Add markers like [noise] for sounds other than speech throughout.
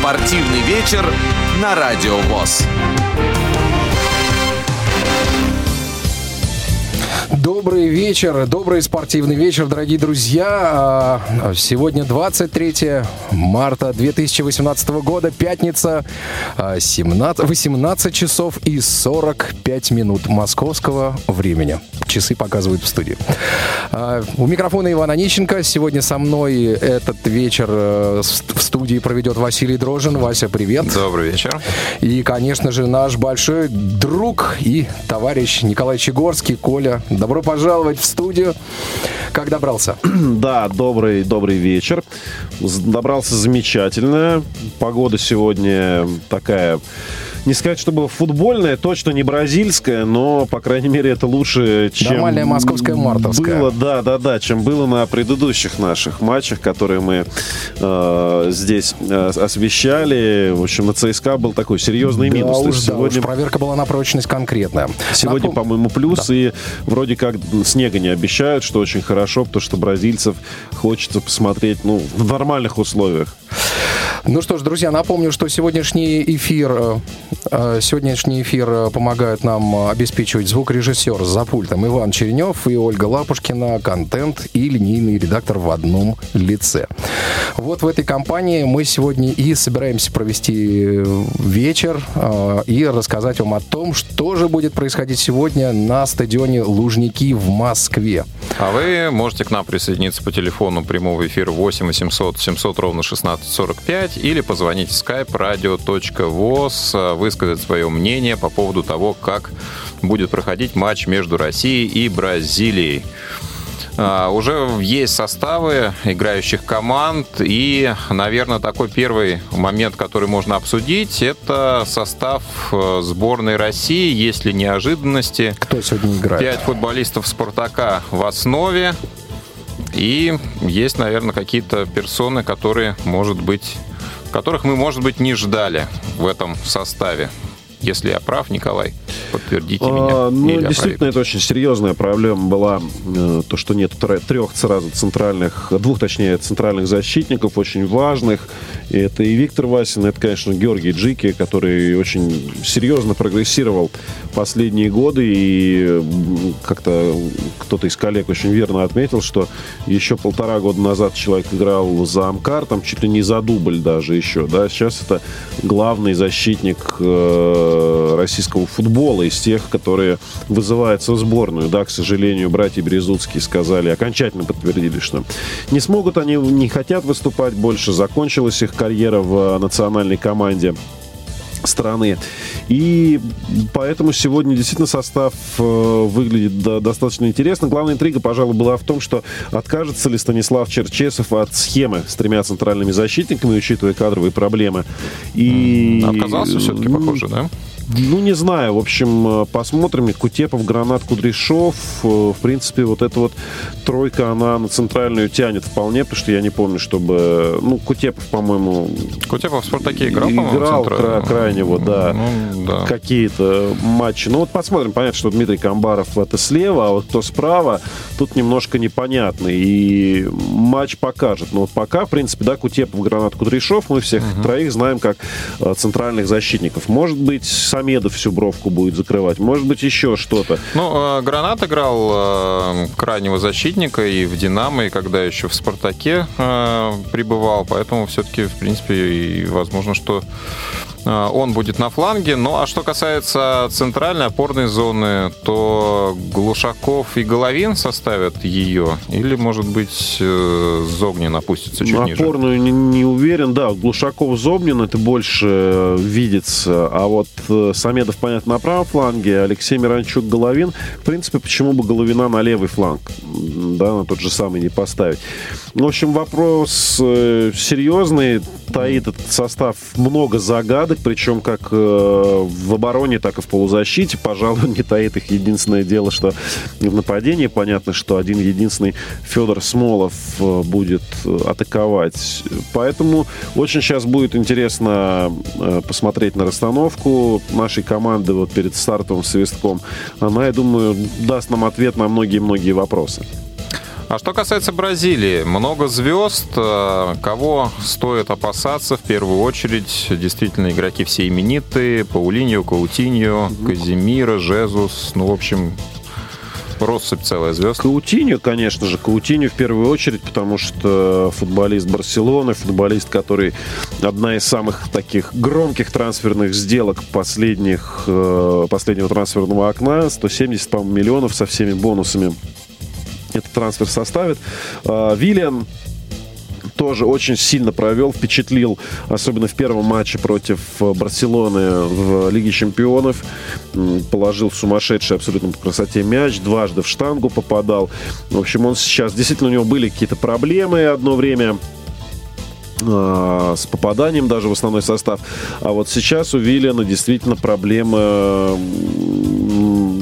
Спортивный вечер на Радио ВОЗ. Добрый вечер, добрый спортивный вечер, дорогие друзья. А, сегодня 23 марта 2018 года, пятница, 17, а, 18 часов и 45 минут московского времени. Часы показывают в студии. А, у микрофона Иван Онищенко. Сегодня со мной этот вечер э, в студии проведет Василий Дрожин. Вася, привет. Добрый вечер. И, конечно же, наш большой друг и товарищ Николай Чегорский. Коля, добро пожаловать в студию. Как добрался? [clears throat] Да, добрый, добрый вечер. Добрался замечательно. Погода сегодня такая не сказать, чтобы футбольная, точно не бразильская, но, по крайней мере, это лучше, чем... Нормальная московская мартовская. Было, да, да, да, чем было на предыдущих наших матчах, которые мы э, здесь э, освещали. В общем, на ЦСКА был такой серьезный да минус. Уж, сегодня... да уж, проверка была на прочность конкретная. Сегодня, Напом... по-моему, плюс, да. и вроде как снега не обещают, что очень хорошо, потому что бразильцев хочется посмотреть ну, в нормальных условиях. Ну что ж, друзья, напомню, что сегодняшний эфир, э, э, сегодняшний эфир э, помогает нам обеспечивать звукорежиссер за пультом Иван Черенев и Ольга Лапушкина, контент и линейный редактор в одном лице. Вот в этой компании мы сегодня и собираемся провести вечер и рассказать вам о том, что же будет происходить сегодня на стадионе Лужники в Москве. А вы можете к нам присоединиться по телефону прямого эфира 8 800 700 ровно 16 2045 или позвонить в skype radio.voz, э, высказать свое мнение по поводу того, как будет проходить матч между Россией и Бразилией. А, уже есть составы играющих команд, и, наверное, такой первый момент, который можно обсудить, это состав э, сборной России, если неожиданности. Кто сегодня играет? Пять футболистов «Спартака» в основе и есть, наверное, какие-то персоны, которые, может быть, которых мы, может быть, не ждали в этом составе. Если я прав, Николай, подтвердите а, меня. Ну, действительно, это очень серьезная проблема была, э, то, что нет трех сразу центральных, двух, точнее, центральных защитников, очень важных. И это и Виктор Васин, это, конечно, Георгий Джики, который очень серьезно прогрессировал последние годы. И как-то кто-то из коллег очень верно отметил, что еще полтора года назад человек играл за Амкар, там чуть ли не за дубль даже еще. Да? Сейчас это главный защитник э, Э, российского футбола, из тех, которые вызываются в сборную. Да, к сожалению, братья Березутские сказали, окончательно подтвердили, что не смогут они, не хотят выступать больше, закончилась их карьера в национальной команде страны. И поэтому сегодня действительно состав э, выглядит да, достаточно интересно. Главная интрига, пожалуй, была в том, что откажется ли Станислав Черчесов от схемы с тремя центральными защитниками, учитывая кадровые проблемы. И... Отказался все-таки, похоже, да? Ну, не знаю. В общем, э, посмотрим. Кутепов, Гранат, Кудряшов. Э, в принципе, вот эта вот тройка, она на центральную тянет вполне, потому что я не помню, чтобы... Ну, Кутепов, по-моему... Кутепов в «Спартаке» играл, Играл кра- крайне, вот, да. Ну, да. Какие-то матчи. Ну, вот посмотрим. Понятно, что Дмитрий Камбаров это слева, а вот кто справа, тут немножко непонятно. И матч покажет. Но вот пока, в принципе, да, Кутепов, Гранат, Кудряшов, мы всех угу. троих знаем как э, центральных защитников. Может быть, Самедов всю бровку будет закрывать. Может быть, еще что-то. Ну, э, Гранат играл э, крайнего защитника и в «Динамо», и когда еще в «Спартаке» э, пребывал. Поэтому все-таки, в принципе, и возможно, что он будет на фланге. Ну а что касается центральной опорной зоны, то Глушаков и Головин составят ее? Или, может быть, э, Зогнин опустится чуть на ниже? Опорную не, не уверен. Да, Глушаков Зогнин это больше э, видится. А вот Самедов, понятно, на правом фланге, Алексей Миранчук, Головин. В принципе, почему бы Головина на левый фланг? Да, на тот же самый не поставить. В общем, вопрос серьезный. Таит этот состав много загадок причем как э, в обороне, так и в полузащите. Пожалуй, не таит их единственное дело, что в нападении понятно, что один единственный Федор Смолов э, будет атаковать. Поэтому очень сейчас будет интересно э, посмотреть на расстановку нашей команды вот перед стартовым свистком. Она, я думаю, даст нам ответ на многие-многие вопросы. А что касается Бразилии, много звезд. Э, кого стоит опасаться в первую очередь? Действительно, игроки все именитые. Паулиньо, Каутиньо, Казимира, Жезус. Ну, в общем, россыпь целая звезд. Каутиньо, конечно же, Каутиньо в первую очередь, потому что футболист Барселоны, футболист, который одна из самых таких громких трансферных сделок последних, э, последнего трансферного окна, 170, по миллионов со всеми бонусами этот трансфер составит. А, Виллиан тоже очень сильно провел, впечатлил, особенно в первом матче против э, Барселоны в Лиге Чемпионов. Положил сумасшедший абсолютно по красоте мяч, дважды в штангу попадал. В общем, он сейчас, действительно, у него были какие-то проблемы одно время а, с попаданием даже в основной состав. А вот сейчас у Виллиана действительно проблемы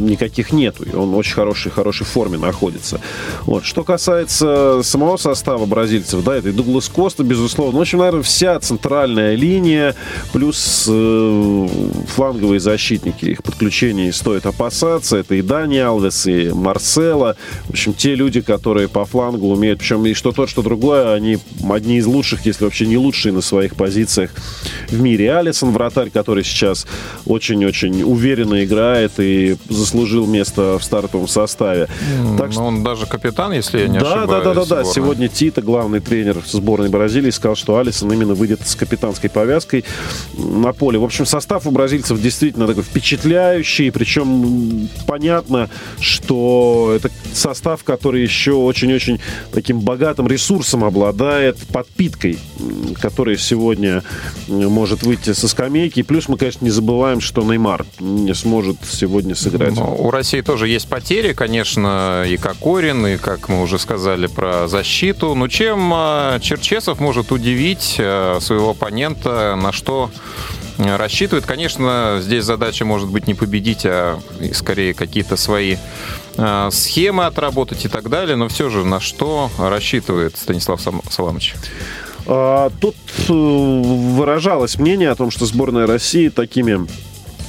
никаких нету. И он очень хорошей, хорошей форме находится. Вот. Что касается самого состава бразильцев, да, это и Дуглас Коста, безусловно. В общем, наверное, вся центральная линия, плюс э, фланговые защитники. Их подключений стоит опасаться. Это и Дани Алвес, и Марсела. В общем, те люди, которые по флангу умеют, причем и что то, что другое, они одни из лучших, если вообще не лучшие на своих позициях в мире. Алисон, вратарь, который сейчас очень-очень уверенно играет и заслужил место в стартовом составе. Так что... Он даже капитан, если я не да, ошибаюсь. Да, да, да, да. Сегодня Тита, главный тренер сборной Бразилии, сказал, что Алисон именно выйдет с капитанской повязкой на поле. В общем, состав у бразильцев действительно такой впечатляющий, причем понятно, что это состав, который еще очень-очень таким богатым ресурсом обладает, подпиткой, который сегодня может выйти со скамейки. Плюс мы, конечно, не забываем, что Неймар не сможет сегодня сыграть. Но у России тоже есть потери, конечно, и Кокорин, и, как мы уже сказали, про защиту. Но чем а, Черчесов может удивить а, своего оппонента, на что рассчитывает. Конечно, здесь задача может быть не победить, а скорее какие-то свои а, схемы отработать и так далее. Но все же на что рассчитывает Станислав Саламович? Тут э, выражалось мнение о том, что сборная России такими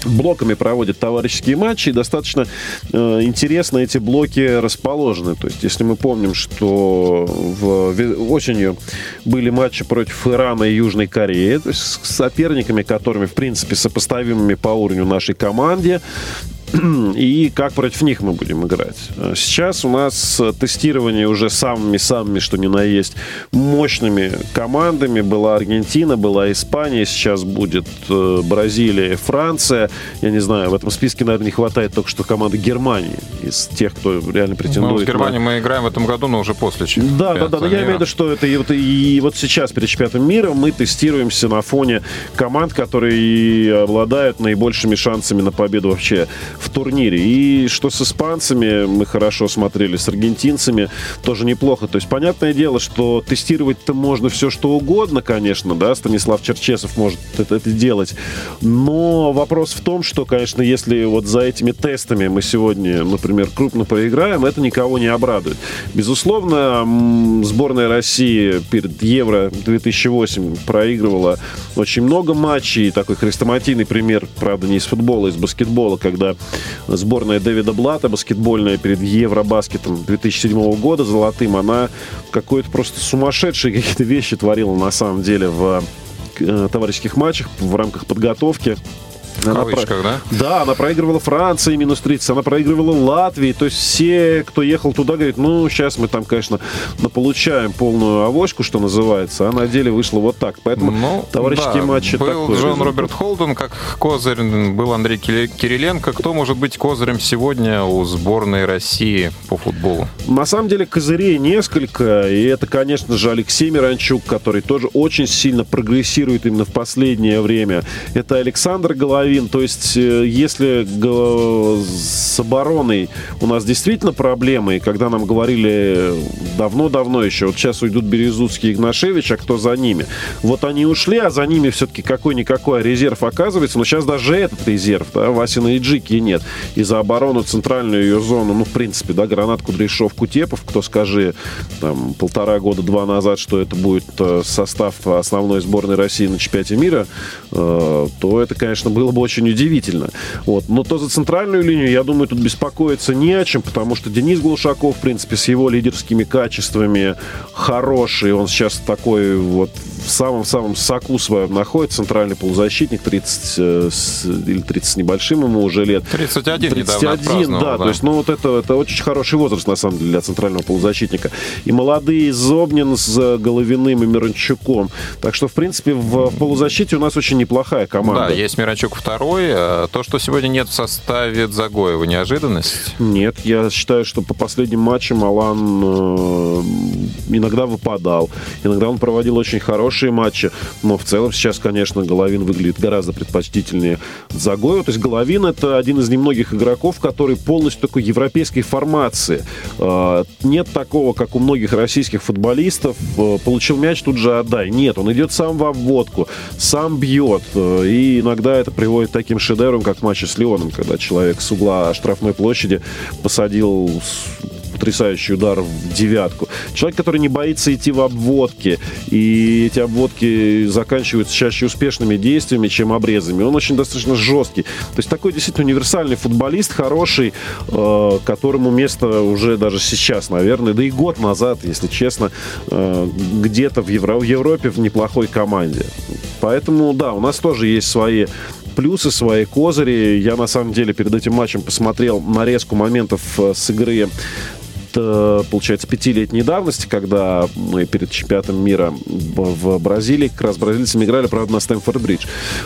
блоками проводят товарищеские матчи, и достаточно э, интересно эти блоки расположены. То есть, если мы помним, что в, осенью были матчи против Ирана и Южной Кореи, то есть с соперниками, которыми, в принципе, сопоставимыми по уровню нашей команде, [clears throat] и как против них мы будем играть. Сейчас у нас тестирование уже самыми-самыми, что ни на есть, мощными командами. Была Аргентина, была Испания, сейчас будет э, Бразилия, Франция. Я не знаю, в этом списке, наверное, не хватает только что команды Германии из тех, кто реально претендует. Ну, с Германией на... мы играем в этом году, но уже после чемпионата Да, да, да. Но я имею в виду, что это и вот, и вот сейчас перед чемпионатом мира мы тестируемся на фоне команд, которые обладают наибольшими шансами на победу вообще в турнире. И что с испанцами мы хорошо смотрели, с аргентинцами тоже неплохо. То есть, понятное дело, что тестировать-то можно все, что угодно, конечно, да, Станислав Черчесов может это, это делать. Но вопрос в том, что, конечно, если вот за этими тестами мы сегодня, например, крупно проиграем, это никого не обрадует. Безусловно, сборная России перед Евро 2008 проигрывала очень много матчей. Такой хрестоматийный пример, правда, не из футбола, а из баскетбола, когда сборная Дэвида Блата, баскетбольная перед Евробаскетом 2007 года, золотым, она какой-то просто сумасшедшие какие-то вещи творила на самом деле в э, товарищеских матчах в рамках подготовки. Она кавычках, про... да? Да, она проигрывала Франции минус 30, она проигрывала Латвии. То есть все, кто ехал туда, говорит, ну, сейчас мы там, конечно, получаем полную авоську, что называется, а на деле вышло вот так. Поэтому ну, товарищеские да, матчи был такой Джон результат. Роберт Холден, как козырь, был Андрей Кириленко. Кто может быть козырем сегодня у сборной России по футболу? На самом деле козырей несколько, и это, конечно же, Алексей Миранчук, который тоже очень сильно прогрессирует именно в последнее время. Это Александр Головин, половин. То есть, э, если с обороной у нас действительно проблемы, и когда нам говорили давно-давно еще, вот сейчас уйдут Березутский и Игнашевич, а кто за ними? Вот они ушли, а за ними все-таки какой-никакой резерв оказывается, но сейчас даже этот резерв, да, Васина и Джики нет. И за оборону центральную ее зону, ну, в принципе, да, Гранат, Кудряшов, Кутепов, кто скажи, там, полтора года, два назад, что это будет э, состав основной сборной России на чемпионате мира, э, то это, конечно, было бы бы очень удивительно. Вот. Но то за центральную линию, я думаю, тут беспокоиться не о чем, потому что Денис Глушаков, в принципе, с его лидерскими качествами хороший. Он сейчас такой вот в самом-самом соку своем находится. Центральный полузащитник, 30 э, с, или 30 с небольшим ему уже лет. 31, 31 да, да, то есть, ну, вот это, это очень хороший возраст, на самом деле, для центрального полузащитника. И молодые Зобнин с Головиным и Миранчуком. Так что, в принципе, в полузащите у нас очень неплохая команда. Да, есть Миранчук второй. А то, что сегодня нет в составе Загоева, неожиданность? Нет, я считаю, что по последним матчам Алан э, иногда выпадал. Иногда он проводил очень хорошие матчи. Но в целом сейчас, конечно, Головин выглядит гораздо предпочтительнее Загоева. То есть Головин это один из немногих игроков, который полностью такой европейской формации. Э, нет такого, как у многих российских футболистов. Э, получил мяч, тут же отдай. Нет, он идет сам в обводку, сам бьет. И иногда это приводит к таким шедеврам, как в матче с Леоном, когда человек с угла штрафной площади посадил потрясающий удар в девятку. Человек, который не боится идти в обводки, и эти обводки заканчиваются чаще успешными действиями, чем обрезами. Он очень достаточно жесткий. То есть такой действительно универсальный футболист, хороший, э, которому место уже даже сейчас, наверное, да и год назад, если честно, э, где-то в, Евро- в Европе в неплохой команде. Поэтому, да, у нас тоже есть свои плюсы, свои козыри. Я, на самом деле, перед этим матчем посмотрел нарезку моментов э, с игры получается, пятилетней давности, когда мы перед чемпионатом мира в Бразилии, как раз бразильцами играли, правда, на Стэнфорд-Бридж.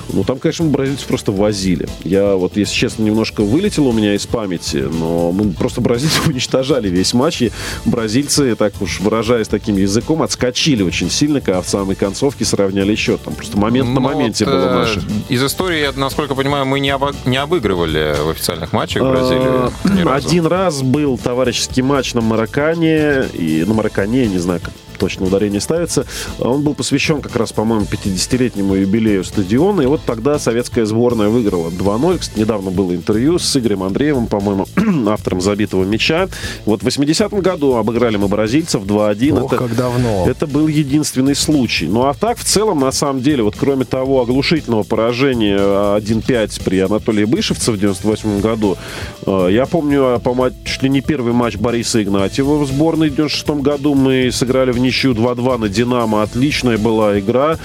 Ну, там, конечно, бразильцев просто возили. Я вот, если честно, немножко вылетело у меня из памяти, но мы просто бразильцев [laughs] уничтожали весь матч, и бразильцы, так уж выражаясь таким языком, отскочили очень сильно, когда в самой концовке сравняли счет. Там просто момент ну, на моменте вот, было э, наше. Из истории, насколько понимаю, мы не, обо... не обыгрывали в официальных матчах Бразилии. Один раз был товарищеский матч на Мароккане, и на Мароккане, я не знаю, как точно ударение ставится. Он был посвящен как раз, по-моему, 50-летнему юбилею стадиона. И вот тогда советская сборная выиграла 2-0. Кстати, недавно было интервью с Игорем Андреевым, по-моему, [clears throat] автором забитого мяча. Вот в 80-м году обыграли мы бразильцев 2-1. Ох, это, как давно. Это был единственный случай. Ну, а так, в целом, на самом деле, вот кроме того оглушительного поражения 1-5 при Анатолии Бышевце в 98 году, э, я помню, по чуть ли не первый матч Бориса Игнатьева в сборной в 96 году мы сыграли в ничью 2-2 на «Динамо». Отличная была игра.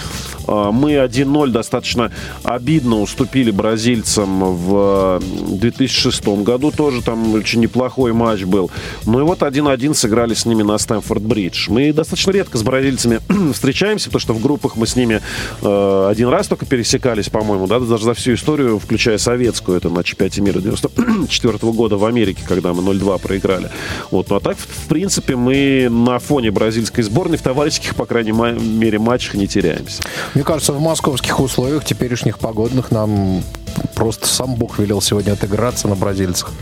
А, мы 1-0 достаточно обидно уступили бразильцам в 2006 году. Тоже там очень неплохой матч был. Ну и вот 1-1 сыграли с ними на Стэнфорд-Бридж. Мы достаточно редко с бразильцами [clears throat] встречаемся, потому что в группах мы с ними э, один раз только пересекались, по-моему, да, даже за всю историю, включая советскую, это на чемпионате мира 94 года в Америке, когда мы 0-2 проиграли. Вот. Ну а так, в принципе, мы на фоне бразильской сборной в товарищеских, по крайней мере, матчах не теряемся. Мне кажется, в московских условиях теперешних погодных нам просто сам Бог велел сегодня отыграться на бразильцах.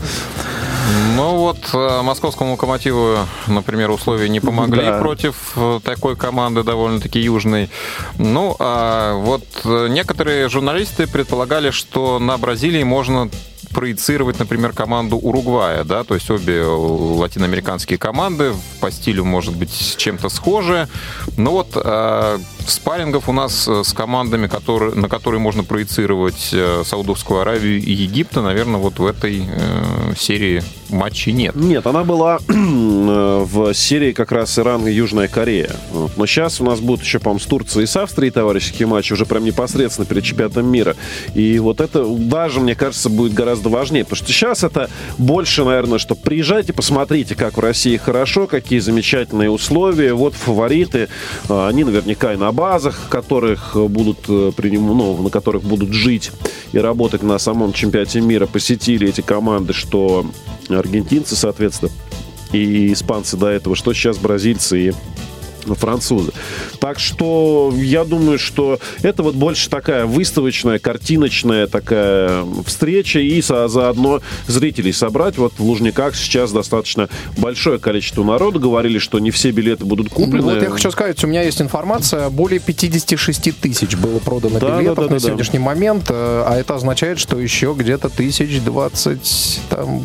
Ну вот э, московскому локомотиву, например, условия не помогли да. против э, такой команды довольно-таки южной. Ну, а вот э, некоторые журналисты предполагали, что на Бразилии можно проецировать, например, команду Уругвая, да, то есть обе латиноамериканские команды по стилю, может быть, чем-то схожи. Но вот э, спаррингов у нас с командами, которые, на которые можно проецировать э, Саудовскую Аравию и Египта, наверное, вот в этой э, серии матчей нет. Нет, она была [clears throat] э, в серии как раз Иран и Южная Корея. Но сейчас у нас будут еще, по-моему, с Турцией и с Австрией товарищеские матчи уже прям непосредственно перед чемпионатом мира. И вот это даже, мне кажется, будет гораздо важнее. Потому что сейчас это больше, наверное, что приезжайте, посмотрите, как в России хорошо, какие замечательные условия. Вот фавориты. Они наверняка и на базах, которых будут, э, ну, на которых будут жить и работать на самом чемпионате мира, посетили эти команды, что аргентинцы, соответственно, и испанцы до этого, что сейчас бразильцы и французы. Так что я думаю, что это вот больше такая выставочная, картиночная такая встреча и заодно зрителей собрать. Вот в Лужниках сейчас достаточно большое количество народу. Говорили, что не все билеты будут куплены. Вот я хочу сказать, у меня есть информация, более 56 тысяч было продано да, билетов да, да, на да, сегодняшний да. момент, э, а это означает, что еще где-то тысяч двадцать там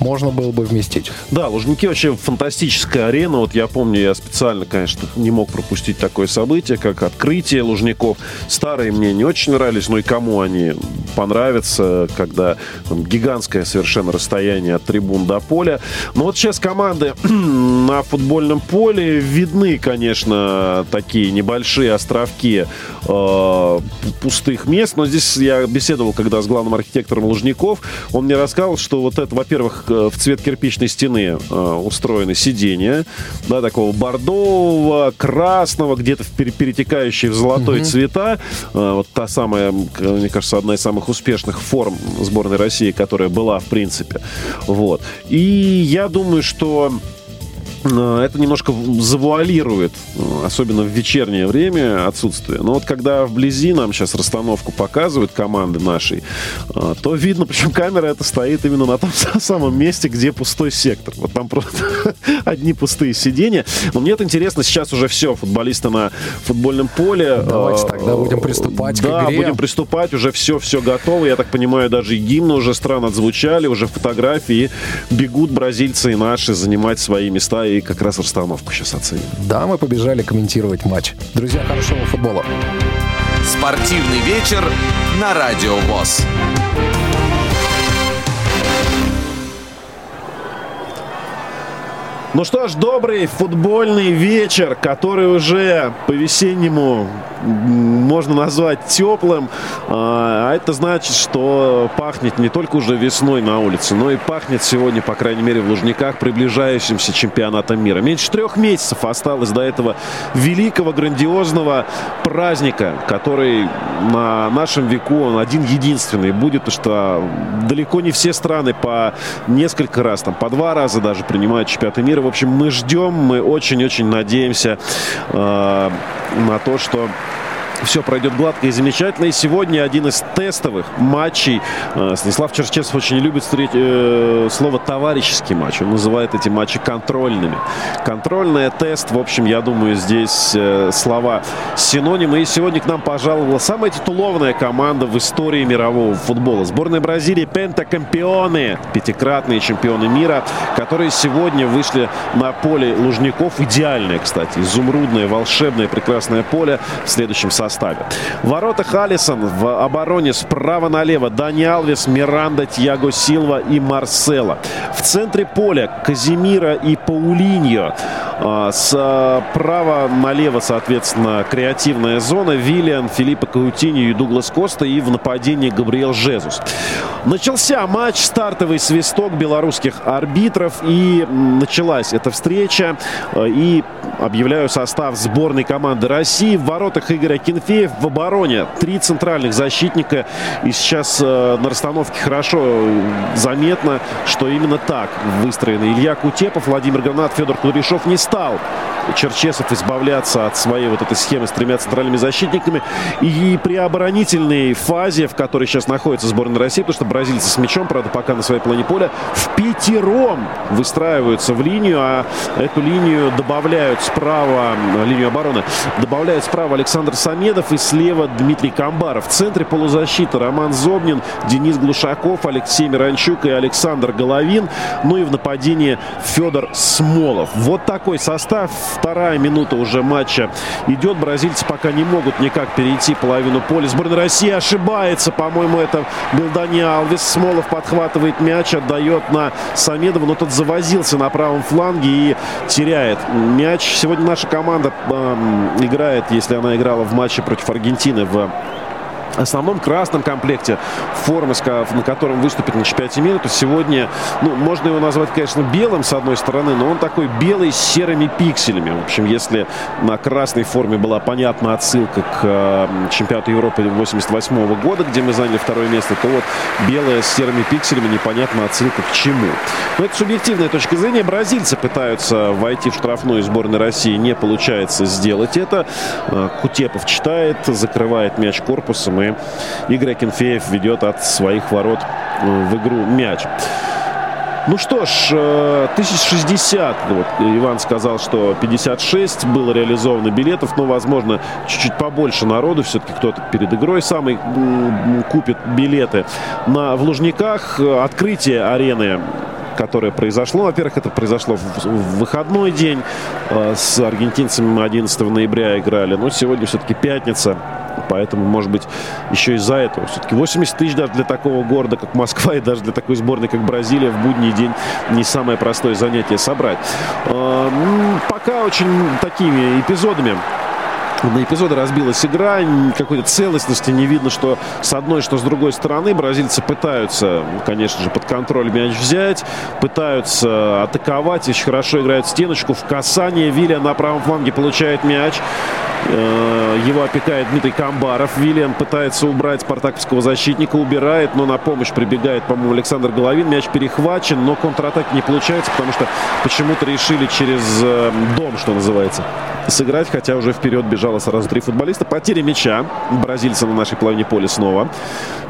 можно было бы вместить. Да, Лужники вообще фантастическая арена. Вот я помню, я специально, конечно, конечно, не мог пропустить такое событие, как открытие Лужников. Старые мне не очень нравились, но и кому они понравятся, когда там, гигантское совершенно расстояние от трибун до поля. Но вот сейчас команды [clears throat] на футбольном поле видны, конечно, такие небольшие островки э, пустых мест. Но здесь я беседовал, когда с главным архитектором Лужников, он мне рассказал, что вот это, во-первых, э, в цвет кирпичной стены э, устроены сиденья, да, такого бордового, красного, где-то перетекающие в золотой mm-hmm. цвета. Э, вот та самая, мне кажется, одна из самых успешных форм сборной России, которая была, в принципе. Вот. И я думаю, что это немножко завуалирует, э, особенно в вечернее время, отсутствие. Но вот когда вблизи нам сейчас расстановку показывают команды нашей, э, то видно, причем камера это стоит именно на том [laughs] самом месте, где пустой сектор. Вот там просто [laughs] одни пустые сиденья. Но мне это интересно, сейчас уже все, футболисты на футбольном поле. Давайте тогда будем приступать да, к игре. будем приступать, уже все, все готово. Я так понимаю, даже и гимны уже стран отзвучали, уже фотографии. Бегут бразильцы и наши занимать свои места и как раз расстановку сейчас оценим. Да, мы побежали комментировать матч. Друзья, хорошего футбола. Спортивный вечер на Радио ВОЗ. Ну что ж, добрый футбольный вечер, который уже по-весеннему можно назвать теплым. А, а это значит, что пахнет не только уже весной на улице, но и пахнет сегодня, по крайней мере, в Лужниках приближающимся чемпионатом мира. Меньше трех месяцев осталось до этого великого, грандиозного праздника, который на нашем веку он один единственный будет, потому что далеко не все страны по несколько раз, там по два раза даже принимают чемпионаты мира. В общем, мы ждем, мы очень-очень надеемся э, на то, что все пройдет гладко и замечательно. И сегодня один из тестовых матчей. Э, Станислав Черчесов очень любит встретить, э, слово «товарищеский матч». Он называет эти матчи контрольными. Контрольный тест, в общем, я думаю, здесь э, слова синонимы. И сегодня к нам пожаловала самая титулованная команда в истории мирового футбола. Сборная Бразилии «Пентакампионы», пятикратные чемпионы мира, которые сегодня вышли на поле Лужников. Идеальное, кстати, изумрудное, волшебное, прекрасное поле в следующем составе составе. В воротах Алисон, в обороне справа налево Дани Алвес, Миранда, Тьяго Силва и Марсела. В центре поля Казимира и Паулиньо. А, Справа налево, соответственно, креативная зона. Виллиан, Филиппо Каутиньо и Дуглас Коста. И в нападении Габриэл Жезус. Начался матч, стартовый свисток белорусских арбитров. И началась эта встреча. И объявляю состав сборной команды России. В воротах Игоря Кенфеев, в обороне три центральных защитника. И сейчас э, на расстановке хорошо заметно, что именно так выстроены Илья Кутепов, Владимир Гранат, Федор Кудряшов не стал Черчесов избавляться от своей вот этой схемы с тремя центральными защитниками. И при оборонительной фазе, в которой сейчас находится сборная России, потому что бразильцы с мячом, правда, пока на своей плане поля, в пятером выстраиваются в линию, а эту линию добавляют справа, линию обороны, добавляют справа Александр Самедов и слева Дмитрий Камбаров. В центре полузащиты Роман Зобнин, Денис Глушаков, Алексей Миранчук и Александр Головин. Ну и в нападении Федор Смолов. Вот такой состав Вторая минута уже матча идет. Бразильцы пока не могут никак перейти половину поля. Сборная России ошибается. По-моему, это был Дани Алвес. Смолов подхватывает мяч, отдает на Самедова. Но тот завозился на правом фланге и теряет мяч. Сегодня наша команда э, играет, если она играла в матче против Аргентины в основном красном комплекте формы, на котором выступит на чемпионате мира, то сегодня, ну, можно его назвать, конечно, белым с одной стороны, но он такой белый с серыми пикселями. В общем, если на красной форме была понятна отсылка к э, чемпионату Европы 88 года, где мы заняли второе место, то вот белая с серыми пикселями непонятна отсылка к чему. Но это субъективная точка зрения. Бразильцы пытаются войти в штрафную сборную России. Не получается сделать это. Э, Кутепов читает, закрывает мяч корпусом и Игорь Акинфеев ведет от своих ворот э, в игру мяч. Ну что ж, 1060, э, вот Иван сказал, что 56 было реализовано билетов, но, возможно, чуть-чуть побольше народу, все-таки кто-то перед игрой самый купит билеты. На, в Лужниках открытие арены которое произошло. Во-первых, это произошло в, выходной день. Э, с аргентинцами 11 ноября играли. Но сегодня все-таки пятница. Поэтому, может быть, еще из-за этого. Все-таки 80 тысяч даже для такого города, как Москва, и даже для такой сборной, как Бразилия, в будний день не самое простое занятие собрать. Э, пока очень такими эпизодами на эпизоды разбилась игра, какой-то целостности не видно, что с одной, что с другой стороны. Бразильцы пытаются, конечно же, под контроль мяч взять, пытаются атаковать, очень хорошо играют стеночку. В касание Вилля на правом фланге получает мяч. Э, его опекает Дмитрий Камбаров. Виллиан пытается убрать спартаковского защитника, убирает, но на помощь прибегает, по-моему, Александр Головин. Мяч перехвачен, но контратаки не получается, потому что почему-то решили через э, дом, что называется, сыграть, хотя уже вперед бежало сразу три футболиста. Потеря мяча. Бразильцы на нашей половине поля снова.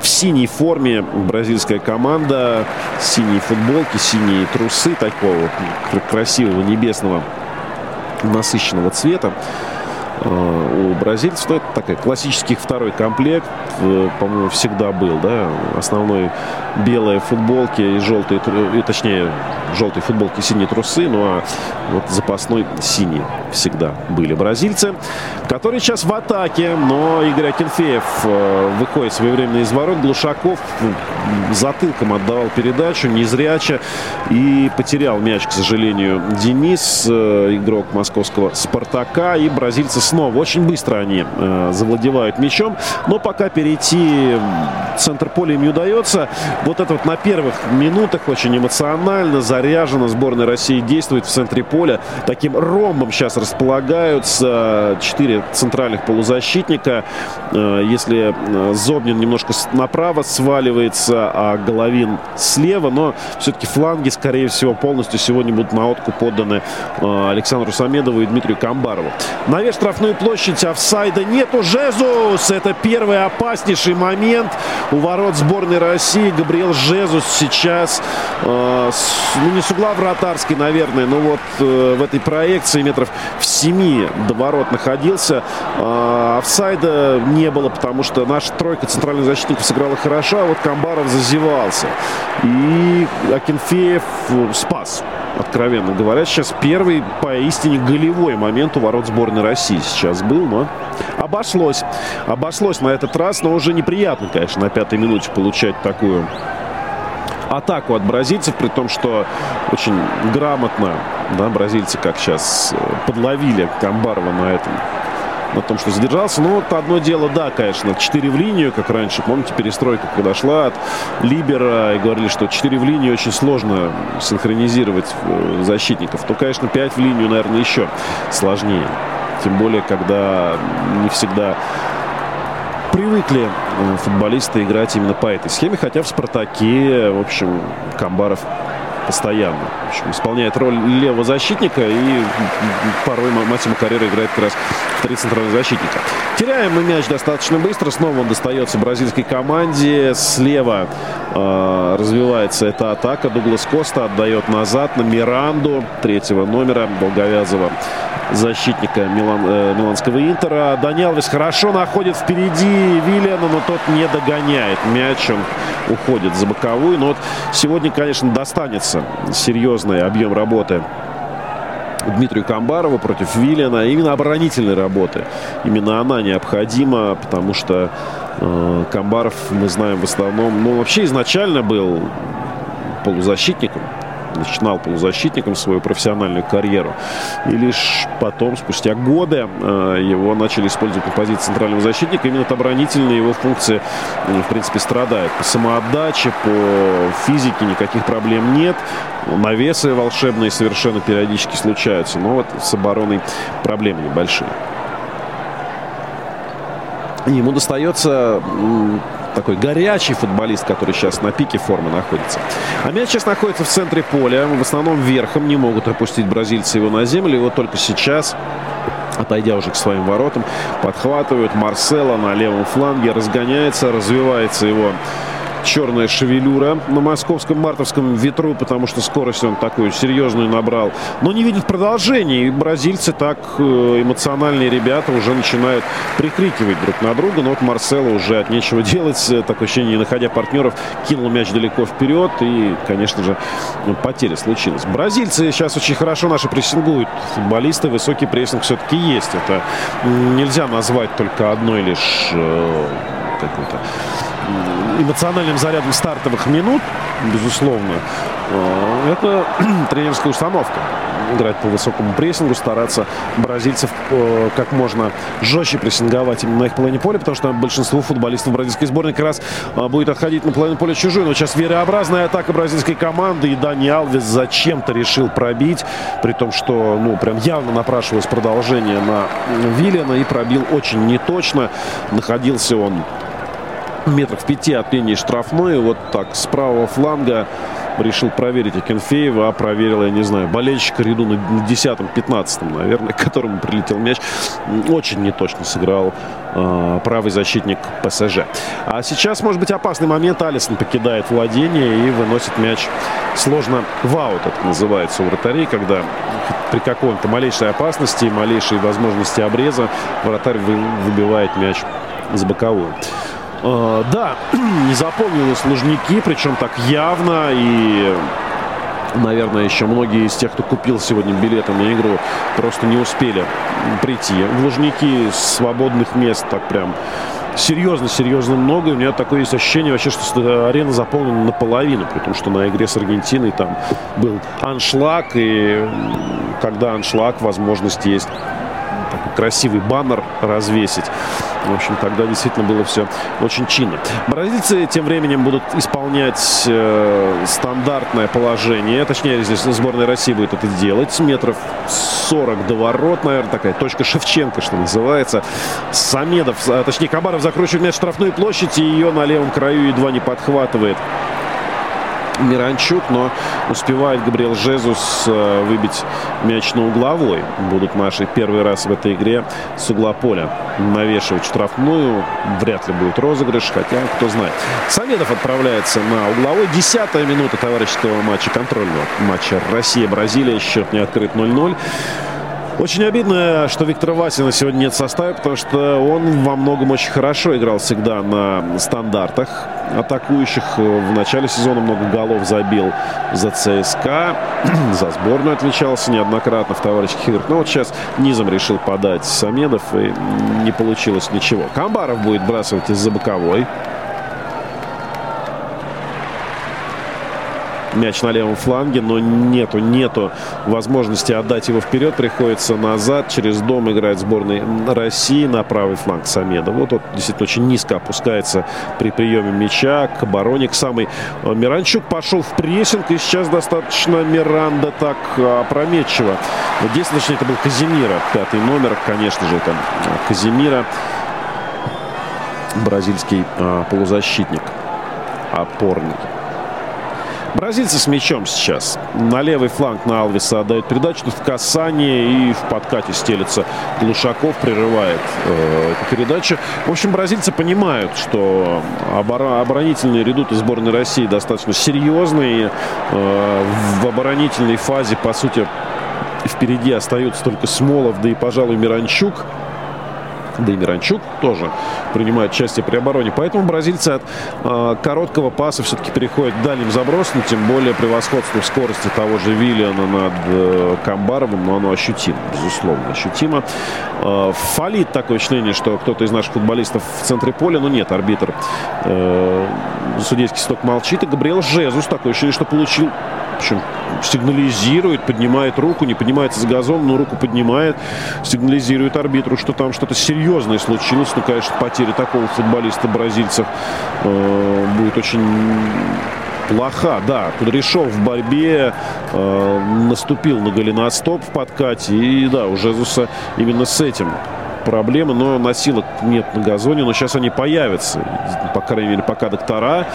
В синей форме бразильская команда. Синие футболки, синие трусы такого красивого небесного насыщенного цвета. Э, у бразильцев. Ну, это такой классический второй комплект, э, по-моему, всегда был, да, основной белые футболки и желтые, и, точнее, желтые футболки, синие трусы, ну а вот запасной синий всегда были бразильцы, которые сейчас в атаке, но Игорь Акинфеев э, выходит своевременно из ворот, Глушаков затылком отдавал передачу, незряче, и потерял мяч, к сожалению, Денис, игрок московского «Спартака», и бразильцы снова очень быстро они э, завладевают мячом. Но пока перейти центр поля им не удается. Вот это вот на первых минутах очень эмоционально заряжено. Сборная России действует в центре поля. Таким ромбом сейчас располагаются четыре центральных полузащитника. Э, если э, Зобнин немножко направо сваливается, а Головин слева. Но все-таки фланги, скорее всего, полностью сегодня будут на откуп поданы э, Александру Самедову и Дмитрию Камбарову. Навес штрафную площадь. Офсайда нету. Жезус. Это первый опаснейший момент у ворот сборной России. Габриэл Жезус сейчас, э, с, ну не с угла вратарской, наверное, но вот э, в этой проекции метров в 7 до ворот находился. Э, офсайда не было, потому что наша тройка центральных защитников сыграла хорошо, а вот Камбаров зазевался. И Акинфеев спас откровенно говоря. Сейчас первый поистине голевой момент у ворот сборной России сейчас был, но обошлось. Обошлось на этот раз, но уже неприятно, конечно, на пятой минуте получать такую атаку от бразильцев, при том, что очень грамотно да, бразильцы, как сейчас, э, подловили Камбарова на этом на том, что задержался. Но вот одно дело, да, конечно, 4 в линию, как раньше. Помните, перестройка подошла от Либера и говорили, что 4 в линию очень сложно синхронизировать э, защитников. То, конечно, 5 в линию, наверное, еще сложнее. Тем более, когда не всегда привыкли э, футболисты играть именно по этой схеме. Хотя в «Спартаке», в общем, Камбаров постоянно. В общем, исполняет роль левого защитника и порой Матима Карьера играет как раз в три центральных защитника. Теряем мы мяч достаточно быстро. Снова он достается бразильской команде. Слева э, развивается эта атака. Дуглас Коста отдает назад на Миранду третьего номера Долговязова защитника Милан, э, Миланского Интера. Дани Алвес хорошо находит впереди Виллиана, но тот не догоняет. Мяч он уходит за боковую. Но вот сегодня, конечно, достанется серьезный объем работы Дмитрию Камбарову против Виллиана. Именно оборонительной работы. Именно она необходима, потому что э, Камбаров, мы знаем, в основном, ну, вообще изначально был полузащитником начинал полузащитником свою профессиональную карьеру. И лишь потом, спустя годы, э, его начали использовать на позиции центрального защитника. Именно оборонительные его функции, в принципе, страдают. По самоотдаче, по физике никаких проблем нет. Навесы волшебные совершенно периодически случаются. Но вот с обороной проблемы небольшие. Ему достается такой горячий футболист, который сейчас на пике формы находится. А мяч сейчас находится в центре поля. В основном верхом не могут опустить бразильцы его на землю. Его только сейчас отойдя уже к своим воротам, подхватывают Марсела на левом фланге, разгоняется, развивается его черная шевелюра на московском мартовском ветру, потому что скорость он такую серьезную набрал. Но не видит продолжения. И бразильцы так э, эмоциональные ребята уже начинают прикрикивать друг на друга. Но вот Марсело уже от нечего делать. Такое ощущение, не находя партнеров, кинул мяч далеко вперед. И, конечно же, потеря случилась. Бразильцы сейчас очень хорошо наши прессингуют. Футболисты, высокий прессинг все-таки есть. Это нельзя назвать только одной лишь э, какой-то эмоциональным зарядом стартовых минут, безусловно, э, это [clears throat] тренерская установка. Играть по высокому прессингу, стараться бразильцев э, как можно жестче прессинговать именно на их половине поля, потому что большинство футболистов бразильской сборной как раз э, будет отходить на половину поля чужую. Но сейчас верообразная атака бразильской команды, и Дани Алвес зачем-то решил пробить, при том, что, ну, прям явно напрашивалось продолжение на Виллиана, и пробил очень неточно. Находился он метров пяти от линии штрафной. Вот так, с правого фланга решил проверить Акинфеева, а проверил, я не знаю, болельщика ряду на 10-15, наверное, [laughs] к которому прилетел мяч. Очень неточно сыграл э, правый защитник ПСЖ. А сейчас, может быть, опасный момент. Алисон покидает владение и выносит мяч сложно в аут, это называется у вратарей, когда при какой-то малейшей опасности, малейшей возможности обреза вратарь выбивает мяч с боковую. Э, да, [clears throat] не запомнилось Лужники, причем так явно. И, наверное, еще многие из тех, кто купил сегодня билеты на игру, просто не успели прийти. В Лужники свободных мест так прям серьезно-серьезно много. У меня такое есть ощущение вообще, что арена заполнена наполовину, потому что на игре с Аргентиной там был аншлаг, и когда аншлаг, возможность есть такой красивый баннер развесить. В общем, тогда действительно было все очень чинно. Бразильцы тем временем будут исполнять э, стандартное положение. Точнее, здесь сборная России будет это делать. Метров 40 до ворот, наверное, такая точка Шевченко, что называется. Самедов, а, точнее, Кабаров закручивает мяч штрафную площадь и ее на левом краю едва не подхватывает. Миранчук, но успевает Габриэл Жезус э, выбить мяч на угловой. Будут наши первый раз в этой игре с угла поля навешивать штрафную. Вряд ли будет розыгрыш, хотя кто знает. Самедов отправляется на угловой. Десятая минута товарищеского матча, контрольного матча Россия-Бразилия. Счет не открыт 0-0. Очень обидно, что Виктора Васина сегодня нет в составе, потому что он во многом очень хорошо играл всегда на стандартах атакующих. В начале сезона много голов забил за ЦСКА. [clears throat] за сборную отвечался неоднократно в товарищеских играх. Но вот сейчас низом решил подать Самедов и не получилось ничего. Камбаров будет бросать из-за боковой. Мяч на левом фланге, но нету, нету возможности отдать его вперед. Приходится назад. Через дом играет сборной России на правый фланг Самеда. Вот он действительно очень низко опускается при приеме мяча к обороне, к самой. Э, Миранчук пошел в прессинг, и сейчас достаточно Миранда так опрометчиво. Здесь, точнее, это был Казимира, пятый номер, конечно же, это э, Казимира, бразильский а, полузащитник, опорный. Бразильцы с мячом сейчас. На левый фланг на Алвиса отдают передачу. Тут в касании и в подкате стелится Глушаков, прерывает э, эту передачу. В общем, бразильцы понимают, что обор- оборонительные редуты сборной России достаточно серьезные. Э, в оборонительной фазе, по сути, впереди остаются только Смолов, да и, пожалуй, Миранчук да и Миранчук тоже принимает участие при обороне. Поэтому бразильцы от э, короткого паса все-таки переходят к дальним забросам, тем более превосходство в скорости того же Виллиана над э, Камбаровым, но оно ощутимо, безусловно, ощутимо. Э, фалит такое впечатление, что кто-то из наших футболистов в центре поля, но нет, арбитр э, судейский сток молчит, и Габриэл Жезус такое ощущение, что получил общем, сигнализирует, поднимает руку, не поднимается с газон, но руку поднимает, сигнализирует арбитру, что там что-то серьезное случилось. Ну, конечно, потеря такого футболиста бразильцев э, будет очень плоха. Да, Кудряшов в борьбе э, наступил на голеностоп в подкате. И да, у Жезуса именно с этим проблемы, но носилок нет на газоне, но сейчас они появятся, по крайней мере, пока доктора,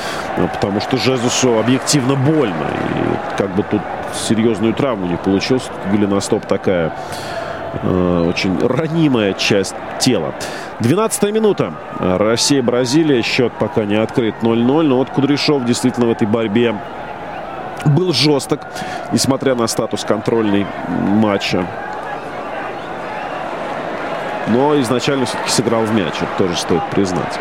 потому что Жезусу объективно больно. И как бы тут серьезную травму не получился, голеностоп такая э, очень ранимая часть тела. 12 минута. Россия-Бразилия. Счет пока не открыт 0-0. Но вот Кудряшов действительно в этой борьбе был жесток, несмотря на статус контрольной матча. Но изначально все-таки сыграл в мяч. Это тоже стоит признать.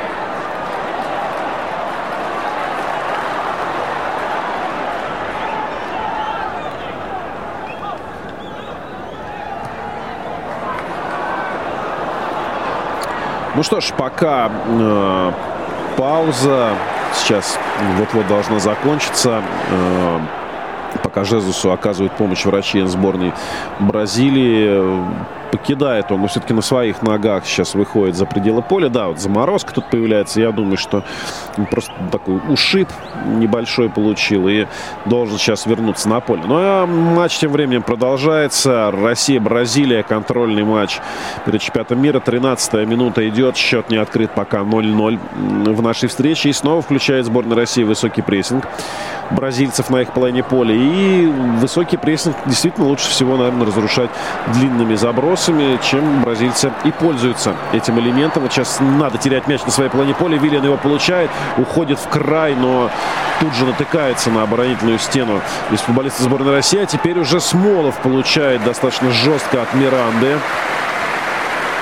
Ну что ж, пока э, пауза. Сейчас вот-вот должна закончиться. Э, пока Жезусу оказывают помощь врачи сборной Бразилии покидает он, но все-таки на своих ногах сейчас выходит за пределы поля. Да, вот заморозка тут появляется. Я думаю, что просто такой ушиб небольшой получил и должен сейчас вернуться на поле. Ну а матч тем временем продолжается. Россия-Бразилия, контрольный матч перед чемпионатом мира. 13 минута идет, счет не открыт пока 0-0 в нашей встрече. И снова включает сборная России высокий прессинг бразильцев на их половине поля. И высокий прессинг действительно лучше всего, наверное, разрушать длинными забросами, чем бразильцы и пользуются этим элементом. Вот сейчас надо терять мяч на своей половине поля. Виллиан его получает, уходит в край, но тут же натыкается на оборонительную стену из футболиста сборной России. А теперь уже Смолов получает достаточно жестко от Миранды.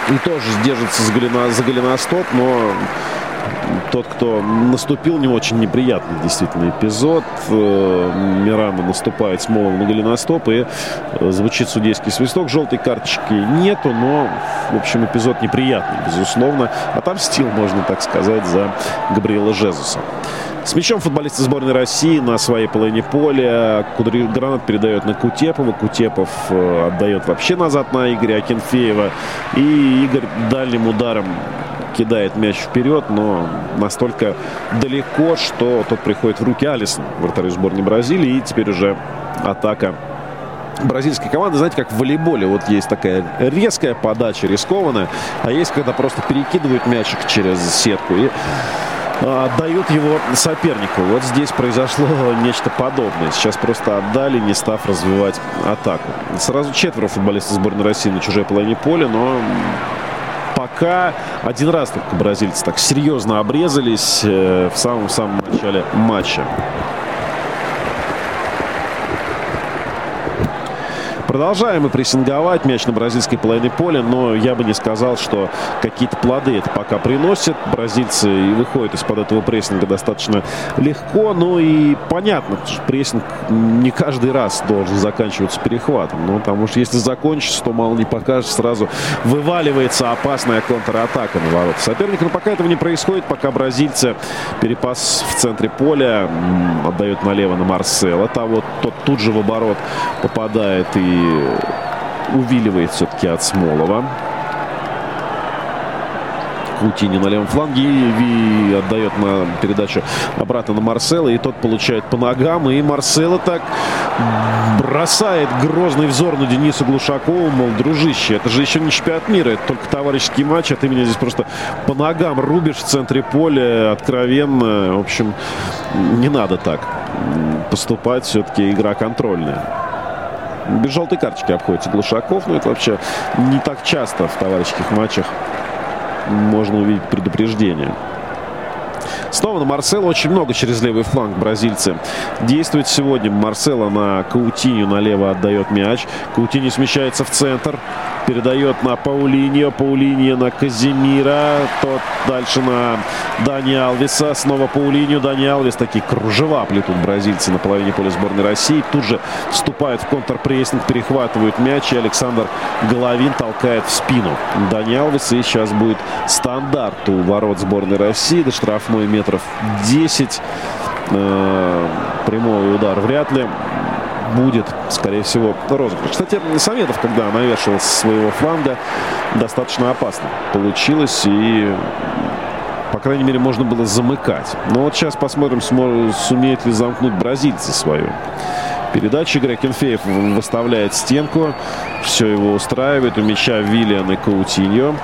И тоже держится за голеностоп, но тот, кто наступил, не очень неприятный действительно эпизод. Э, Миранда наступает Смолов на голеностоп и э, звучит судейский свисток. Желтой карточки нету, но, в общем, эпизод неприятный, безусловно. Отомстил, можно так сказать, за Габриэла Жезуса. С мячом футболисты сборной России на своей половине поля. Кудри... Гранат передает на Кутепова. Кутепов э, отдает вообще назад на Игоря Акинфеева. И Игорь дальним ударом кидает мяч вперед, но настолько далеко, что тот приходит в руки Алисон, вратарю сборной Бразилии. И теперь уже атака бразильской команды, знаете, как в волейболе. Вот есть такая резкая подача, рискованная, а есть, когда просто перекидывают мячик через сетку и отдают его сопернику. Вот здесь произошло [laughs] нечто подобное. Сейчас просто отдали, не став развивать атаку. Сразу четверо футболистов сборной России на чужой половине поля, но пока один раз только бразильцы так серьезно обрезались э, в самом-самом начале матча. Продолжаем мы прессинговать мяч на бразильской половине поля, но я бы не сказал, что какие-то плоды это пока приносят. Бразильцы и выходят из-под этого прессинга достаточно легко. Ну и понятно, что прессинг не каждый раз должен заканчиваться перехватом. Ну, потому что если закончится, то мало не покажешь, сразу вываливается опасная контратака на ворот соперника. Но пока этого не происходит, пока бразильцы перепас в центре поля отдают налево на Марсела. Того, тот тут же в оборот попадает и увиливает все-таки от Смолова. Кутини на левом фланге. И отдает на передачу обратно на Марсела. И тот получает по ногам. И Марсела так бросает грозный взор на Дениса Глушакова. Мол, дружище, это же еще не чемпионат мира. Это только товарищеский матч. А ты меня здесь просто по ногам рубишь в центре поля. Откровенно. В общем, не надо так поступать. Все-таки игра контрольная без желтой карточки обходится Глушаков. Но это вообще не так часто в товарищеских матчах можно увидеть предупреждение. Снова на Марсела очень много через левый фланг бразильцы. Действует сегодня Марсела на Каутинью. Налево отдает мяч. Каутини смещается в центр. Передает на Паулиньо. Паулиньо на Казимира. Тот дальше на Дани Алвиса. Снова Паулиньо. Дани Алвис. Такие кружева плетут бразильцы на половине поля сборной России. Тут же вступает в контрпрессинг. Перехватывают мяч. И Александр Головин толкает в спину Дани Алвиса. И сейчас будет стандарт у ворот сборной России. До штрафной метров 10. Э, прямой удар вряд ли будет, скорее всего, розыгрыш. Кстати, Советов, когда навешивал своего фланга, достаточно опасно получилось. И, по крайней мере, можно было замыкать. Но вот сейчас посмотрим, сумеет ли замкнуть бразильцы свою передачу. Игорь Кенфеев выставляет стенку. Все его устраивает. У мяча Виллиан и Каутиньо.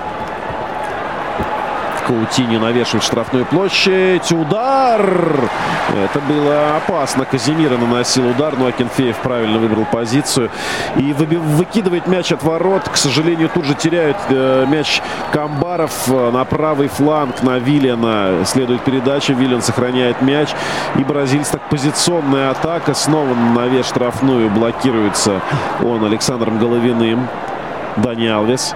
Каутини навешивает штрафную площадь. Удар! Это было опасно. Казимира наносил удар, но Акинфеев правильно выбрал позицию. И выкидывает мяч от ворот. К сожалению, тут же теряют э, мяч Камбаров на правый фланг на Виллиана. Следует передача. Виллиан сохраняет мяч. И бразильц так позиционная атака. Снова навес штрафную блокируется он Александром Головиным. Дани Алвес.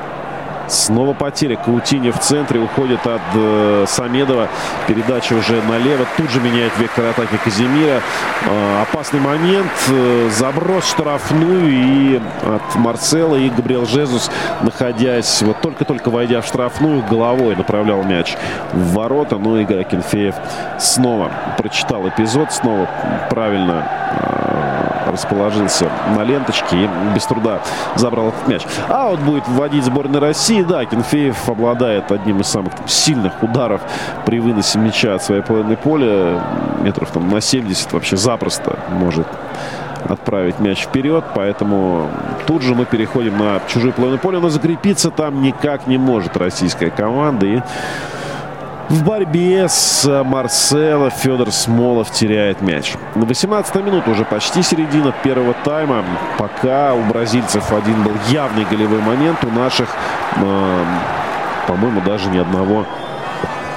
Снова потеря. Каутини в центре уходит от э, Самедова. Передача уже налево. Тут же меняет вектор атаки Казимира. Э, опасный момент. Э, заброс штрафную. И от Марцела и Габриэл Жезус, находясь, вот только-только войдя в штрафную, головой направлял мяч в ворота. Ну и Акинфеев снова прочитал эпизод. Снова правильно э, расположился на ленточке и без труда забрал этот мяч. А вот будет вводить сборная России. Да, Кенфеев обладает одним из самых там, сильных ударов при выносе мяча от своей половины поля. Метров там на 70 вообще запросто может отправить мяч вперед. Поэтому тут же мы переходим на чужую половину поля. Но закрепиться там никак не может российская команда. И в борьбе с Марсело Федор Смолов теряет мяч. На 18 минут уже почти середина первого тайма. Пока у бразильцев один был явный голевой момент, у наших, э, по-моему, даже ни одного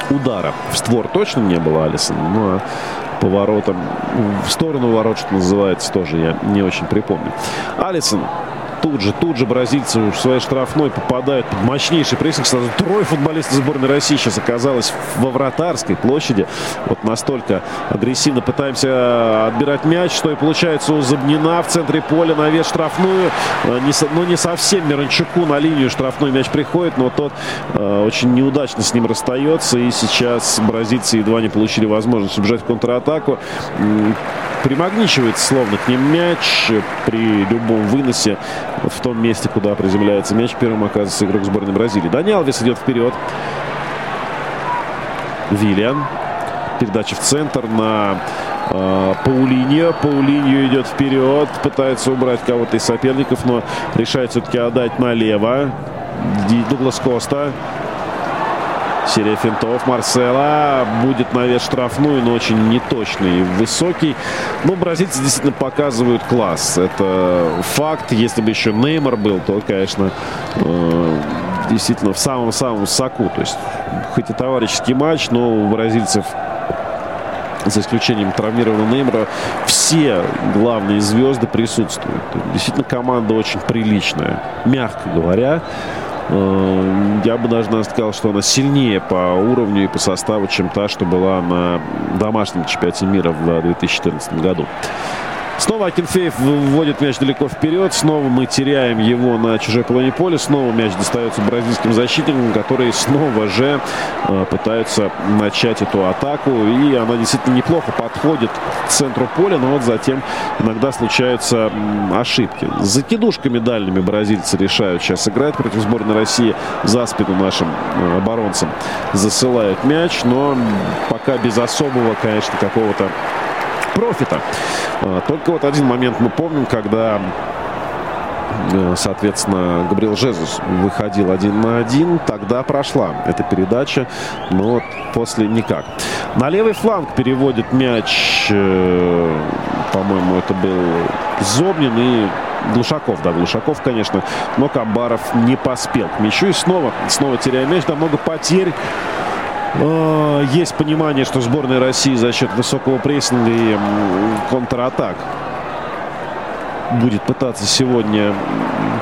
удара. В створ точно не было Алисон, ну а поворотом в сторону ворот, что называется, тоже я не очень припомню. Алисон тут же, тут же бразильцы в своей штрафной попадают под мощнейший прессинг. Сразу трое футболистов сборной России сейчас оказалось во вратарской площади. Вот настолько агрессивно пытаемся отбирать мяч, что и получается у Забнина в центре поля навес штрафную. Э, не, ну, не совсем Миранчуку на линию штрафной мяч приходит, но тот э, очень неудачно с ним расстается. И сейчас бразильцы едва не получили возможность убежать в контратаку примагничивается словно к ним мяч при любом выносе в том месте, куда приземляется мяч. Первым оказывается игрок сборной Бразилии. Дани Алвес идет вперед. Виллиан. Передача в центр на э, Паулиньо. Паулиньо идет вперед. Пытается убрать кого-то из соперников, но решает все-таки отдать налево. Дуглас Коста. Серия финтов Марсела. Будет навес штрафную, но очень неточный и высокий. Но бразильцы действительно показывают класс. Это факт. Если бы еще Неймар был, то, конечно, э, действительно в самом-самом соку. То есть, хоть и товарищеский матч, но у бразильцев за исключением травмированного Неймара, все главные звезды присутствуют. Действительно, команда очень приличная, мягко говоря. Э, я бы даже сказал, что она сильнее по уровню и по составу, чем та, что была на домашнем чемпионате мира в 2014 году. Снова Акинфеев вводит мяч далеко вперед. Снова мы теряем его на чужой половине поля. Снова мяч достается бразильским защитникам, которые снова же э, пытаются начать эту атаку. И она действительно неплохо подходит к центру поля, но вот затем иногда случаются ошибки. С закидушками дальними бразильцы решают сейчас играть против сборной России за спину нашим э, оборонцам. Засылают мяч, но пока без особого, конечно, какого-то профита. А, только вот один момент мы помним, когда э, соответственно, Габриэл Жезус выходил один на один. Тогда прошла эта передача, но после никак. На левый фланг переводит мяч, э, по-моему, это был Зобнин и Глушаков, да, Глушаков, конечно, но Камбаров не поспел к мячу. И снова, снова теряя мяч, там много потерь. Э, есть понимание, что сборная России за счет высокого прессинга и контратак будет пытаться сегодня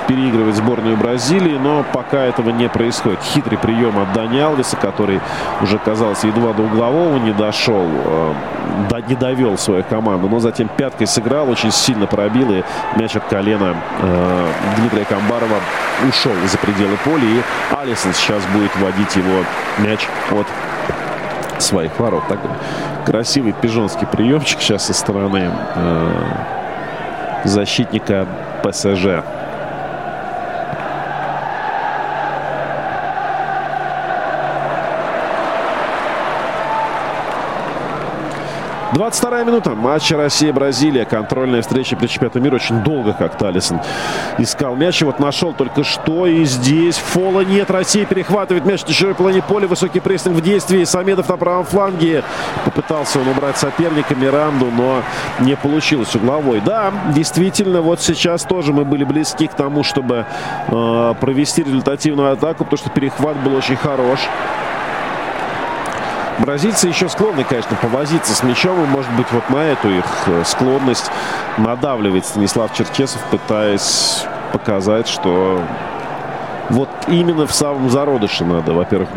переигрывать сборную Бразилии, но пока этого не происходит. Хитрый прием от Дани Алвеса, который уже, казалось, едва до углового не дошел, э, не довел свою команду, но затем пяткой сыграл, очень сильно пробил, и мяч от колена э, Дмитрия Камбарова ушел за пределы поля, и Алисон сейчас будет вводить его мяч от своих ворот. Такой красивый пижонский приемчик сейчас со стороны э, защитника ПСЖ. 22 минута матча Россия-Бразилия. Контрольная встреча при чемпионате мира. Очень долго как-то Алисон искал мяч. И вот нашел только что. И здесь фола нет. Россия перехватывает мяч на чужой половине поля. Высокий прессинг в действии. Самедов на правом фланге. Попытался он убрать соперника Миранду, но не получилось угловой. Да, действительно, вот сейчас тоже мы были близки к тому, чтобы э, провести результативную атаку, потому что перехват был очень хорош. Бразильцы еще склонны, конечно, повозиться с мячом. И, может быть, вот на эту их э, склонность надавливает Станислав Черчесов, пытаясь показать, что вот именно в самом зародыше надо, во-первых,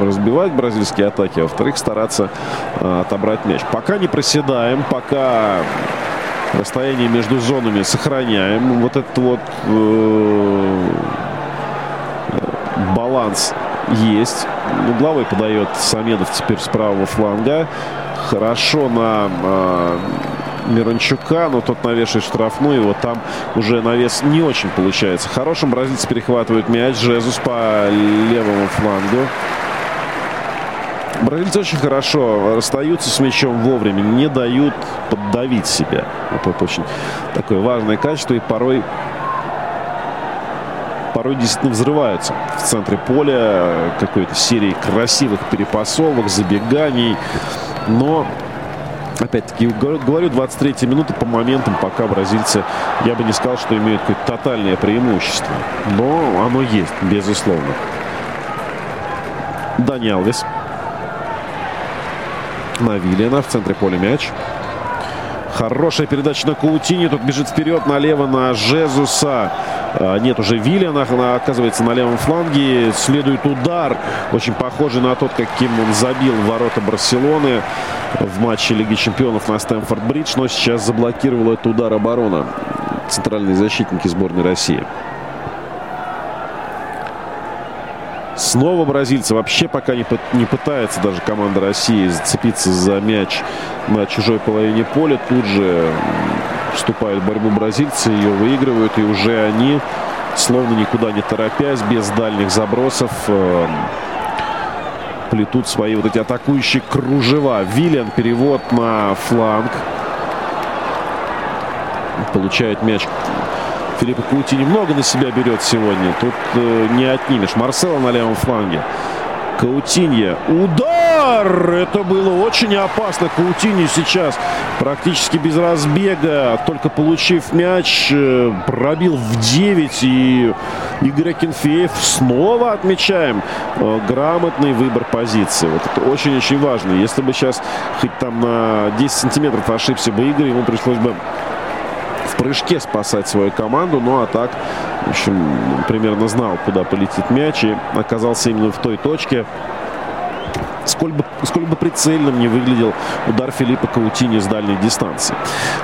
разбивать бразильские атаки, а во-вторых, стараться э, отобрать мяч. Пока не проседаем, пока расстояние между зонами сохраняем. Вот этот вот э, баланс есть. Угловой подает Самедов теперь с правого фланга. Хорошо на э, Мирончука, но тот навешивает штрафную. Вот там уже навес не очень получается. Хорошим бразильцы перехватывают мяч. Жезус по левому флангу. Бразильцы очень хорошо расстаются с мячом вовремя, не дают поддавить себя. Это очень такое важное качество. И порой порой действительно взрываются в центре поля какой-то серии красивых перепасовок, забеганий. Но опять-таки, говорю, 23 минута по моментам, пока бразильцы, я бы не сказал, что имеют какое-то тотальное преимущество. Но оно есть, безусловно. Дани Алвес. На Виллиана в центре поля мяч. Хорошая передача на Каутини. Тут бежит вперед налево на Жезуса. А, нет, уже Виллиана оказывается на левом фланге. Следует удар, очень похожий на тот, каким он забил ворота Барселоны в матче Лиги Чемпионов на Стэнфорд-Бридж. Но сейчас заблокировал этот удар оборона. Центральные защитники сборной России. Снова бразильцы. Вообще пока не, не пытается даже команда России зацепиться за мяч на чужой половине поля. Тут же вступают в борьбу бразильцы, ее выигрывают. И уже они, словно никуда не торопясь, без дальних забросов, э, плетут свои вот эти атакующие кружева. Виллиан перевод на фланг. Получает мяч Филиппа Каути немного на себя берет сегодня. Тут э, не отнимешь. Марсела на левом фланге. Каутинья. Удар! Это было очень опасно. Каутинья сейчас практически без разбега, только получив мяч, э, пробил в 9. И Игорь Акинфеев снова отмечаем э, грамотный выбор позиции. Вот это очень-очень важно. Если бы сейчас хоть там на 10 сантиметров ошибся бы Игорь, ему пришлось бы в прыжке спасать свою команду. Ну а так, в общем, примерно знал, куда полетит мяч и оказался именно в той точке. Сколь бы, сколь бы прицельным не выглядел удар Филиппа Каутини с дальней дистанции.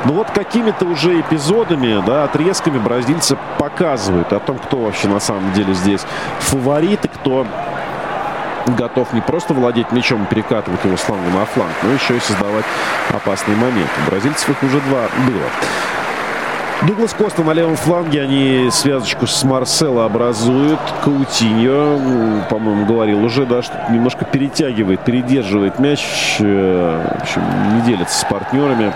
Но вот какими-то уже эпизодами, да, отрезками бразильцы показывают о том, кто вообще на самом деле здесь фаворит и кто готов не просто владеть мячом и перекатывать его с фланга на фланг, но еще и создавать опасные моменты. Бразильцев их уже два было. Дуглас Коста на левом фланге. Они связочку с Марсело образуют. Каутиньо, по-моему, говорил уже, да, что немножко перетягивает, передерживает мяч. Э, в общем, не делится с партнерами.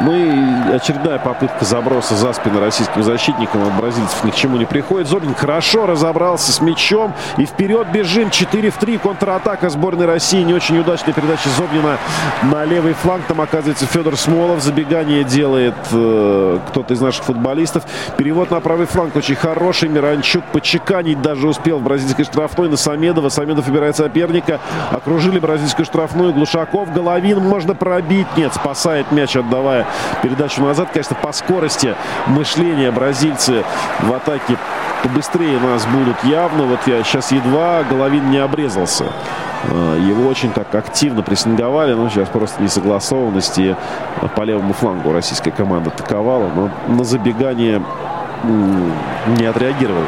Ну и очередная попытка заброса за спину российским защитникам от бразильцев ни к чему не приходит. Зорин хорошо разобрался с мячом. И вперед бежим. 4 в 3. Контратака сборной России. Не очень удачная передача Зобнина на левый фланг. Там оказывается Федор Смолов. Забегание делает э, кто-то из наших футболистов. Перевод на правый фланг очень хороший. Миранчук почеканить даже успел в бразильской штрафной на Самедова. Самедов выбирает соперника. Окружили бразильскую штрафную. Глушаков. Головин можно пробить. Нет, спасает мяч, отдавая передачу назад. Конечно, по скорости мышления бразильцы в атаке побыстрее нас будут явно. Вот я сейчас едва Головин не обрезался. А, его очень так активно прессинговали, но сейчас просто несогласованность и по левому флангу российская команда атаковала, но на забегание не отреагировал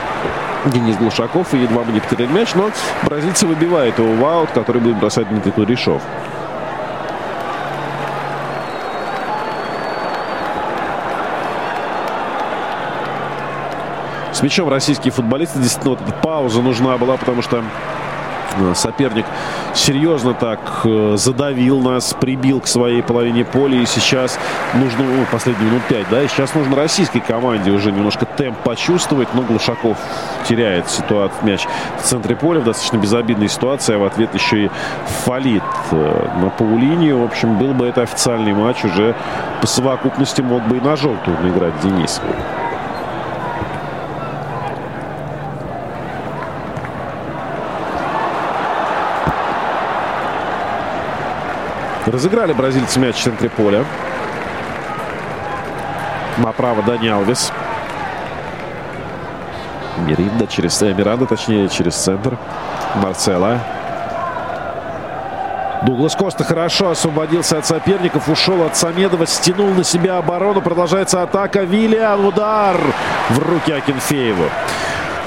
Денис Глушаков и едва бы не потеряли мяч, но бразильцы выбивают его в аут, который будет бросать Дмитрий Куришов. С мячом российские футболисты. Действительно, вот пауза нужна была, потому что Соперник серьезно так э, задавил нас, прибил к своей половине поля. И сейчас нужно, ну, последние минут пять, да, и сейчас нужно российской команде уже немножко темп почувствовать. Но Глушаков теряет ситуацию, мяч в центре поля в достаточно безобидной ситуации, а в ответ еще и фалит э, на полулинию. В общем, был бы это официальный матч, уже по совокупности мог бы и на желтую наиграть Денис. Разыграли бразильцы мяч в центре поля. Направо Дани Алвес. Миринда через... Э, Миранда, точнее, через центр. Марцела. Дуглас Коста хорошо освободился от соперников, ушел от Самедова, стянул на себя оборону. Продолжается атака. Виллиан, удар в руки Акинфееву.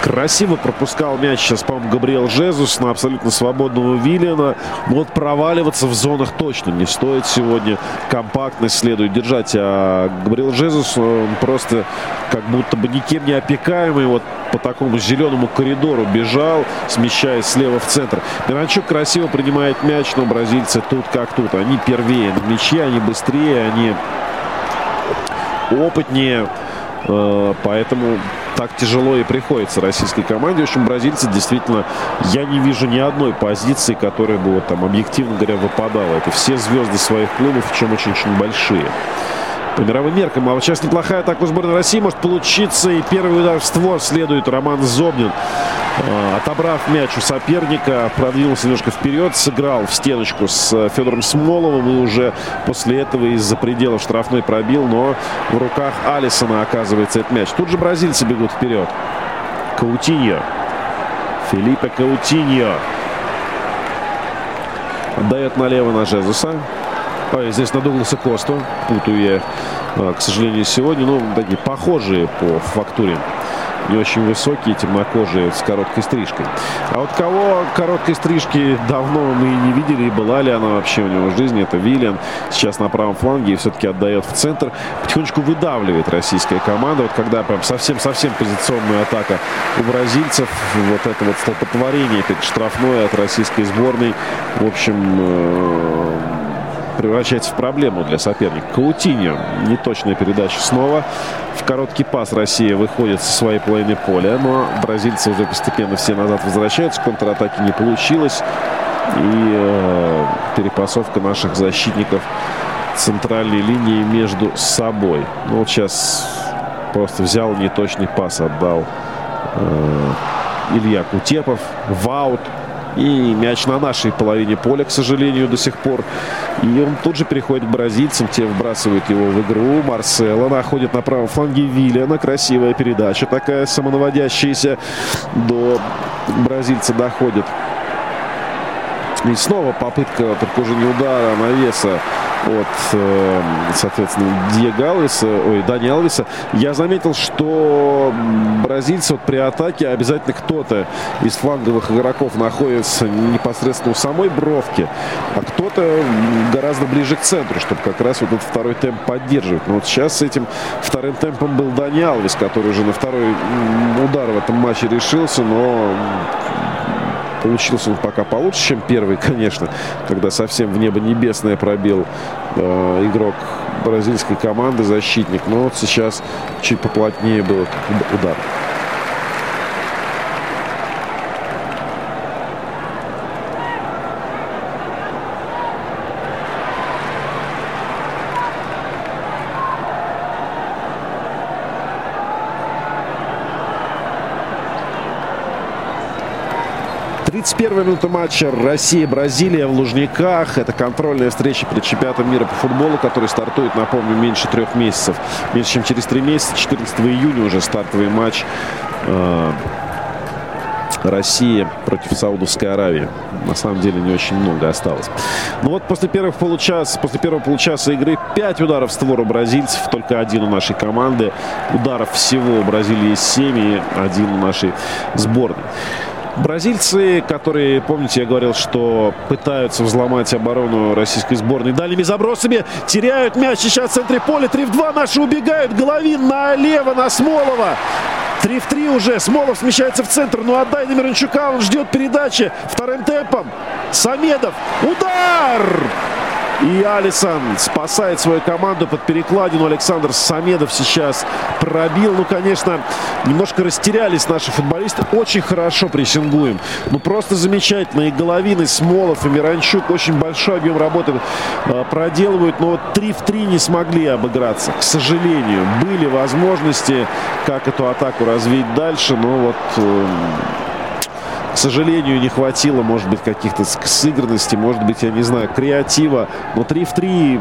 Красиво пропускал мяч сейчас, по-моему, Габриэл Жезус на абсолютно свободного Виллиана. Вот проваливаться в зонах точно не стоит сегодня. Компактность следует держать. А Габриэл Жезус, он просто как будто бы никем не опекаемый. Вот по такому зеленому коридору бежал, смещаясь слева в центр. Миранчук красиво принимает мяч, но бразильцы тут как тут. Они первее на мяче, они быстрее, они опытнее. Э, поэтому так тяжело и приходится российской команде. В общем, бразильцы действительно, я не вижу ни одной позиции, которая бы вот там объективно говоря выпадала. Это все звезды своих клубов, чем очень-очень большие по мировым меркам. А вот сейчас неплохая атака у сборной России может получиться. И первый удар в створ следует Роман Зобнин. А, отобрав мяч у соперника, продвинулся немножко вперед, сыграл в стеночку с Федором Смоловым и уже после этого из-за пределов штрафной пробил, но в руках Алисона оказывается этот мяч. Тут же бразильцы бегут вперед. Каутиньо. Филиппе Каутиньо. Отдает налево на Жезуса. Ой, здесь на Дугласа Косту. А, к сожалению, сегодня. Ну, такие похожие по фактуре. Не очень высокие, темнокожие, с короткой стрижкой. А вот кого короткой стрижки давно мы и не видели, и была ли она вообще у него в жизни, это Виллиан. Сейчас на правом фланге и все-таки отдает в центр. Потихонечку выдавливает российская команда. Вот когда прям совсем-совсем позиционная атака у бразильцев, вот это вот столпотворение перед штрафной от российской сборной. В общем, э, превращается в проблему для соперника. Каутиньо. Неточная передача снова. В короткий пас Россия выходит со своей половины поля. Но бразильцы уже постепенно все назад возвращаются. Контратаки не получилось. И э, перепасовка наших защитников центральной линии между собой. Ну, вот сейчас просто взял неточный пас, отдал э, Илья Кутепов. Ваут. И мяч на нашей половине поля, к сожалению, до сих пор. И он тут же переходит к бразильцам. Те вбрасывают его в игру. Марсело находит на правом фланге Виллиана. Красивая передача такая самонаводящаяся. До бразильца доходит. И снова попытка, только уже не удара, навеса от, э, соответственно, Диего Алвиса, ой, Дани Алвиса, я заметил, что бразильцы вот при атаке обязательно кто-то из фланговых игроков находится непосредственно у самой бровки, а кто-то гораздо ближе к центру, чтобы как раз вот этот второй темп поддерживать. Но вот сейчас с этим вторым темпом был Дани Алвис, который уже на второй удар в этом матче решился, но Получился он пока получше, чем первый, [laughs] конечно, когда совсем в небо небесное пробил э, игрок бразильской команды, защитник. Но вот сейчас чуть поплотнее был удар. 31 минута матча Россия-Бразилия в Лужниках. Это контрольная встреча перед чемпионатом мира по футболу, который стартует, напомню, меньше трех месяцев. Меньше, чем через три месяца. 14 июня уже стартовый матч э, России против Саудовской Аравии. На самом деле не очень много осталось. Но вот после первых получаса, после первого получаса игры 5 ударов в створ у бразильцев, только один у нашей команды. Ударов всего у Бразилии есть 7 и один у нашей сборной. Бразильцы, которые, помните, я говорил, что пытаются взломать оборону российской сборной дальними забросами, теряют мяч сейчас в центре поля. 3 в 2 наши убегают. Головин налево на Смолова. 3 в 3 уже. Смолов смещается в центр. Ну отдай на Мирончука. Он ждет передачи. Вторым темпом. Самедов. Удар! И Алисон спасает свою команду под перекладину. Александр Самедов сейчас пробил. Ну, конечно, немножко растерялись наши футболисты. Очень хорошо прессингуем. Ну, просто замечательно. И Головин, Смолов, и Миранчук очень большой объем работы э, проделывают. Но вот 3 в 3 не смогли обыграться. К сожалению, были возможности, как эту атаку развить дальше. Но вот... Э, к содержанию, не хватило, может быть, каких-то сыгранностей, может быть, я не знаю, креатива. Но 3 в 3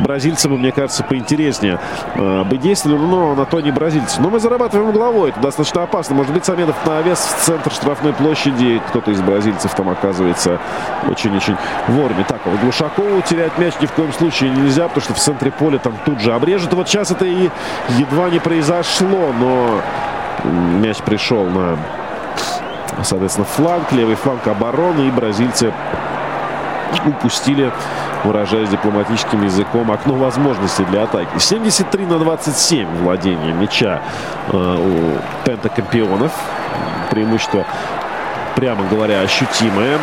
бразильцам, мне кажется, поинтереснее э, бы действовали, но на то не бразильцы. Но мы зарабатываем угловой, это достаточно опасно. Может быть, Самедов на вес в центр штрафной площади. Кто-то из бразильцев там оказывается очень-очень вовремя. Так, а вот Глушакову терять мяч ни в коем случае нельзя, потому что в центре поля там тут же обрежут. Вот сейчас это и едва не произошло, но мяч пришел на соответственно, фланг, левый фланг обороны. И бразильцы упустили, выражаясь дипломатическим языком, окно возможностей для атаки. 73 на 27 владение мяча э, у пентакампионов. Преимущество, прямо говоря, ощутимое.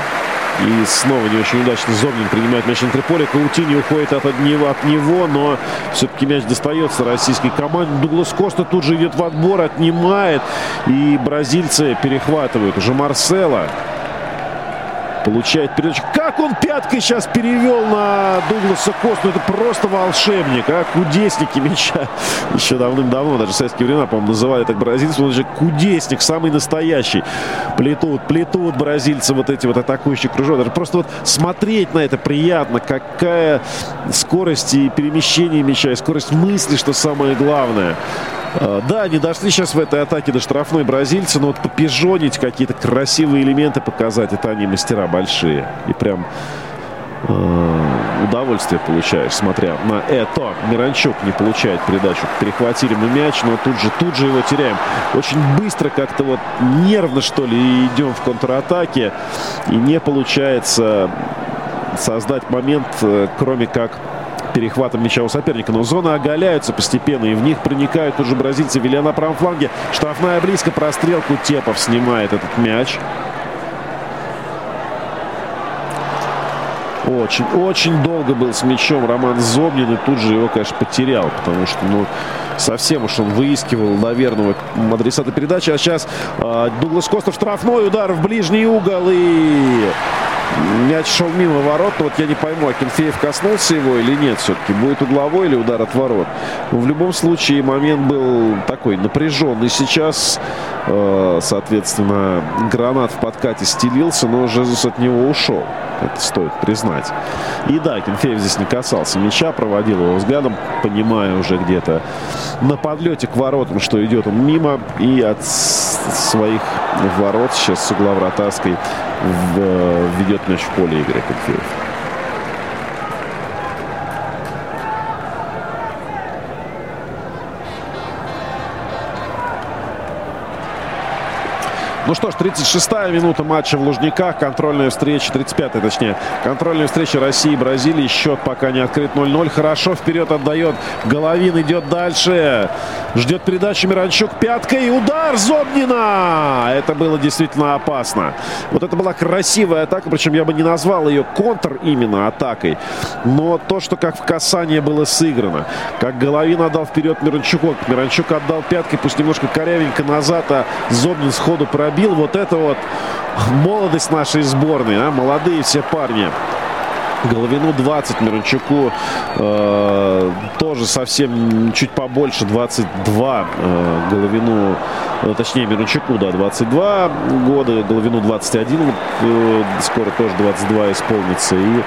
И снова не очень удачно Зобнин принимает мяч на триполе. Каутини уходит от него, от него, но все-таки мяч достается российской команде. Дуглас Коста тут же идет в отбор, отнимает. И бразильцы перехватывают уже Марсела получает передачу. Как он пяткой сейчас перевел на Дугласа Косту. Это просто волшебник, а? Кудесники мяча. [laughs] Еще давным-давно, даже в советские времена, по-моему, называли так бразильцев. Он же кудесник, самый настоящий. Плетут, плетут бразильцы вот эти вот атакующие кружок. Даже просто вот смотреть на это приятно. Какая скорость и перемещение мяча, и скорость мысли, что самое главное. А, да, они дошли сейчас в этой атаке до штрафной бразильцы, но вот попижонить какие-то красивые элементы показать, это они мастера большие. И прям э, удовольствие получаешь, смотря на это. Миранчук не получает передачу. Перехватили мы мяч, но тут же, тут же его теряем. Очень быстро как-то вот нервно, что ли, идем в контратаке. И не получается создать момент, э, кроме как перехватом мяча у соперника. Но зоны оголяются постепенно, и в них проникают уже бразильцы. Виля на правом фланге. Штрафная близко. Прострел Кутепов снимает этот мяч. Очень, очень долго был с мячом Роман Зобнин и тут же его, конечно, потерял, потому что, ну, совсем уж он выискивал наверное, адресата передачи. А сейчас э, Дуглас Костов штрафной удар в ближний угол и Мяч шел мимо ворот. Вот я не пойму, Акинфеев коснулся его или нет все-таки. Будет угловой или удар от ворот. Но в любом случае момент был такой напряженный. Сейчас, э, соответственно, гранат в подкате стелился, но Жезус от него ушел. Это стоит признать. И да, Кенфеев здесь не касался мяча, проводил его взглядом, понимая уже где-то на подлете к воротам, что идет он мимо. И от своих ворот сейчас с угла вратарской введет мяч в поле игры Кенфеев. Ну что ж, 36-я минута матча в Лужниках. Контрольная встреча, 35-я точнее. Контрольная встреча России и Бразилии. Счет пока не открыт 0-0. Хорошо вперед отдает. Головин идет дальше. Ждет передачу Миранчук пяткой. Удар Зобнина! Это было действительно опасно. Вот это была красивая атака. Причем я бы не назвал ее контр именно атакой. Но то, что как в касание было сыграно. Как Головин отдал вперед Миранчуку. Миранчук отдал пяткой. Пусть немножко корявенько назад. А Зобнин сходу пробил пробил вот это вот молодость нашей сборной. А? Молодые все парни. Головину 20, Мирончуку э, тоже совсем чуть побольше, 22. Э, Головину, э, точнее Мирончуку, да, 22 года, Головину 21, э, скоро тоже 22 исполнится. И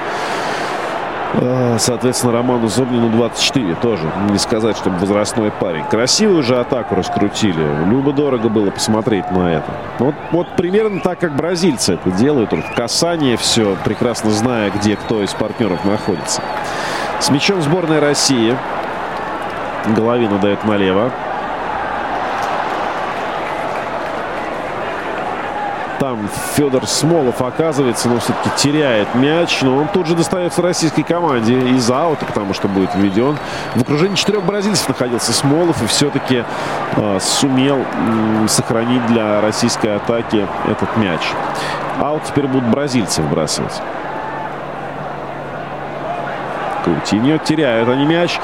соответственно, Роману Зобнину 24 тоже. Не сказать, чтобы возрастной парень. Красивую же атаку раскрутили. Любо-дорого было посмотреть на это. Вот, вот примерно так, как бразильцы это делают. В касание все, прекрасно зная, где кто из партнеров находится. С мячом сборной России. Головина дает налево. Там Федор Смолов оказывается, но все-таки теряет мяч. Но он тут же достается российской команде из аута, потому что будет введен. В окружении четырех бразильцев находился Смолов и все-таки э, сумел э, сохранить для российской атаки этот мяч. Аут теперь будут бразильцы выбрасывать. Каутиньо теряют они мяч.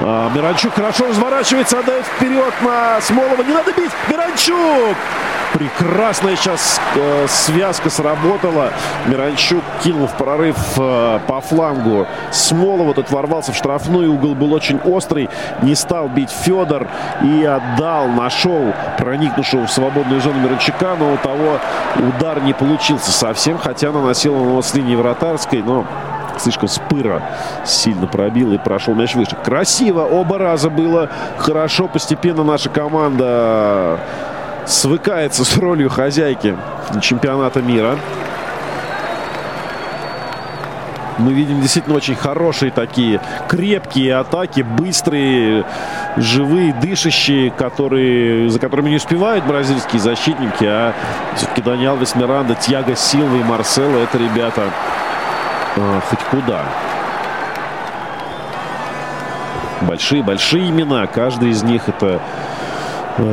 А, Миранчук хорошо разворачивается, отдает вперед на Смолова. Не надо бить! Миранчук! Прекрасная сейчас э, связка сработала. Миранчук кинул в прорыв э, по флангу. Смолова тут ворвался в штрафную. Угол был очень острый. Не стал бить Федор. И отдал, нашел проникнувшего в свободную зону Миранчука. Но у того удар не получился совсем. Хотя наносил он его с линии вратарской. Но слишком спыро сильно пробил и прошел мяч выше. Красиво оба раза было. Хорошо постепенно наша команда свыкается с ролью хозяйки чемпионата мира. Мы видим действительно очень хорошие такие крепкие атаки, быстрые, живые, дышащие, которые, за которыми не успевают бразильские защитники, а все-таки Даниэл Весмиранда, Тьяго Силва и Марсело это ребята э, хоть куда. Большие-большие имена. Каждый из них это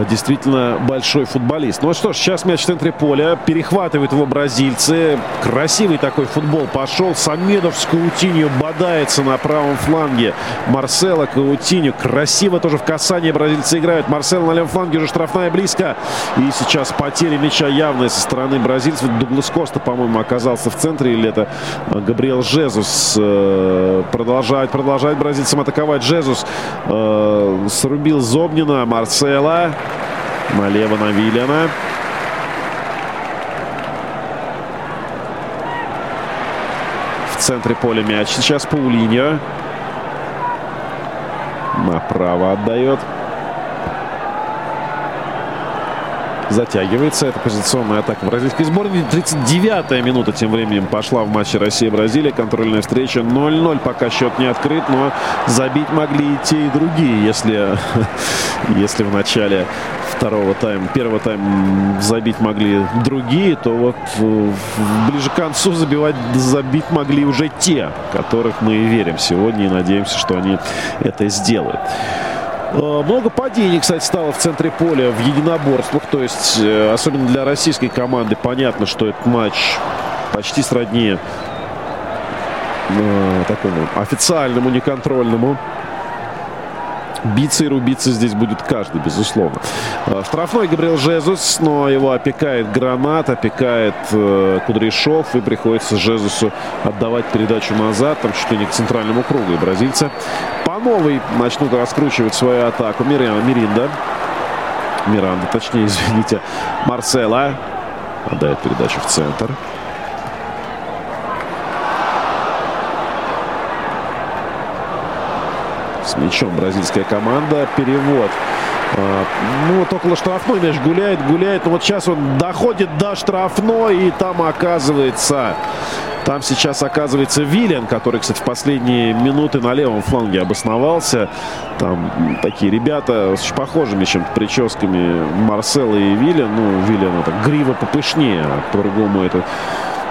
действительно большой футболист. Ну что ж, сейчас мяч в центре поля. Перехватывают его бразильцы. Красивый такой футбол пошел. Самедов с Каутинью бодается на правом фланге. Марсело, Каутинью. Красиво тоже в касании бразильцы играют. Марсело на левом фланге уже штрафная близко. И сейчас потеря мяча явная со стороны бразильцев. Дуглас Коста, по-моему, оказался в центре. Или это Габриэл Жезус э, продолжает, продолжает бразильцам атаковать. Жезус э, срубил Зобнина. Марсело. Налево на Виллиана. В центре поля мяч. Сейчас Паулиньо. Направо отдает. Затягивается. Это позиционная атака бразильской сборной. 39-я минута тем временем пошла в матче Россия-Бразилия. Контрольная встреча 0-0. Пока счет не открыт, но забить могли и те, и другие, если, [laughs] если в начале второго тайма, первого тайма забить могли другие, то вот э, ближе к концу забивать, забить могли уже те, которых мы и верим сегодня и надеемся, что они это сделают. Э, много падений, кстати, стало в центре поля в единоборствах. То есть, э, особенно для российской команды, понятно, что этот матч почти сродни э, такому официальному, неконтрольному. Биться и рубиться здесь будет каждый, безусловно. Штрафной Габриэл Жезус, но его опекает Гранат, опекает э, Кудряшов. И приходится Жезусу отдавать передачу назад, там чуть ли не к центральному кругу. И бразильцы по новой начнут раскручивать свою атаку. Мирина, Миринда. Миранда, точнее, [laughs] извините. Марсела отдает передачу в центр. С мячом бразильская команда. Перевод. А, ну, вот около штрафной мяч гуляет, гуляет. Но вот сейчас он доходит до штрафной. И там оказывается там сейчас оказывается Виллиан, который, кстати, в последние минуты на левом фланге обосновался. Там такие ребята с похожими чем-то прическами Марсела и Виллиан. Ну, Виллиан это грива попышнее, а по-другому это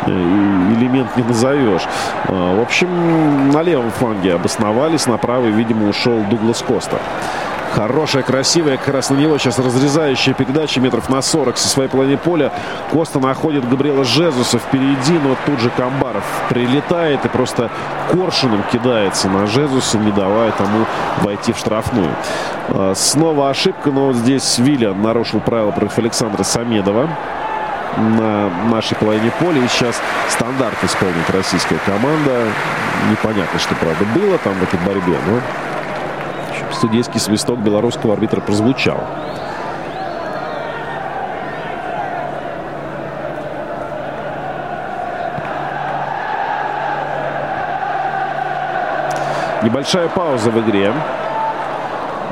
э, элемент не назовешь. А, в общем, на левом фланге обосновались, на правый, видимо, ушел Дуглас Коста. Хорошая, красивая, как раз на него сейчас разрезающая передача метров на 40 со своей половины поля. Коста находит Габриэла Жезуса впереди, но тут же Камбаров прилетает и просто коршуном кидается на Жезуса, не давая тому войти в штрафную. А, снова ошибка, но вот здесь Вилля нарушил правила против Александра Самедова на нашей половине поля. И сейчас стандарт исполнит российская команда. Непонятно, что, правда, было там в этой борьбе, но судейский свисток белорусского арбитра прозвучал. Небольшая пауза в игре.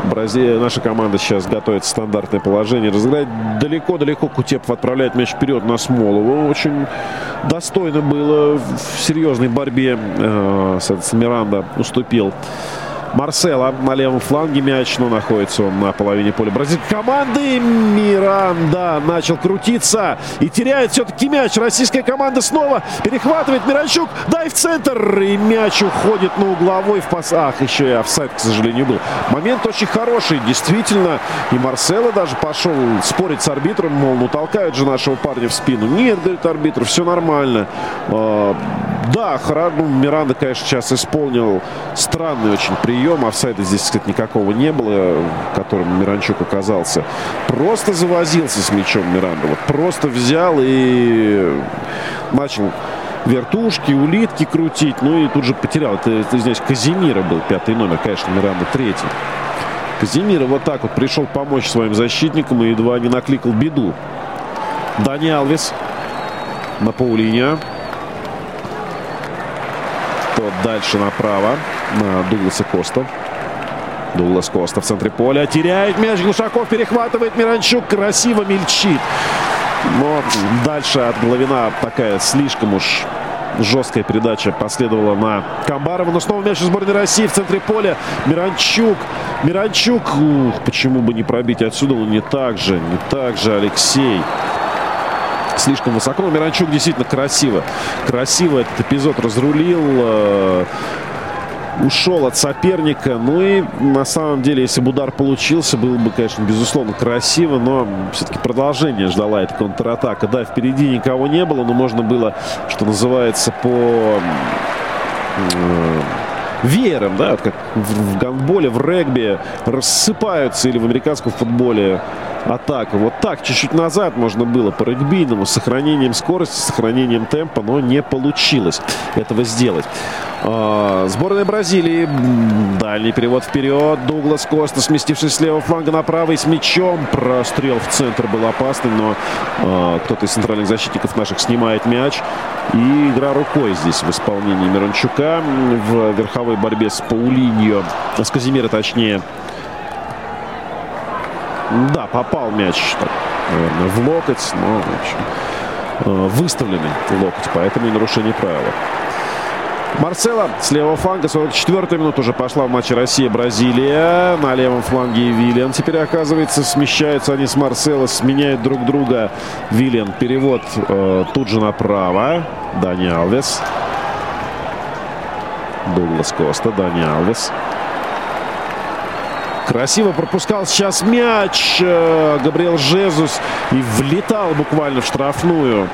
Бразилия, наша команда сейчас готовит стандартное положение. Разыграть далеко-далеко Кутепов отправляет мяч вперед на Смолову. Очень достойно было в серьезной борьбе. Э, Миранда уступил Марсела на левом фланге мяч, но находится он на половине поля бразильской команды. Миранда начал крутиться и теряет все-таки мяч. Российская команда снова перехватывает Миранчук. Дай в центр. И мяч уходит на угловой в пасах. Еще и офсайд, к сожалению, был. Момент очень хороший, действительно. И Марсела даже пошел спорить с арбитром, мол, ну толкают же нашего парня в спину. Нет, говорит арбитр, все нормально. Да, хорошо, ну, Миранда, конечно, сейчас исполнил странный очень прием. Офсайда здесь, кстати, никакого не было, которым Миранчук оказался. Просто завозился с мячом Миранда. Вот просто взял и начал вертушки, улитки крутить. Ну и тут же потерял. Это, это здесь Казимира был пятый номер. Конечно, Миранда третий. Казимира вот так вот пришел помочь своим защитникам и едва не накликал беду. Дани Алвес на Паулиния. Тот дальше направо на Дугласа Коста. Дуглас Коста в центре поля. Теряет мяч. Глушаков перехватывает. Миранчук красиво мельчит. Но дальше от Головина такая слишком уж жесткая передача последовала на Камбарова. Но снова мяч сборной России в центре поля. Миранчук. Миранчук. Ух, почему бы не пробить отсюда? Ну, не так же. Не так же Алексей слишком высоко. Но Миранчук действительно красиво. Красиво этот эпизод разрулил. Э, ушел от соперника. Ну и на самом деле, если бы удар получился, было бы, конечно, безусловно, красиво. Но все-таки продолжение ждала эта контратака. Да, впереди никого не было, но можно было, что называется, по э, веером, да, как в гандболе, в регби рассыпаются или в американском футболе атака. Вот так, чуть-чуть назад можно было по регбийному, с сохранением скорости, с сохранением темпа, но не получилось этого сделать. А, сборная Бразилии. Дальний перевод вперед. Дуглас Коста, сместившись с левого фланга на правый с мячом. Прострел в центр был опасный, но а, кто-то из центральных защитников наших снимает мяч. И игра рукой здесь в исполнении Мирончука в верховой борьбе с Паулиньо. С Казимира, точнее. Да, попал мяч, наверное, в локоть, но, в общем, э, выставленный локоть, поэтому и нарушение правила. Марцело с левого фланга. 44-я минута уже пошла в матче Россия-Бразилия. На левом фланге Виллиан. Теперь, оказывается, смещаются они с Марсело, сменяют друг друга. Виллиан. Перевод э, тут же направо. Дани Алвес. Дуглас Коста. Дани Алвес. Красиво пропускал сейчас мяч э, Габриэл Жезус и влетал буквально в штрафную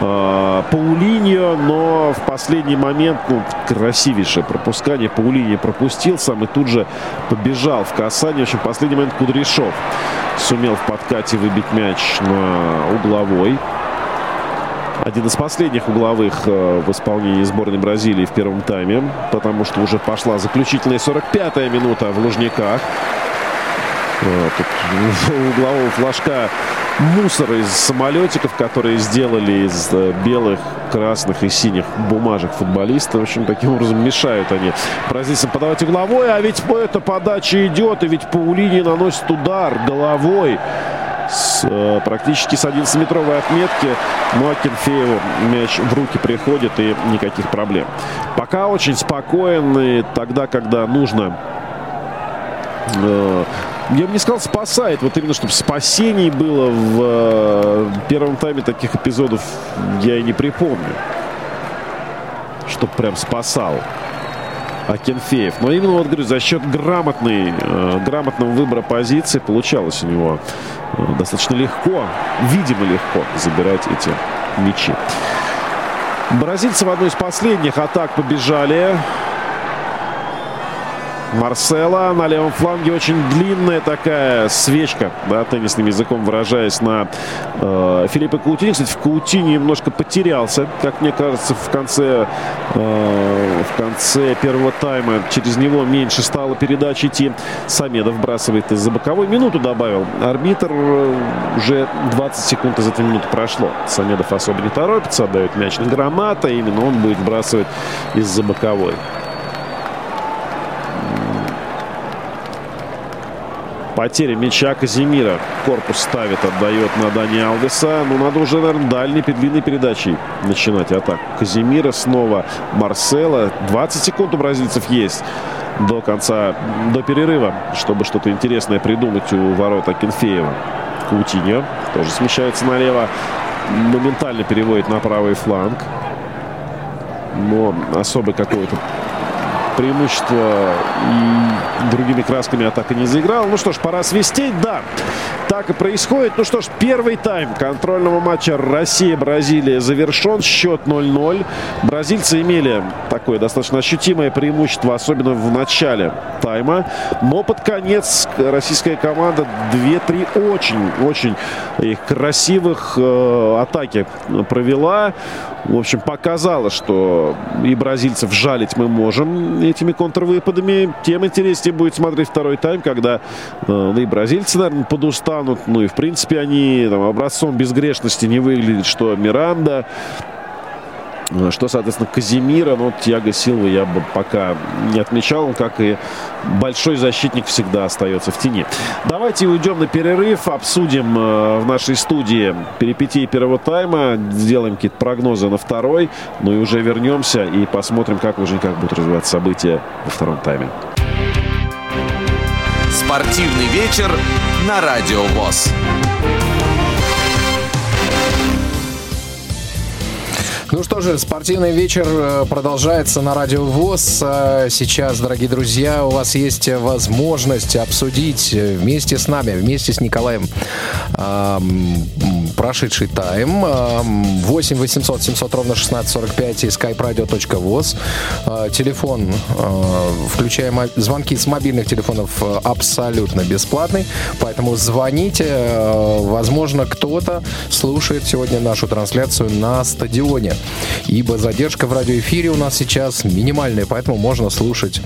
э, Паулиньо, но в последний момент ну, красивейшее пропускание. Паулиньо пропустил сам и тут же побежал в касание. В общем, последний момент Кудряшов сумел в подкате выбить мяч на угловой. Один из последних угловых э, в исполнении сборной Бразилии в первом тайме, потому что уже пошла заключительная 45-я минута в Лужниках. Э, тут [laughs] углового флажка мусор из самолетиков, которые сделали из э, белых, красных и синих бумажек футболиста. В общем, таким образом мешают они бразильцам подавать угловой. А ведь по эта подача идет, и ведь Паулини наносит удар головой с, э, практически с 11-метровой отметки. Ну а Кенфееву мяч в руки приходит и никаких проблем. Пока очень спокоен и тогда, когда нужно э, я бы не сказал спасает, вот именно чтобы спасений было в э, первом тайме таких эпизодов я и не припомню. Чтоб прям спасал. Акинфеев. Но именно вот говорю, за счет грамотной, э, грамотного выбора позиции получалось у него э, достаточно легко, видимо легко забирать эти мячи. Бразильцы в одной из последних атак побежали. Марсела на левом фланге очень длинная такая свечка, да, теннисным языком выражаясь, на э, Филиппа Каутини. Кстати, в Каутине немножко потерялся, как мне кажется, в конце, э, в конце первого тайма. Через него меньше стало передач идти. Самедов вбрасывает из-за боковой. Минуту добавил. Арбитр уже 20 секунд из этой минуты прошло. Самедов особо не торопится, отдает мяч на Граната. Именно он будет вбрасывать из-за боковой. Потеря мяча Казимира. Корпус ставит, отдает на Дани Алвеса. Ну, надо уже, наверное, дальней длинной передачей начинать атаку. Казимира снова Марсела. 20 секунд у бразильцев есть. до конца, до перерыва, чтобы что-то интересное придумать у ворот Акинфеева. Каутиньо тоже смещается налево. Моментально переводит на правый фланг. Но особо какого-то преимущество и другими красками атака не заиграл. Ну что ж, пора свистеть. Да, так и происходит. Ну что ж, первый тайм контрольного матча Россия-Бразилия завершен. Счет 0-0. Бразильцы имели такое достаточно ощутимое преимущество, особенно в начале тайма. Но под конец российская команда 2-3 очень-очень красивых э, атаки провела. В общем, показала, что и бразильцев жалить мы можем этими контрвыпадами. Тем интереснее будет смотреть второй тайм, когда э, и бразильцы, наверное, подустанут. Ну и, в принципе, они там, образцом безгрешности не выглядят, что Миранда, что, соответственно, Казимира, ну, Тьяго Силва я бы пока не отмечал. Как и большой защитник, всегда остается в тени. Давайте уйдем на перерыв, обсудим э, в нашей студии перипетии первого тайма, сделаем какие-то прогнозы на второй, ну и уже вернемся и посмотрим, как уже как будут развиваться события во втором тайме. Спортивный вечер на Радио ВОЗ. Ну что же, спортивный вечер э, продолжается на Радио ВОЗ. А сейчас, дорогие друзья, у вас есть возможность обсудить вместе с нами, вместе с Николаем прошедший тайм. 8 800 700 ровно 1645 и skype-radio.voz. А, телефон, а, включая звонки с мобильных телефонов, абсолютно бесплатный. Поэтому звоните. Возможно, кто-то слушает сегодня нашу трансляцию на стадионе ибо задержка в радиоэфире у нас сейчас минимальная, поэтому можно слушать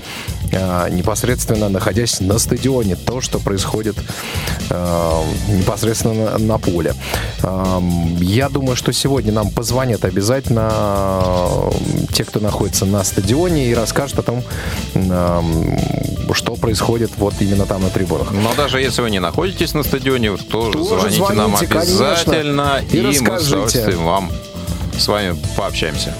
э, непосредственно находясь на стадионе то, что происходит э, непосредственно на, на поле. Э, я думаю, что сегодня нам позвонят обязательно э, те, кто находится на стадионе и расскажут о том, э, что происходит вот именно там на трибунах. Но даже если вы не находитесь на стадионе, тоже, тоже звоните, звоните нам обязательно, конечно, и, и мы с удовольствием вам с вами пообщаемся.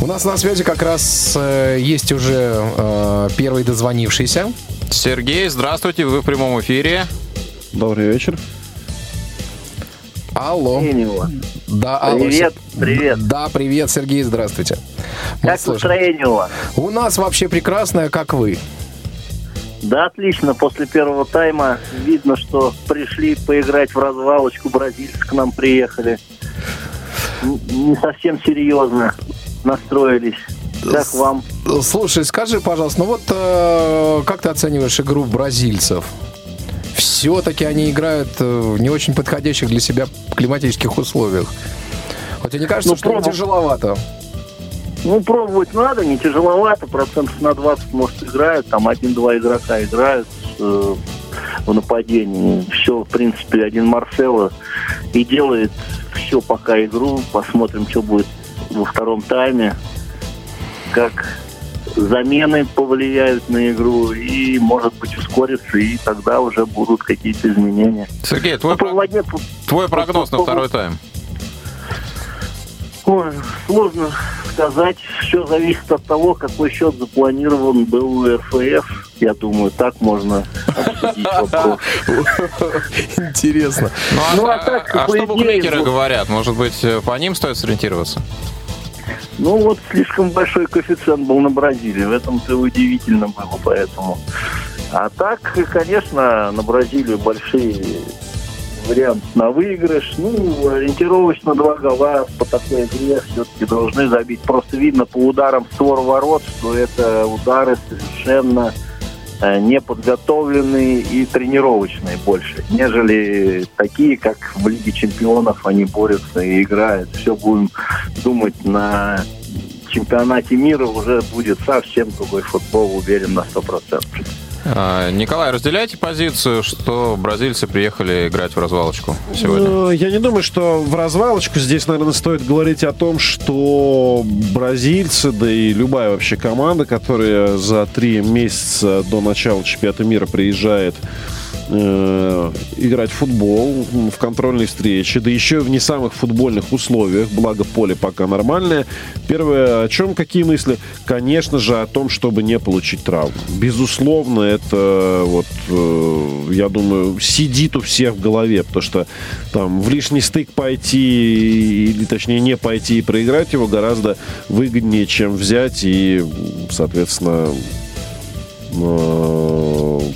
У нас на связи как раз э, есть уже э, первый дозвонившийся. Сергей, здравствуйте, вы в прямом эфире. Добрый вечер. Алло. Да, алло. Привет, привет. Да, привет, Сергей, здравствуйте. Мы как слышим. настроение у вас? У нас вообще прекрасное, как вы. Да, отлично. После первого тайма видно, что пришли поиграть в развалочку. Бразильцы к нам приехали. Не совсем серьезно настроились. Как вам? Слушай, скажи, пожалуйста, ну вот э, как ты оцениваешь игру бразильцев? Все-таки они играют э, в не очень подходящих для себя климатических условиях. Вот тебе не кажется, ну, что проб... тяжеловато? Ну, пробовать надо, не тяжеловато, процентов на 20, может, играют, там один-два игрока играют э, в нападении. Все, в принципе, один Марсело и делает все пока игру. Посмотрим, что будет во втором тайме, как замены повлияют на игру и, может быть, ускорится, и тогда уже будут какие-то изменения. Сергей, твой, про... твой прогноз на второй тайм? Ой, сложно сказать. Все зависит от того, какой счет запланирован был у РФФ. Я думаю, так можно обсудить вопрос. [laughs] Интересно. Ну, а, ну, а, так, а что букмекеры говорят? Может быть, по ним стоит сориентироваться? Ну вот слишком большой коэффициент был на Бразилии. В этом-то удивительно было, поэтому. А так, конечно, на Бразилию большие вариант на выигрыш. Ну, ориентировочно два гола по такой игре все-таки должны забить. Просто видно по ударам в створ ворот, что это удары совершенно э, неподготовленные и тренировочные больше, нежели такие, как в Лиге Чемпионов они борются и играют. Все будем думать на чемпионате мира уже будет совсем другой футбол, уверен на 100%. А, Николай, разделяете позицию, что бразильцы приехали играть в развалочку сегодня? Ну, я не думаю, что в развалочку здесь, наверное, стоит говорить о том, что бразильцы, да и любая вообще команда, которая за три месяца до начала чемпионата мира приезжает э, играть в футбол в контрольной встрече, да еще в не самых футбольных условиях, благо поле пока нормальное. Первое, о чем какие мысли? Конечно же, о том, чтобы не получить травму. Безусловно, это вот, э, я думаю, сидит у всех в голове, потому что там в лишний стык пойти, или точнее не пойти и проиграть его гораздо выгоднее, чем взять и, соответственно,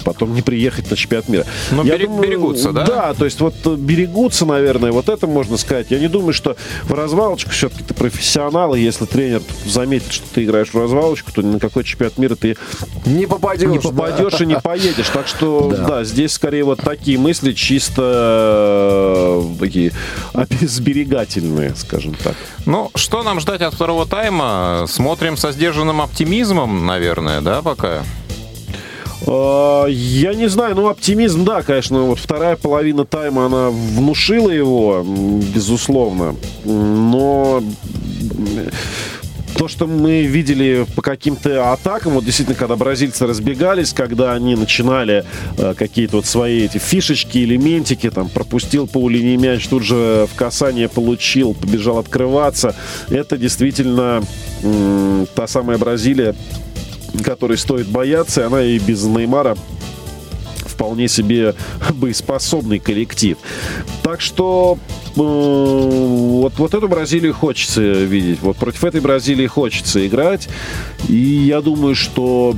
потом не приехать на чемпионат мира. Но берег, думаю, берегутся, да? Да, то есть вот берегутся, наверное, вот это можно сказать. Я не думаю, что в развалочку все-таки ты профессионал, и если тренер заметит, что ты играешь в развалочку, то ни на какой чемпионат мира ты не попадешь, не попадешь да. и не поедешь. Так что, [laughs] да. да, здесь скорее вот такие мысли чисто э, такие обезберегательные, скажем так. Ну, что нам ждать от второго тайма? Смотрим со сдержанным оптимизмом, наверное, да, пока? А, я не знаю, ну оптимизм, да, конечно, вот вторая половина тайма, она внушила его, безусловно, но то, что мы видели по каким-то атакам, вот действительно, когда бразильцы разбегались, когда они начинали э, какие-то вот свои эти фишечки, элементики, там, пропустил по линии мяч, тут же в касание получил, побежал открываться, это действительно э, та самая Бразилия, которой стоит бояться, она и без Неймара вполне себе [laughs] боеспособный коллектив. Так что э, вот, вот эту Бразилию хочется видеть. Вот против этой Бразилии хочется играть. И я думаю, что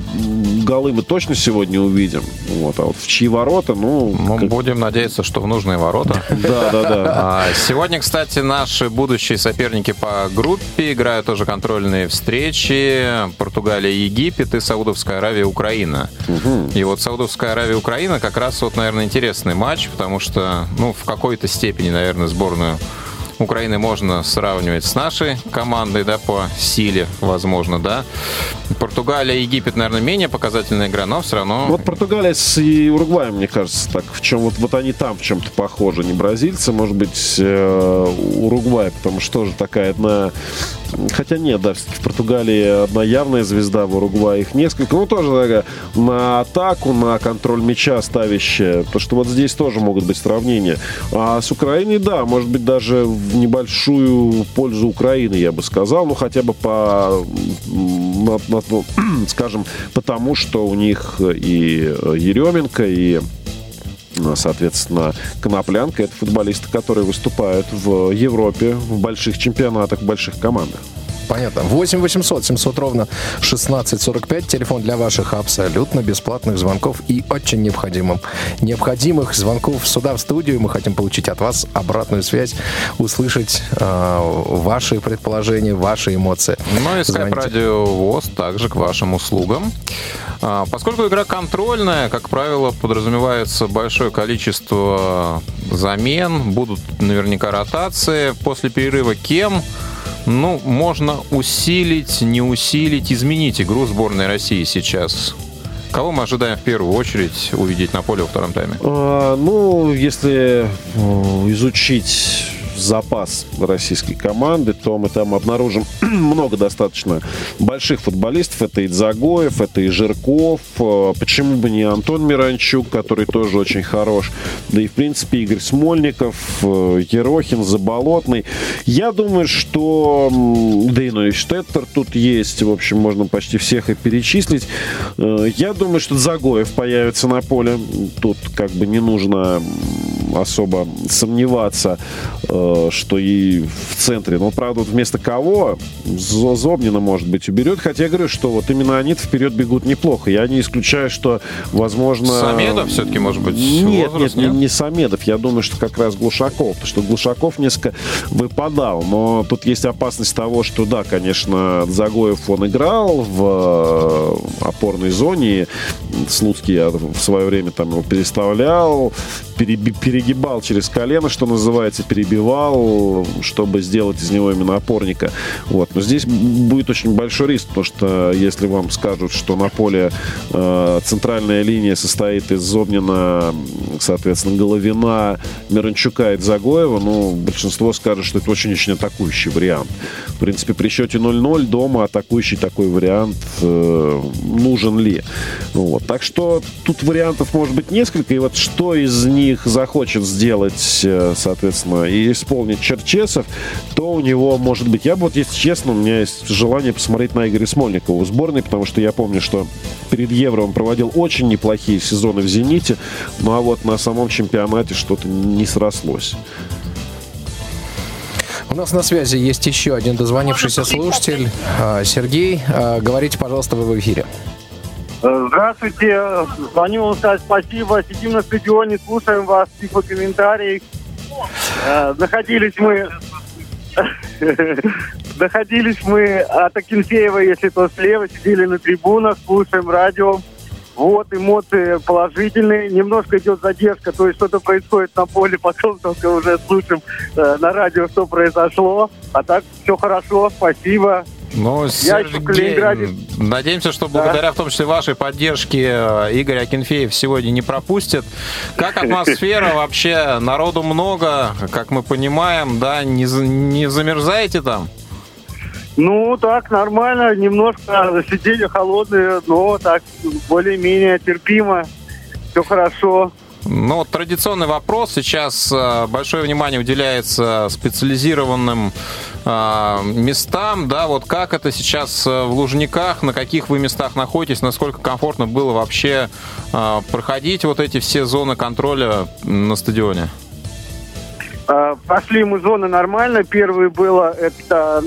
голы мы точно сегодня увидим. Вот, а вот в чьи ворота, ну... Мы как... будем надеяться, что в нужные ворота. [laughs] Да, да, да. Сегодня, кстати, наши будущие соперники по группе играют тоже контрольные встречи. Португалия, Египет и Саудовская Аравия, Украина. И вот Саудовская Аравия, Украина как раз вот, наверное, интересный матч, потому что, ну, в какой-то степени, наверное, сборную Украины можно сравнивать с нашей командой, да, по силе, возможно, да. Португалия, Египет, наверное, менее показательная игра, но все равно... Вот Португалия с и Уругваем, мне кажется, так, в чем вот, вот они там в чем-то похожи, не бразильцы, может быть, э, Уругвай, потому что тоже такая одна Хотя нет, да, в Португалии одна явная звезда, в Уругвае их несколько. Ну, тоже такая на атаку, на контроль мяча ставящая. Потому что вот здесь тоже могут быть сравнения. А с Украиной, да, может быть, даже в небольшую пользу Украины, я бы сказал. Ну, хотя бы по, на, [clears throat] скажем, потому что у них и Еременко, и Соответственно, Коноплянка — это футболисты, которые выступают в Европе, в больших чемпионатах, в больших командах. Понятно. 8 800 700 ровно 1645. Телефон для ваших абсолютно бесплатных звонков и очень необходимым. Необходимых звонков сюда в студию. Мы хотим получить от вас обратную связь, услышать э, ваши предположения, ваши эмоции. Ну и Skype Radio ВОЗ также к вашим услугам. А, поскольку игра контрольная, как правило, подразумевается большое количество замен, будут наверняка ротации. После перерыва кем? Ну, можно усилить, не усилить, изменить игру сборной России сейчас. Кого мы ожидаем в первую очередь увидеть на поле во втором тайме? А, ну, если э, изучить запас российской команды, то мы там обнаружим [clears throat] много достаточно больших футболистов. Это и Дзагоев, это и Жирков. Э, почему бы не Антон Миранчук, который тоже очень хорош. Да и, в принципе, Игорь Смольников, э, Ерохин, Заболотный. Я думаю, что... Да ну и Штеттер тут есть. В общем, можно почти всех и перечислить. Э, я думаю, что Загоев появится на поле. Тут как бы не нужно особо сомневаться, что и в центре. Но, правда, вместо кого Зобнина, может быть, уберет. Хотя я говорю, что вот именно они вперед бегут неплохо. Я не исключаю, что, возможно... Самедов все-таки, может быть, Нет, возраст, нет, нет, не Самедов. Я думаю, что как раз Глушаков. Потому что Глушаков несколько выпадал. Но тут есть опасность того, что, да, конечно, Загоев он играл в э, опорной зоне. Слуцкий я в свое время там его переставлял, пере, пере перегибал через колено, что называется, перебивал, чтобы сделать из него именно опорника. Вот. Но здесь будет очень большой риск, потому что если вам скажут, что на поле э, центральная линия состоит из Зобнина, соответственно, Головина, Миранчука и Загоева, ну, большинство скажет, что это очень-очень атакующий вариант. В принципе, при счете 0-0 дома атакующий такой вариант э, нужен ли. Вот. Так что тут вариантов может быть несколько, и вот что из них захочет сделать, э, соответственно, и исполнить Черчесов, то у него может быть... Я бы вот, если честно, у меня есть желание посмотреть на Игоря Смольникова в сборной, потому что я помню, что перед Евро он проводил очень неплохие сезоны в «Зените», ну а вот на самом чемпионате что-то не срослось. У нас на связи есть еще один дозвонившийся слушатель. А, Сергей, а, говорите, пожалуйста, вы в эфире. Здравствуйте, звоню вам сказать спасибо. Сидим на стадионе, слушаем вас, типа комментарий. Э, находились мы... [laughs] Находились мы от Акинфеева, если то слева, сидели на трибунах, слушаем радио. Вот, эмоции положительные. Немножко идет задержка, то есть что-то происходит на поле, потом только уже слушаем э, на радио, что произошло. А так все хорошо, спасибо. Ну, Сергей, надеемся, что благодаря да. в том числе вашей поддержке э, Игорь Акинфеев сегодня не пропустит. Как [laughs] атмосфера вообще? Народу много, как мы понимаем, да? Не, не замерзаете там? Ну, так, нормально. Немножко сидели холодные, но так более-менее терпимо. Все хорошо. Ну, традиционный вопрос. Сейчас э, большое внимание уделяется специализированным э, местам. Да, вот как это сейчас э, в Лужниках, на каких вы местах находитесь, насколько комфортно было вообще проходить вот эти все зоны контроля на стадионе? Пошли мы зоны нормально. Первое было, это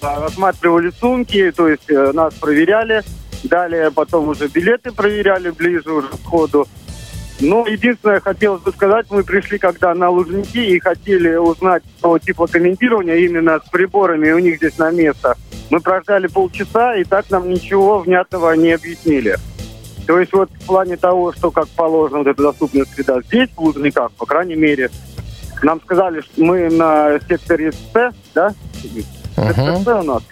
осматривали сумки, то есть нас проверяли. Далее потом уже билеты проверяли ближе уже к входу. Ну, единственное, хотелось бы сказать, мы пришли когда на Лужники и хотели узнать про типа комментирования именно с приборами у них здесь на место. Мы прождали полчаса, и так нам ничего внятного не объяснили. То есть вот в плане того, что как положено вот эта доступная среда здесь, в Лужниках, по крайней мере, нам сказали, что мы на секторе С, да? Uh-huh. С у нас.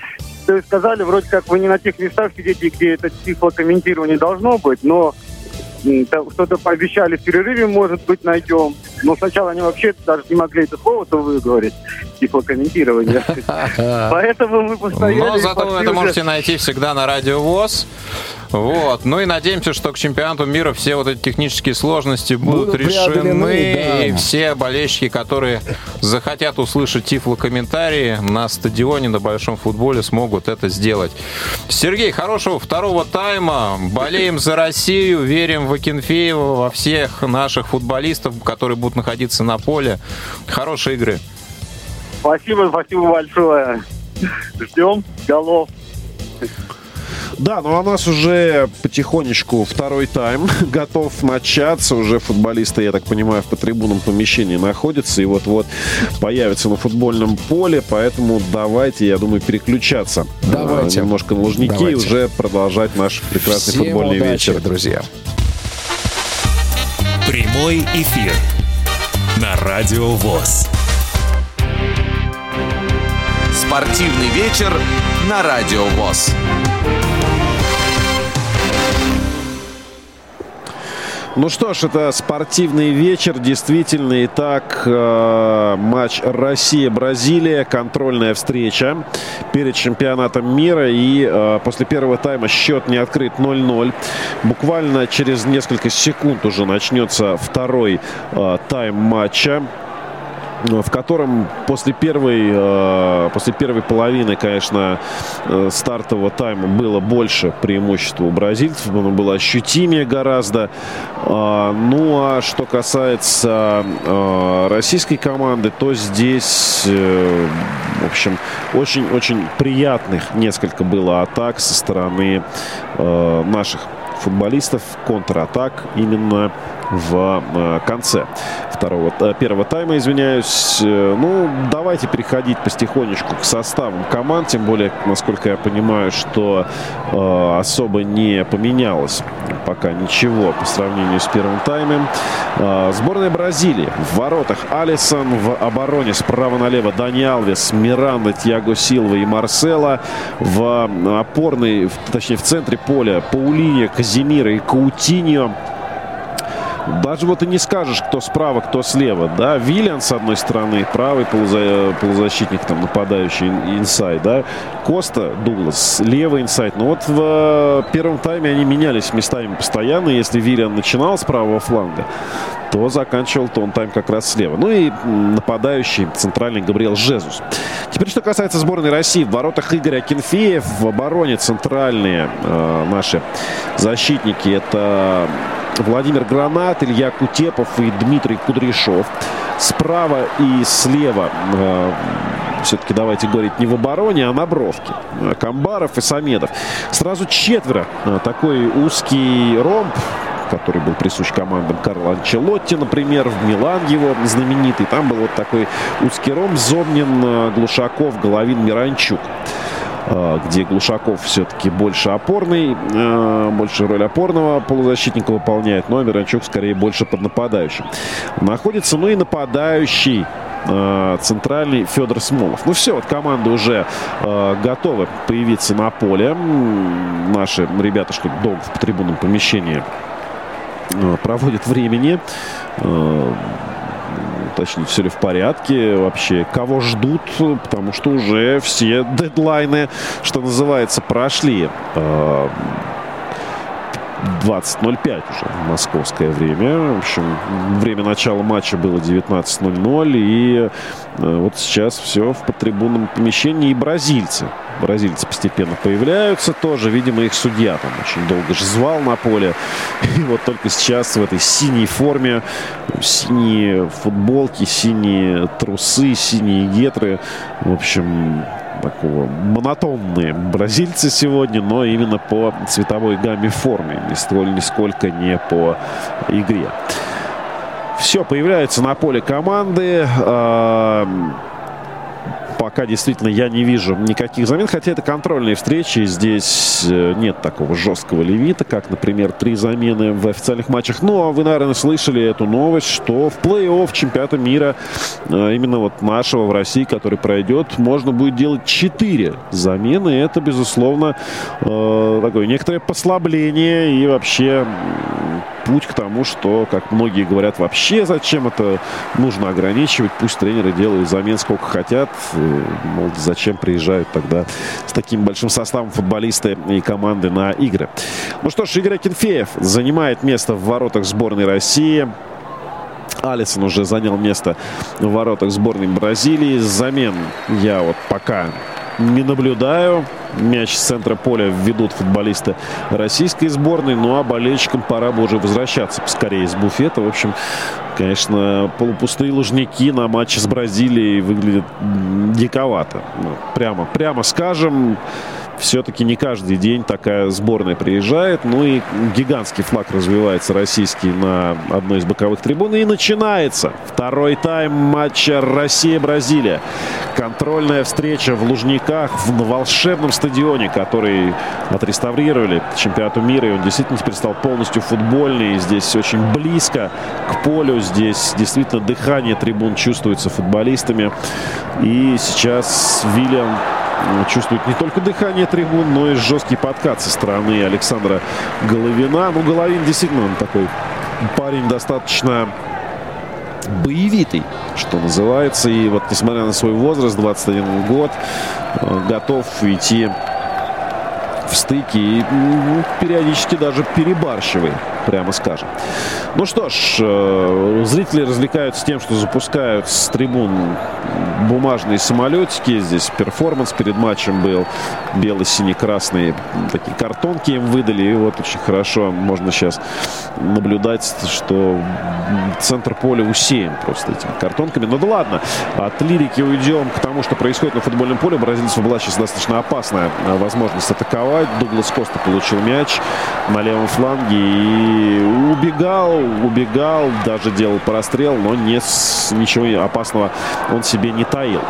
То есть сказали, вроде как вы не на тех местах сидите, где это тифлокомментирование должно быть, но что-то пообещали в перерыве, может быть, найдем. Но сначала они вообще даже не могли это слово-то выговорить, типа комментирование. [laughs] Поэтому мы постояли... Но зато вы это можете найти всегда на Радио ВОЗ. Вот. Ну и надеемся, что к чемпионату мира все вот эти технические сложности будут, будут решены. Да. И все болельщики, которые захотят услышать тифло-комментарии на стадионе, на большом футболе, смогут это сделать. Сергей, хорошего второго тайма. Болеем за Россию, верим в Акинфеева, во всех наших футболистов, которые будут находиться на поле. Хорошей игры. Спасибо, спасибо большое. Ждем голов. Да, ну а у нас уже потихонечку второй тайм [laughs] готов начаться. Уже футболисты, я так понимаю, в потрибунном помещении находятся и вот-вот появятся на футбольном поле. Поэтому давайте, я думаю, переключаться давайте. немножко на лужники давайте. и уже продолжать наш прекрасный Всем футбольный удачи, вечер. друзья. Прямой эфир на Радио ВОЗ. Спортивный вечер на Радио ВОЗ. Ну что ж, это спортивный вечер, действительно. Итак, э, матч Россия-Бразилия, контрольная встреча перед чемпионатом мира. И э, после первого тайма счет не открыт 0-0. Буквально через несколько секунд уже начнется второй э, тайм матча в котором после первой, э, после первой половины, конечно, э, стартового тайма было больше преимущества у бразильцев, оно было ощутимее гораздо. А, ну а что касается э, российской команды, то здесь, в общем, очень-очень приятных несколько было атак со стороны наших футболистов, контратак именно в э, конце второго, э, первого тайма, извиняюсь. Э, ну, давайте переходить потихонечку к составам команд, тем более, насколько я понимаю, что э, особо не поменялось пока ничего по сравнению с первым таймом. Э, сборная Бразилии в воротах Алисон, в обороне справа налево Дани Алвес, Миранда, Тьяго Силва и Марсела. В опорной, точнее в центре поля Паулиния, Казимира и Каутиньо. Даже вот и не скажешь, кто справа, кто слева. Да, Виллиан с одной стороны, правый полуза... полузащитник, там, нападающий инсайд, да. Коста, Дуглас, левый инсайд. Но вот в первом тайме они менялись местами постоянно. Если Виллиан начинал с правого фланга, то заканчивал то он тайм как раз слева. Ну и нападающий центральный Габриэл Жезус. Теперь, что касается сборной России. В воротах Игоря Акинфеев, в обороне центральные э, наши защитники. Это Владимир Гранат, Илья Кутепов и Дмитрий Кудряшов. Справа и слева э, все-таки давайте говорить не в обороне, а на бровке. Камбаров и Самедов. Сразу четверо. Э, такой узкий ромб который был присущ командам Карла Анчелотти, например, в Милан его знаменитый. Там был вот такой узкий ромб, Зомнин, э, Глушаков, Головин, Миранчук. Э, где Глушаков все-таки больше опорный, э, больше роль опорного полузащитника выполняет, но Миранчук скорее больше под нападающим. Находится, ну и нападающий э, центральный Федор Смолов. Ну все, вот команды уже готовы появиться на поле. Наши ребята, что долго в трибунном помещении проводят времени уточнить, все ли в порядке, вообще кого ждут, потому что уже все дедлайны, что называется, прошли. 20.05 уже московское время. В общем, время начала матча было 19.00. И э, вот сейчас все в подтрибунном помещении. И бразильцы Бразильцы постепенно появляются тоже. Видимо, их судья там очень долго же звал на поле. [laughs] И вот только сейчас в этой синей форме, синие футболки, синие трусы, синие гетры. В общем, такого монотонные бразильцы сегодня, но именно по цветовой гамме формы, ни столь нисколько не по игре. Все, появляются на поле команды пока действительно я не вижу никаких замен. Хотя это контрольные встречи. Здесь э, нет такого жесткого левита, как, например, три замены в официальных матчах. Ну, а вы, наверное, слышали эту новость, что в плей-офф чемпионата мира э, именно вот нашего в России, который пройдет, можно будет делать четыре замены. Это, безусловно, э, такое некоторое послабление и вообще путь к тому, что, как многие говорят, вообще зачем это нужно ограничивать. Пусть тренеры делают замен сколько хотят. Э, мол, зачем приезжают тогда с таким большим составом футболисты и команды на игры. Ну что ж, Игорь Акинфеев занимает место в воротах сборной России. Алисон уже занял место в воротах сборной Бразилии. Замен я вот пока не наблюдаю. Мяч с центра поля ведут футболисты российской сборной. Ну а болельщикам пора бы уже возвращаться поскорее из буфета. В общем, конечно, полупустые лужники на матче с Бразилией выглядят диковато. Ну, прямо, прямо скажем все-таки не каждый день такая сборная приезжает. Ну и гигантский флаг развивается российский на одной из боковых трибун. И начинается второй тайм матча Россия-Бразилия. Контрольная встреча в Лужниках, в волшебном стадионе, который отреставрировали чемпионату мира. И он действительно теперь стал полностью футбольный. Здесь очень близко к полю. Здесь действительно дыхание трибун чувствуется футболистами. И сейчас Вильям чувствует не только дыхание трибун, но и жесткий подкат со стороны Александра Головина. Ну, Головин действительно он такой парень достаточно боевитый, что называется. И вот, несмотря на свой возраст, 21 год, э, готов идти в стыке и ну, периодически даже перебарщивает прямо скажем. Ну что ж, э, зрители развлекаются тем, что запускают с трибун бумажные самолетики. Здесь перформанс перед матчем был. Бело-сине-красные такие картонки им выдали. И вот очень хорошо можно сейчас наблюдать, что центр поля усеян просто этими картонками. Ну да ладно, от лирики уйдем к тому, что происходит на футбольном поле. Бразильцев была сейчас достаточно опасная возможность атаковать. Дуглас Коста получил мяч на левом фланге и Убегал, убегал, даже делал прострел, но не, ничего опасного он себе не таил.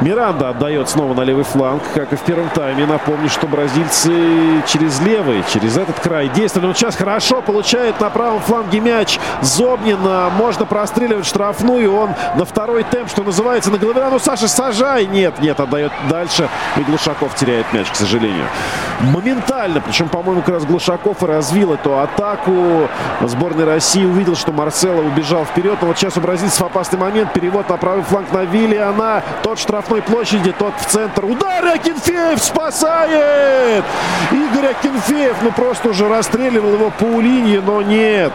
Миранда отдает снова на левый фланг, как и в первом тайме. Напомню, что бразильцы через левый, через этот край действовали. Он сейчас хорошо получает на правом фланге мяч. Зобнин. Можно простреливать штрафную. Он на второй темп, что называется, на голове. Ну, Саша, сажай. Нет, нет, отдает дальше. И Глушаков теряет мяч, к сожалению. Моментально, причем, по-моему, как раз Глушаков и развил эту атаку. Сборной России увидел, что Марсело убежал вперед. Но вот сейчас у бразильцев опасный момент. Перевод на правый фланг на Виллиана. Тот штраф штрафной площади, тот в центр. Удар Акинфеев спасает! Игорь Акинфеев, ну просто уже расстреливал его по линии, но нет.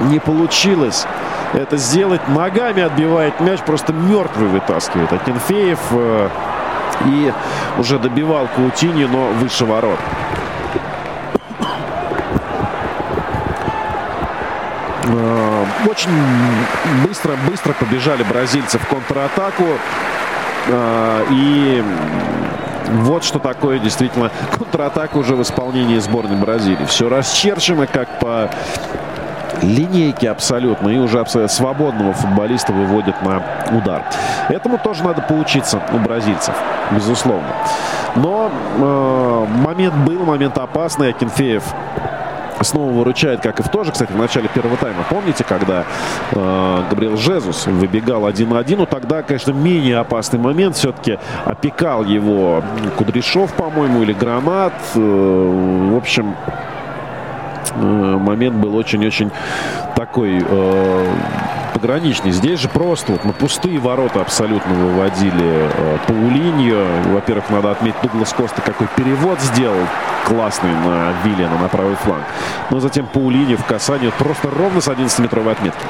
Не получилось это сделать. Ногами отбивает мяч, просто мертвый вытаскивает Акинфеев. Э, и уже добивал Каутини, но выше ворот. Э, очень быстро, быстро побежали бразильцы в контратаку. А, и вот что такое действительно [laughs] контратака уже в исполнении сборной Бразилии. Все расчерчено как по линейке абсолютно. И уже абсолютно свободного футболиста выводят на удар. Этому тоже надо поучиться у бразильцев, безусловно. Но э, момент был, момент опасный. Акинфеев снова выручает, как и в тоже, кстати, в начале первого тайма. Помните, когда э, Габриэл Жезус выбегал один на один? Ну, тогда, конечно, менее опасный момент. Все-таки опекал его Кудряшов, по-моему, или Гранат. Э, в общем, э, момент был очень-очень такой... Э, пограничный. Здесь же просто вот на пустые ворота абсолютно выводили э, Паулиньо. Во-первых, надо отметить, Дуглас Коста какой перевод сделал классный на Виллиана на правый фланг. Но затем Паулини в касании просто ровно с 11-метровой отметки.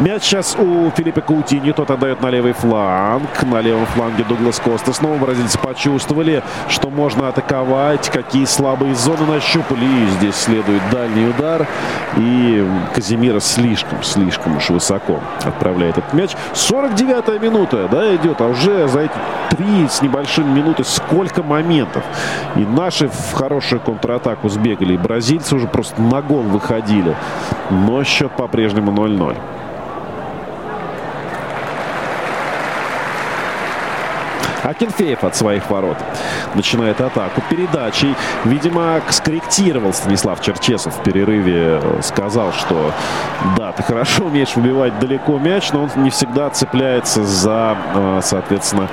Мяч сейчас у Филиппа Каутини. Тот отдает на левый фланг. На левом фланге Дуглас Коста. Снова бразильцы почувствовали, что можно атаковать. Какие слабые зоны нащупали. И здесь следует дальний удар. И Казимира слишком, слишком уж высоко отправляет этот мяч. 49-я минута, да, идет. А уже за эти три с небольшим минуты сколько моментов. И наши в хорошую контратаку сбегали. И бразильцы уже просто на гол выходили. Но счет по-прежнему 0-0. Акинфеев от своих ворот начинает атаку передачей. Видимо, скорректировал Станислав Черчесов в перерыве. Сказал, что да, ты хорошо умеешь выбивать далеко мяч, но он не всегда цепляется за, э, соответственно,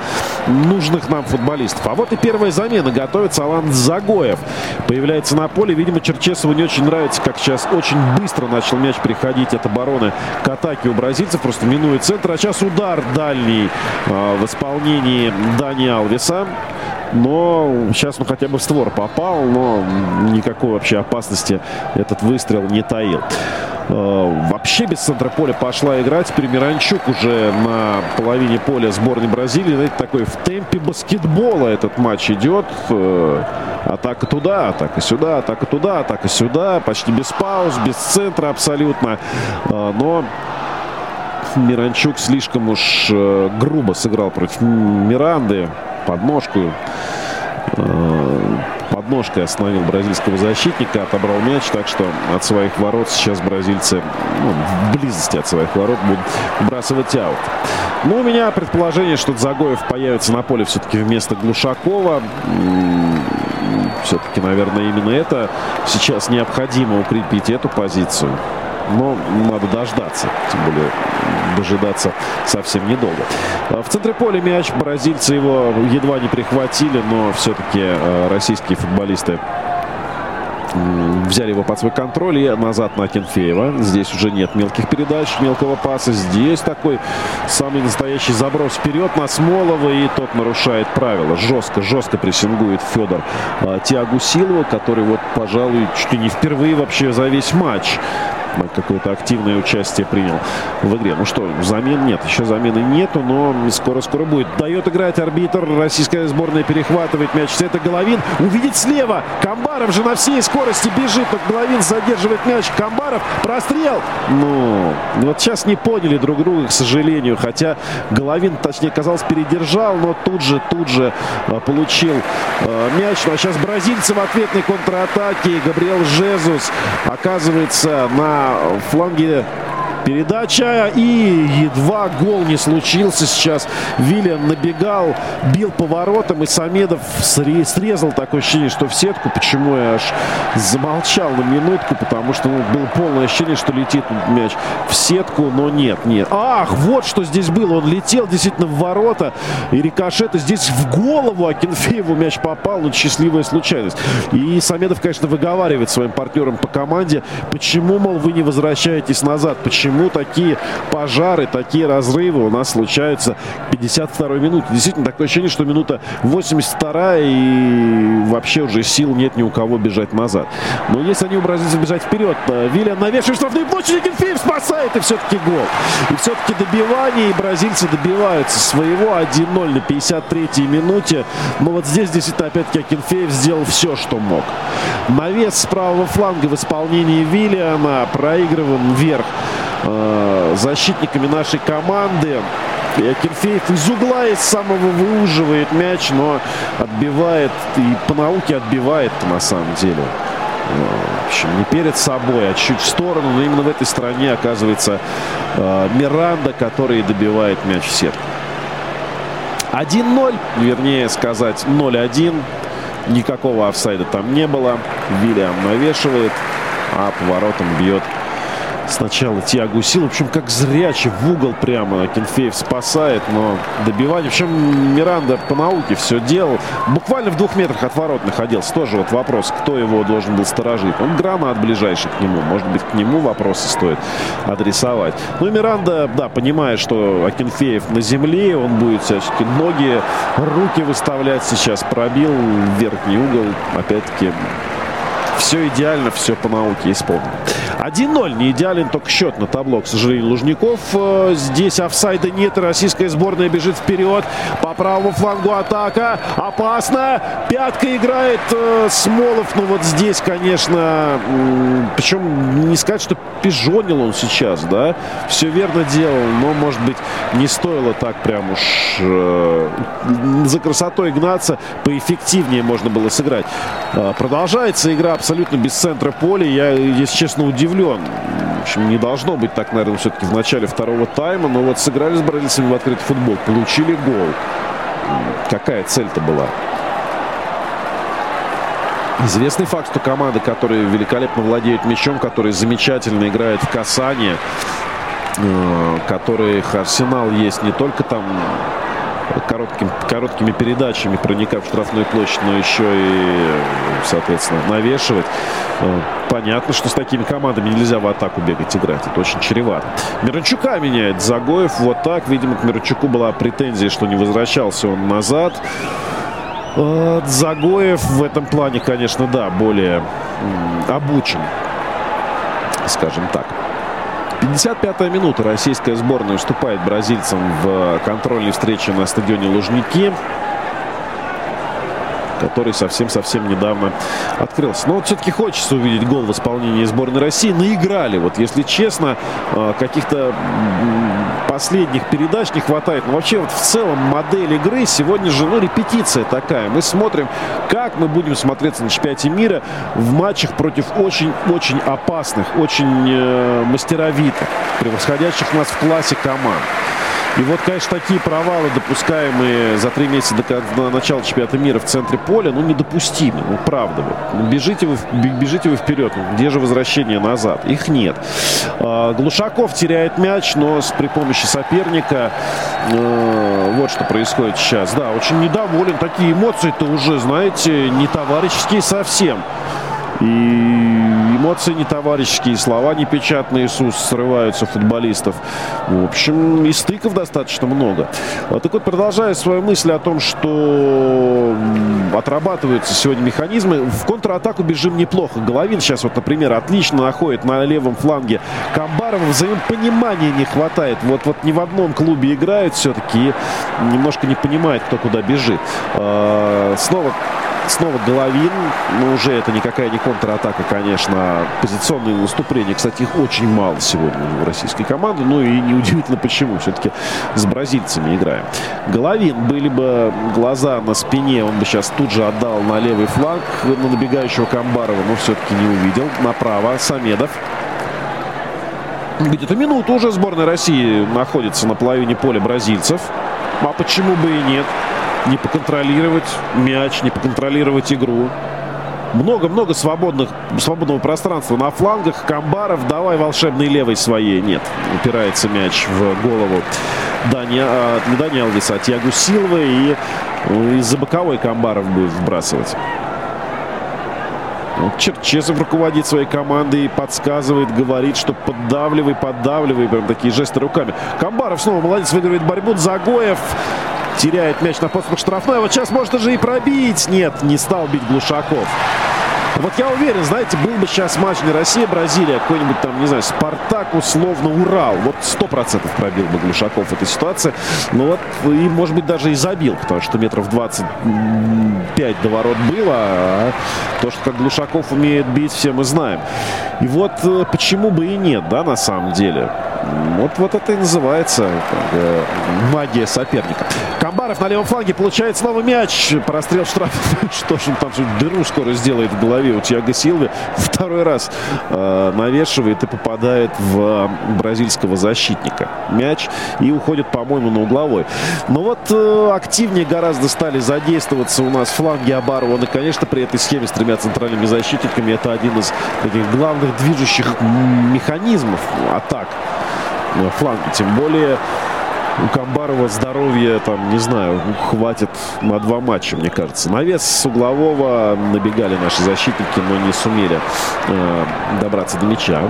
нужных нам футболистов. А вот и первая замена. Готовится Алан Загоев. Появляется на поле. Видимо, Черчесову не очень нравится, как сейчас очень быстро начал мяч приходить от обороны к атаке у бразильцев. Просто минует центр. А сейчас удар дальний э, в исполнении Дани Алвеса. Но сейчас он хотя бы в створ попал, но никакой вообще опасности этот выстрел не таил. Э, вообще без центра поля пошла играть. Теперь уже на половине поля сборной Бразилии. Знаете, такой в темпе баскетбола этот матч идет. Э, атака туда, атака сюда, атака туда, атака сюда. Почти без пауз, без центра абсолютно. Э, но Миранчук слишком уж э, грубо сыграл против Миранды. Подножку. Э, подножкой остановил бразильского защитника, отобрал мяч, так что от своих ворот сейчас бразильцы, ну, в близости от своих ворот будут выбрасывать аут. Но у меня предположение, что Загоев появится на поле все-таки вместо Глушакова. Все-таки, наверное, именно это сейчас необходимо укрепить эту позицию но надо дождаться. Тем более дожидаться совсем недолго. А в центре поля мяч. Бразильцы его едва не прихватили, но все-таки э, российские футболисты взяли его под свой контроль и назад на Кенфеева. Здесь уже нет мелких передач, мелкого паса. Здесь такой самый настоящий заброс вперед на Смолова, и тот нарушает правила. Жестко, жестко прессингует Федор э, Тиагу Силова, который вот, пожалуй, чуть ли не впервые вообще за весь матч какое-то активное участие принял в игре. Ну что, замен нет, еще замены нету, но скоро-скоро будет. Дает играть арбитр, российская сборная перехватывает мяч. Это Головин, увидит слева, Камбаров же на всей скорости бежит, но Головин задерживает мяч. Камбаров, прострел. Ну, вот сейчас не поняли друг друга, к сожалению, хотя Головин, точнее, казалось, передержал, но тут же, тут же а, получил а, мяч. Ну а сейчас бразильцы в ответной контратаке. Габриэл Жезус оказывается на фланге Передача и едва гол не случился сейчас. Виллиан набегал, бил поворотом и Самедов срезал такое ощущение, что в сетку. Почему я аж замолчал на минутку, потому что ну, было полное ощущение, что летит мяч в сетку, но нет, нет. Ах, вот что здесь было. Он летел действительно в ворота и рикошет. Здесь в голову Акинфееву мяч попал. Ну, счастливая случайность. И Самедов, конечно, выговаривает своим партнерам по команде, почему, мол, вы не возвращаетесь назад, почему почему такие пожары, такие разрывы у нас случаются в 52-й минуте. Действительно, такое ощущение, что минута 82 и вообще уже сил нет ни у кого бежать назад. Но если они у бразильцев бежать вперед, Виллиан навешивает штрафную площадь, Генфильм спасает, и все-таки гол. И все-таки добивание, и бразильцы добиваются своего 1-0 на 53-й минуте. Но вот здесь действительно опять-таки Акинфеев сделал все, что мог. Навес с правого фланга в исполнении Виллиана. Проигрываем вверх э, защитниками нашей команды. И из угла из самого выуживает мяч, но отбивает и по науке отбивает на самом деле. Э, в общем, не перед собой, а чуть в сторону. Но именно в этой стороне оказывается э, Миранда, который добивает мяч в сетку. 1-0, вернее сказать 0-1. Никакого офсайда там не было. Вильям навешивает, а поворотом бьет Сначала Тиагу Сил. В общем, как зрячий в угол прямо Кенфеев спасает, но добивание. В общем, Миранда по науке все делал. Буквально в двух метрах от ворот находился. Тоже вот вопрос, кто его должен был сторожить. Он гранат ближайший к нему. Может быть, к нему вопросы стоит адресовать. Ну и Миранда, да, понимая, что Акинфеев на земле, он будет всячески ноги, руки выставлять сейчас. Пробил верхний угол. Опять-таки все идеально, все по науке исполнено. 1-0. Не идеален только счет на табло, к сожалению, Лужников. Э, здесь офсайда нет. Российская сборная бежит вперед. По правому флангу атака. Опасно. Пятка играет э, Смолов. Ну вот здесь, конечно, причем не сказать, что пижонил он сейчас, да. Все верно делал, но, может быть, не стоило так прям уж э, за красотой гнаться. Поэффективнее можно было сыграть. Продолжается игра абсолютно без центра поля. Я, если честно, удивлен. В общем, не должно быть так, наверное, все-таки в начале второго тайма. Но вот сыграли с бразильцами в открытый футбол. Получили гол. Какая цель-то была? Известный факт, что команды, которые великолепно владеют мячом, которые замечательно играют в касание, э, которых арсенал есть не только там коротким, короткими передачами проникав в штрафную площадь, но еще и, соответственно, навешивать. Э, понятно, что с такими командами нельзя в атаку бегать, играть. Это очень чревато. Мирончука меняет Загоев. Вот так. Видимо, к Мирончуку была претензия, что не возвращался он назад. Э, Загоев в этом плане, конечно, да, более обучен, скажем так. 55-я минута. Российская сборная уступает бразильцам в контрольной встрече на стадионе Лужники который совсем-совсем недавно открылся. Но вот все-таки хочется увидеть гол в исполнении сборной России. Наиграли, вот если честно, э, каких-то последних передач не хватает. Но вообще вот в целом модель игры сегодня же, ну, репетиция такая. Мы смотрим, как мы будем смотреться на чемпионате мира в матчах против очень-очень опасных, очень э, мастеровитых, превосходящих нас в классе команд. И вот, конечно, такие провалы, допускаемые за три месяца до, до начала чемпионата мира в центре поля, ну, недопустимы. Ну, правда. Вот. Ну, бежите, вы, бежите вы вперед. Ну, где же возвращение назад? Их нет. А, Глушаков теряет мяч, но с, при помощи соперника э, вот что происходит сейчас. Да, очень недоволен. Такие эмоции-то уже, знаете, не товарищеские совсем. И эмоции не товарищеские, слова непечатные Иисус срываются футболистов. В общем, и стыков достаточно много. А так вот, продолжая свою мысль о том, что отрабатываются сегодня механизмы, в контратаку бежим неплохо. Головин сейчас вот, например, отлично находит на левом фланге Камбарова. Взаимопонимания не хватает. Вот, вот ни в одном клубе играют все-таки немножко не понимает, кто куда бежит. А, снова Снова Головин. Но уже это никакая не контратака, конечно. Позиционные наступления, кстати, их очень мало сегодня у российской команды. Ну и неудивительно почему. Все-таки с бразильцами играем. Головин. Были бы глаза на спине, он бы сейчас тут же отдал на левый фланг на набегающего Камбарова, но все-таки не увидел. Направо Самедов. Где-то минуту уже сборная России находится на половине поля бразильцев. А почему бы и нет? Не поконтролировать мяч, не поконтролировать игру. Много-много свободных, свободного пространства на флангах. Камбаров, давай волшебной левой своей. Нет, упирается мяч в голову Дани, а, не Дани Алвиса, а Тиагу Силвы. И ну, из-за боковой Камбаров будет вбрасывать. Вот Черчесов руководит своей командой и подсказывает, говорит, что поддавливай, поддавливай. Прям такие жесты руками. Камбаров снова молодец, выигрывает борьбу. Загоев теряет мяч на подступах штрафной. Вот сейчас может уже и пробить. Нет, не стал бить Глушаков. Вот я уверен, знаете, был бы сейчас матч не Россия, Бразилия, какой-нибудь там, не знаю, Спартак, условно, Урал. Вот сто процентов пробил бы Глушаков в этой ситуации. Ну вот, и, может быть, даже и забил, потому что метров 25 до ворот было. А то, что как Глушаков умеет бить, все мы знаем. И вот э, почему бы и нет, да, на самом деле. Вот, вот это и называется э, магия соперника. Камбаров на левом фланге получает снова мяч. Прострел штраф. [laughs] Что ж он там дыру скоро сделает в голове у Тиаго Силвы. Второй раз э, навешивает и попадает в бразильского защитника. Мяч и уходит, по-моему, на угловой. Но вот э, активнее гораздо стали задействоваться у нас фланги Абарова. Ну, конечно, при этой схеме с тремя центральными защитниками это один из таких главных движущих механизмов атак фланге. Тем более у Камбарова здоровья, там, не знаю, хватит на два матча, мне кажется. Навес с углового набегали наши защитники, но не сумели э, добраться до мяча.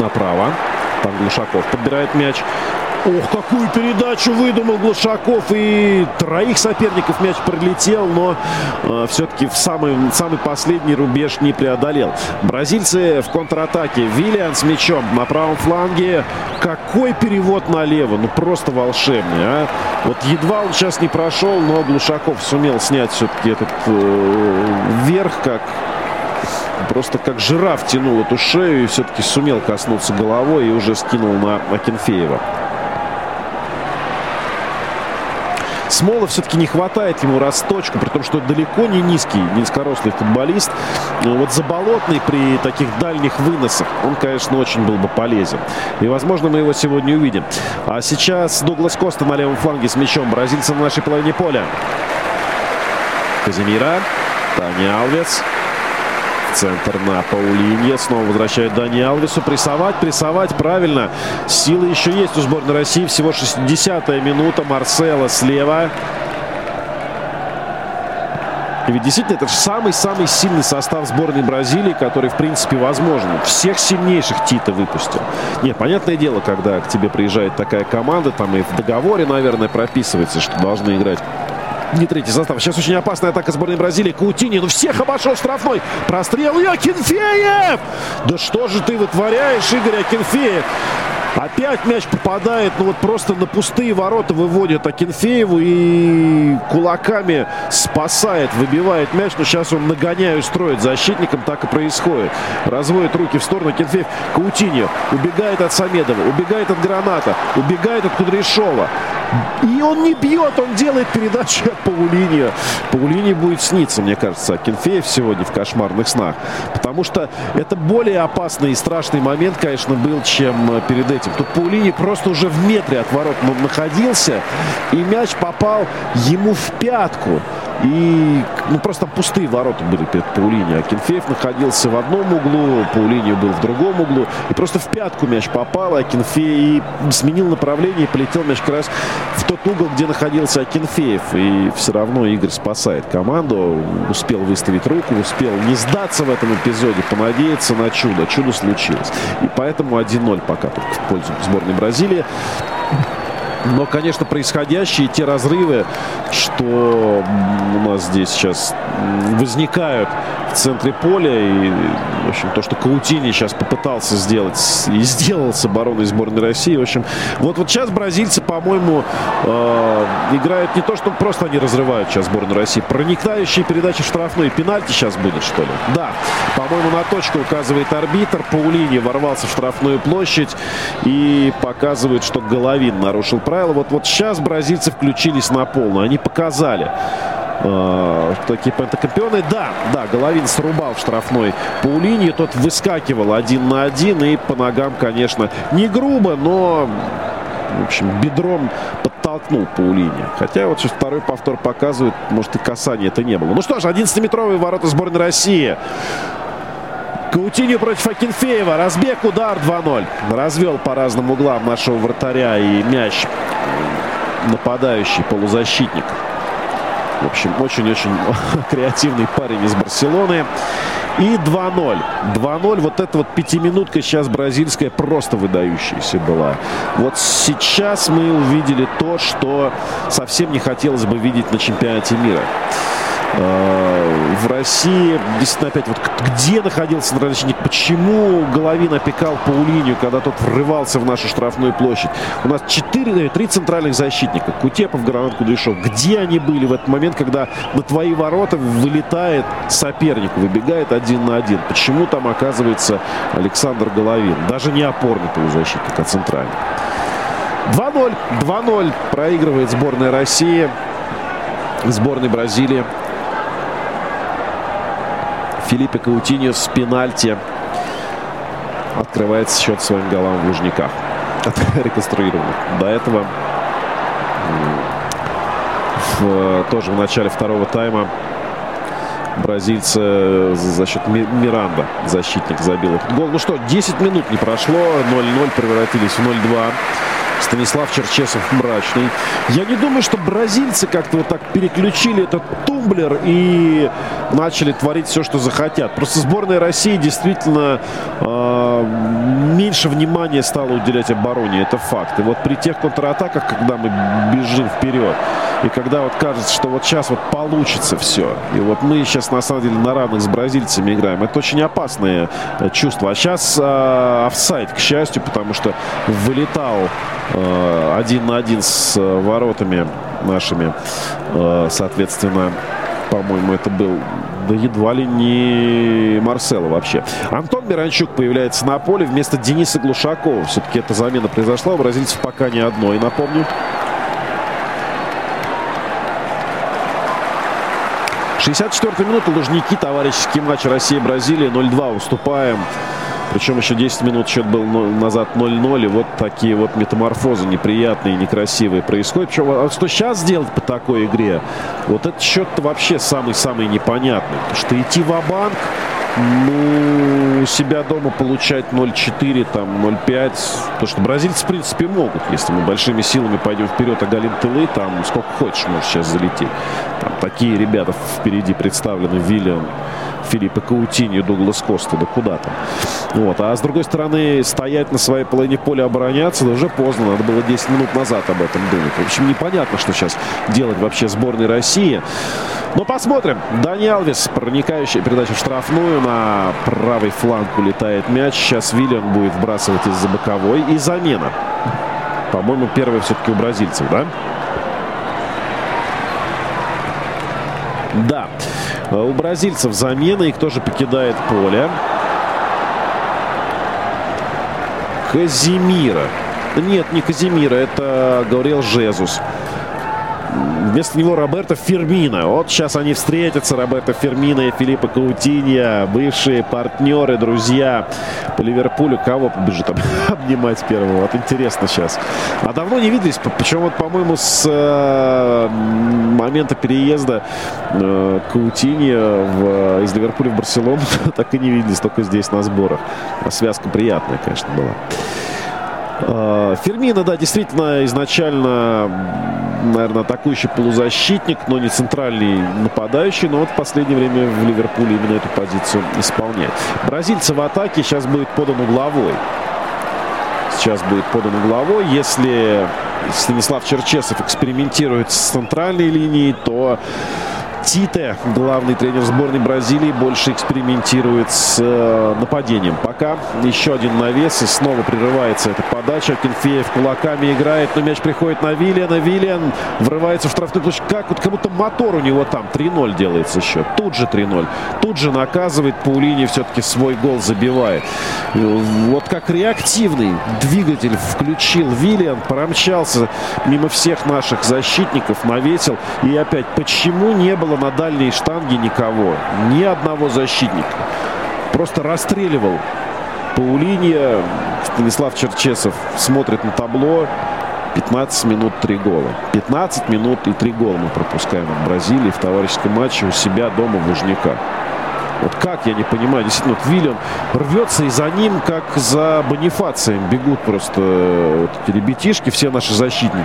Направо. Там Глушаков подбирает мяч. Ох, какую передачу выдумал Глушаков. И троих соперников мяч пролетел, но э, все-таки в самый, самый последний рубеж не преодолел. Бразильцы в контратаке. Виллиан с мячом на правом фланге. Какой перевод налево. Ну, просто волшебный, а. Вот едва он сейчас не прошел, но Глушаков сумел снять все-таки этот э, вверх, как просто как жираф тянул эту шею и все-таки сумел коснуться головой и уже скинул на Акинфеева. Смола все-таки не хватает ему расточку, при том, что далеко не низкий, низкорослый футболист. Вот Заболотный при таких дальних выносах, он, конечно, очень был бы полезен. И, возможно, мы его сегодня увидим. А сейчас Дуглас Коста на левом фланге с мячом. Бразильцы на нашей половине поля. Казимира. Таня Алвец. Центр на Паулинье. Снова возвращает Дани Алвесу. Прессовать, прессовать. Правильно. Силы еще есть у сборной России. Всего 60-я минута. Марсела слева. И ведь действительно это самый-самый сильный состав сборной Бразилии, который, в принципе, возможен. Всех сильнейших Тита выпустил. Нет, понятное дело, когда к тебе приезжает такая команда, там и в договоре, наверное, прописывается, что должны играть не третий состав. Сейчас очень опасная атака сборной Бразилии. Каутини, ну всех обошел штрафной. Прострел и Акинфеев! Да что же ты вытворяешь, Игорь Акинфеев? Опять мяч попадает, ну вот просто на пустые ворота выводит Акинфееву и кулаками спасает, выбивает мяч. Но сейчас он нагоняю строит защитником, так и происходит. Разводит руки в сторону Акинфеев. Каутиньо убегает от Самедова, убегает от Граната, убегает от Кудряшова. И он не бьет, он делает передачу от Паулини. Паулини будет сниться, мне кажется, Акинфеев сегодня в кошмарных снах. Потому что это более опасный и страшный момент, конечно, был, чем перед этим. Тут Паулини просто уже в метре от ворот находился. И мяч попал ему в пятку. И ну, просто пустые ворота были перед Паулини. Акинфеев находился в одном углу, Паулини был в другом углу. И просто в пятку мяч попал, Акинфеев сменил направление и полетел мяч как раз в тот угол, где находился Акинфеев. И все равно Игорь спасает команду. Успел выставить руку, успел не сдаться в этом эпизоде, понадеяться на чудо. Чудо случилось. И поэтому 1-0 пока только в пользу сборной Бразилии. Но, конечно, происходящие, те разрывы, что у нас здесь сейчас возникают в центре поля. И, в общем, то, что Каутини сейчас попытался сделать и сделал с обороной сборной России. В общем, вот, вот сейчас бразильцы, по-моему, э, играют не то, что просто они разрывают сейчас сборную России. Проникающие передачи в штрафной. Пенальти сейчас будет, что ли? Да. По-моему, на точку указывает арбитр. Паулини ворвался в штрафную площадь и показывает, что Головин нарушил правила. Вот, вот сейчас бразильцы включились на полную. Они показали такие пентакампионы. Да, да, Головин срубал в штрафной Паулини. Тот выскакивал один на один. И по ногам, конечно, не грубо, но в общем, бедром подтолкнул Паулини. Хотя вот сейчас второй повтор показывает, может и касания это не было. Ну что ж, 11-метровые ворота сборной России. Каутиньо против Акинфеева. Разбег, удар 2-0. Развел по разным углам нашего вратаря и мяч нападающий полузащитник. В общем, очень-очень [laughs] креативный парень из Барселоны. И 2-0. 2-0. Вот эта вот пятиминутка сейчас бразильская просто выдающаяся была. Вот сейчас мы увидели то, что совсем не хотелось бы видеть на чемпионате мира. В России, действительно, опять вот где находился защитник, почему Головин опекал Паулинию, когда тот врывался в нашу штрафную площадь. У нас 4, 3 центральных защитника. Кутепов, Гранат, Кудряшов. Где они были в этот момент, когда на твои ворота вылетает соперник, выбегает один на один? Почему там оказывается Александр Головин? Даже не опорный полузащитник, а центральный. 2-0. 2-0 проигрывает сборная России. Сборной Бразилии. Филиппе Каутиньо с пенальти открывает счет своим голам в Лужниках. [laughs] Реконструировано. До этого в, тоже в начале второго тайма бразильцы за счет Миранда, защитник, забил этот гол. Ну что, 10 минут не прошло, 0-0 превратились в 0-2. Станислав Черчесов мрачный. Я не думаю, что бразильцы как-то вот так переключили этот тумблер и начали творить все, что захотят. Просто сборная России действительно э, меньше внимания стала уделять обороне. Это факт. И вот при тех контратаках, когда мы бежим вперед, и когда вот кажется, что вот сейчас вот получится все. И вот мы сейчас на самом деле на равных с бразильцами играем. Это очень опасное э, чувство. А сейчас э, офсайд, к счастью, потому что вылетал э, один на один с э, воротами нашими. Э, соответственно, по-моему, это был да едва ли не Марсело вообще. Антон Миранчук появляется на поле вместо Дениса Глушакова. Все-таки эта замена произошла. У бразильцев пока не одной, напомню. 64 минута. Лужники. Товарищеский матч Россия-Бразилия. 0-2 уступаем. Причем еще 10 минут счет был назад 0-0. И вот такие вот метаморфозы неприятные, некрасивые происходят. Причем, а что сейчас делать по такой игре? Вот этот счет вообще самый-самый непонятный. Потому что идти в банк ну, у себя дома получать 0-4, там, 0-5. Потому что бразильцы, в принципе, могут. Если мы большими силами пойдем вперед, а галим тылы, там сколько хочешь можешь сейчас залететь. Там такие ребята впереди представлены. Виллиан, Филиппа Каутини, Дуглас Коста. Да куда там. Вот. А с другой стороны, стоять на своей половине поля, обороняться, да уже поздно. Надо было 10 минут назад об этом думать. В общем, непонятно, что сейчас делать вообще сборной России. Но посмотрим. Дани Алвис, проникающая передача в штрафную. На правый фланг улетает мяч. Сейчас Виллиан будет вбрасывать из-за боковой. И замена. По-моему, первая все-таки у бразильцев, да? Да. У бразильцев замена. И кто же покидает поле? Казимира. Нет, не Казимира. Это Гавриэл Жезус. Вместо него Роберто Фермина. Вот сейчас они встретятся, Роберто Фермина и Филиппа Каутинья. Бывшие партнеры, друзья по Ливерпулю. Кого побежит [laughs] обнимать первого? Вот интересно сейчас. А давно не виделись. Причем вот, по-моему, с э, момента переезда э, Каутинья в, из Ливерпуля в Барселону [laughs] так и не виделись. Только здесь на сборах. А связка приятная, конечно, была. А, Фермина, да, действительно, изначально, наверное, атакующий полузащитник, но не центральный нападающий. Но вот в последнее время в Ливерпуле именно эту позицию исполняет. Бразильцы в атаке сейчас будет подан угловой. Сейчас будет подан угловой. Если Станислав Черчесов экспериментирует с центральной линией, то Тите, главный тренер сборной Бразилии, больше экспериментирует с э, нападением. Пока еще один навес и снова прерывается эта подача. Кенфеев кулаками играет, но мяч приходит на Виллиана. Виллиан врывается в штрафную площадь. Как вот как будто мотор у него там. 3-0 делается еще. Тут же 3-0. Тут же наказывает. Паулини все-таки свой гол забивает. Вот как реактивный двигатель включил Виллиан. Промчался мимо всех наших защитников, навесил. И опять, почему не было на дальней штанге никого. Ни одного защитника. Просто расстреливал Паулинья. Станислав Черчесов смотрит на табло. 15 минут 3 гола. 15 минут и 3 гола мы пропускаем от Бразилии в товарищеском матче у себя дома в Лужниках. Вот как, я не понимаю. Действительно, вот Виллиан рвется, и за ним, как за Бонифацием, бегут просто э, вот эти ребятишки, все наши защитники.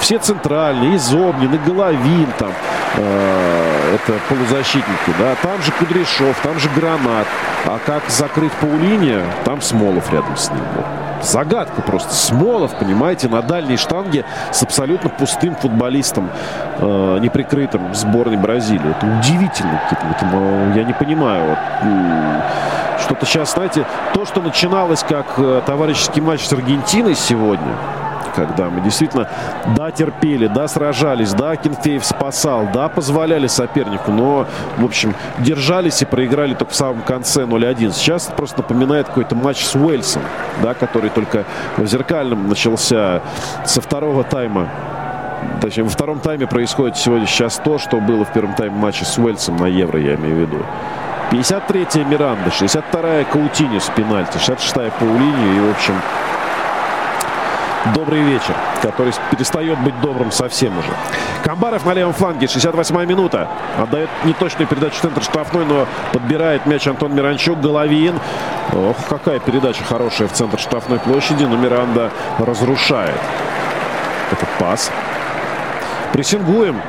Все центральные, и Зобнин, и Головин там. Э, это полузащитники, да. Там же Кудряшов, там же Гранат. А как закрыть Паулиния, там Смолов рядом с ним. Вот загадка просто. Смолов, понимаете, на дальней штанге с абсолютно пустым футболистом, э, неприкрытым сборной Бразилии. Это удивительно. Это, я не понимаю. Вот, что-то сейчас, знаете, то, что начиналось как э, товарищеский матч с Аргентиной сегодня, когда мы действительно, да, терпели, да, сражались, да, Кенфеев спасал, да, позволяли сопернику, но, в общем, держались и проиграли только в самом конце 0-1. Сейчас это просто напоминает какой-то матч с Уэльсом, да, который только в зеркальном начался со второго тайма Точнее, во втором тайме происходит сегодня сейчас то, что было в первом тайме матча с Уэльсом на Евро, я имею в виду. 53-я Миранда, 62-я Каутинис пенальти, 66-я Паулини и, в общем, добрый вечер, который перестает быть добрым совсем уже. Камбаров на левом фланге, 68-я минута. Отдает неточную передачу в центр штрафной, но подбирает мяч Антон Миранчук. Головин. Ох, какая передача хорошая в центр штрафной площади, но Миранда разрушает этот пас. Прессингуем.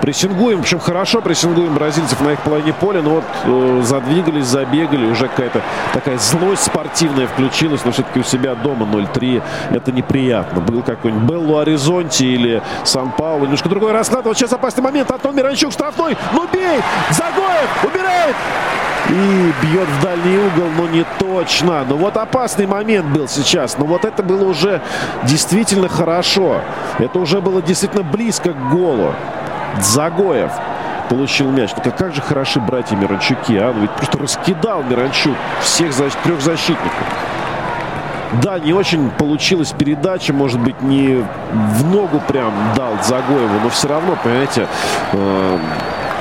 Прессингуем, общем, хорошо прессингуем бразильцев на их половине поля, но вот э, задвигались, забегали, уже какая-то такая злость спортивная включилась, но все-таки у себя дома 0-3, это неприятно. Был какой-нибудь Беллу Аризонти или Сан-Паулу, немножко другой расклад. Вот сейчас опасный момент, Антон Миранчук штрафной, ну бей, Загоев, убирает! И бьет в дальний угол, но не точно. Но вот опасный момент был сейчас. Но вот это было уже действительно хорошо. Это уже было действительно близко к голу. Загоев получил мяч. Ну как, как же хороши братья Миранчуки, а? Ну ведь просто раскидал Миранчук всех за, трех защитников. Да, не очень получилась передача, может быть, не в ногу прям дал Загоеву, но все равно, понимаете, э,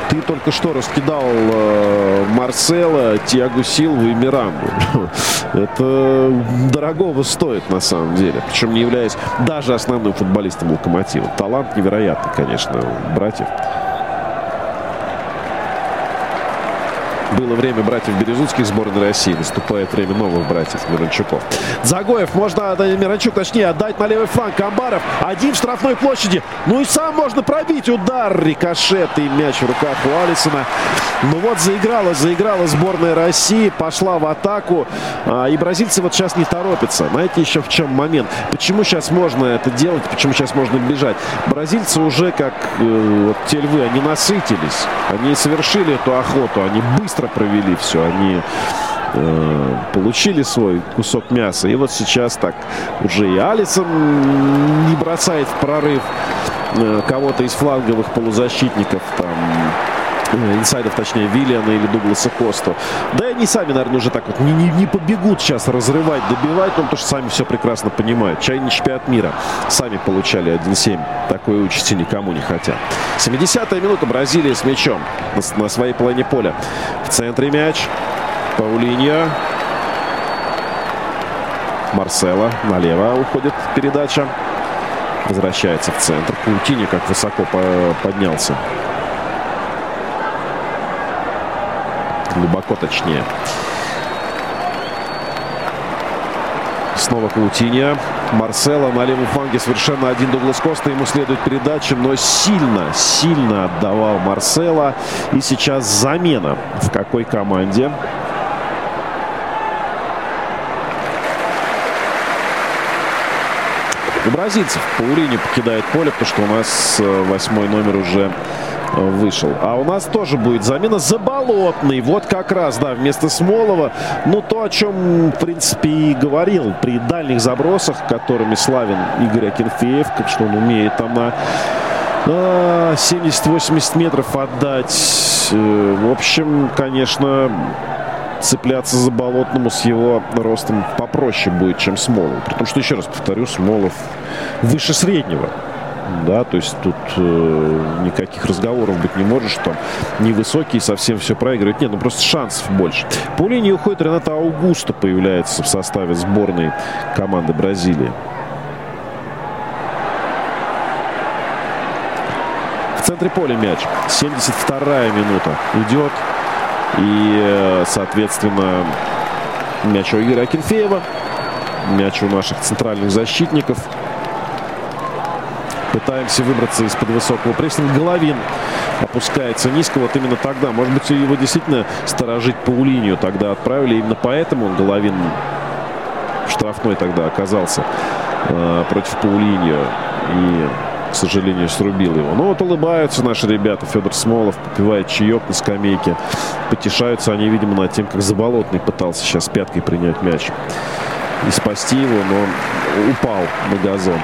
ты только что раскидал э, Марсела, Тиагу Силву и Миранду. [laughs] Это дорогого стоит на самом деле. Причем не являясь даже основным футболистом Локомотива. Талант невероятный, конечно, братьев. Было время братьев Березутских сборной России. Наступает время новых братьев Миранчуков. Загоев можно, отдать Миранчук, точнее, отдать на левый фланг. Камбаров один в штрафной площади. Ну и сам можно пробить. Удар, рикошет и мяч в руках у Алисона. Ну вот заиграла, заиграла сборная России. Пошла в атаку. А, и бразильцы вот сейчас не торопятся. Знаете еще в чем момент? Почему сейчас можно это делать? Почему сейчас можно бежать? Бразильцы уже, как э, вот те львы, они насытились. Они совершили эту охоту. Они быстро быстро провели все. Они э, получили свой кусок мяса. И вот сейчас так уже и Алисон не бросает в прорыв э, кого-то из фланговых полузащитников. Там инсайдов, точнее, Виллиана или Дугласа Косту. Да и они сами, наверное, уже так вот не, не, не побегут сейчас разрывать, добивать, потому что сами все прекрасно понимают. Чай не чемпионат мира. Сами получали 1-7. Такой участи никому не хотят. 70-я минута. Бразилия с мячом на, на своей половине поля. В центре мяч. Паулиньо. Марсела налево уходит передача. Возвращается в центр. Каутини как высоко поднялся. Глубоко точнее. Снова Каутиньо. Марсела на левом фланге совершенно один Дуглас Коста. Ему следует передача, но сильно, сильно отдавал Марсела. И сейчас замена. В какой команде? У бразильцев Паулини покидает поле, потому что у нас э, восьмой номер уже вышел. А у нас тоже будет замена Заболотный. Вот как раз, да, вместо Смолова. Ну, то, о чем, в принципе, и говорил при дальних забросах, которыми славен Игорь Акинфеев, как что он умеет там на 70-80 а, метров отдать. Э, в общем, конечно, цепляться за Болотному с его ростом попроще будет, чем Смолов. Потому что, еще раз повторю, Смолов выше среднего. Да, то есть тут э, никаких разговоров быть не может, что невысокий совсем все проигрывает. Нет, ну просто шансов больше. По линии уходит Рената Аугусто, появляется в составе сборной команды Бразилии. В центре поля мяч. 72-я минута. Идет и, э, соответственно, мяч у Игоря Акинфеева. Мяч у наших центральных защитников. Пытаемся выбраться из-под высокого прессинга. Головин опускается низко. Вот именно тогда. Может быть, его действительно сторожить по линию тогда отправили. Именно поэтому Головин штрафной тогда оказался э, против Паулиньо. И к сожалению, срубил его. Но вот улыбаются наши ребята. Федор Смолов попивает чаек на скамейке. Потешаются они, видимо, над тем, как Заболотный пытался сейчас пяткой принять мяч и спасти его, но упал на газон.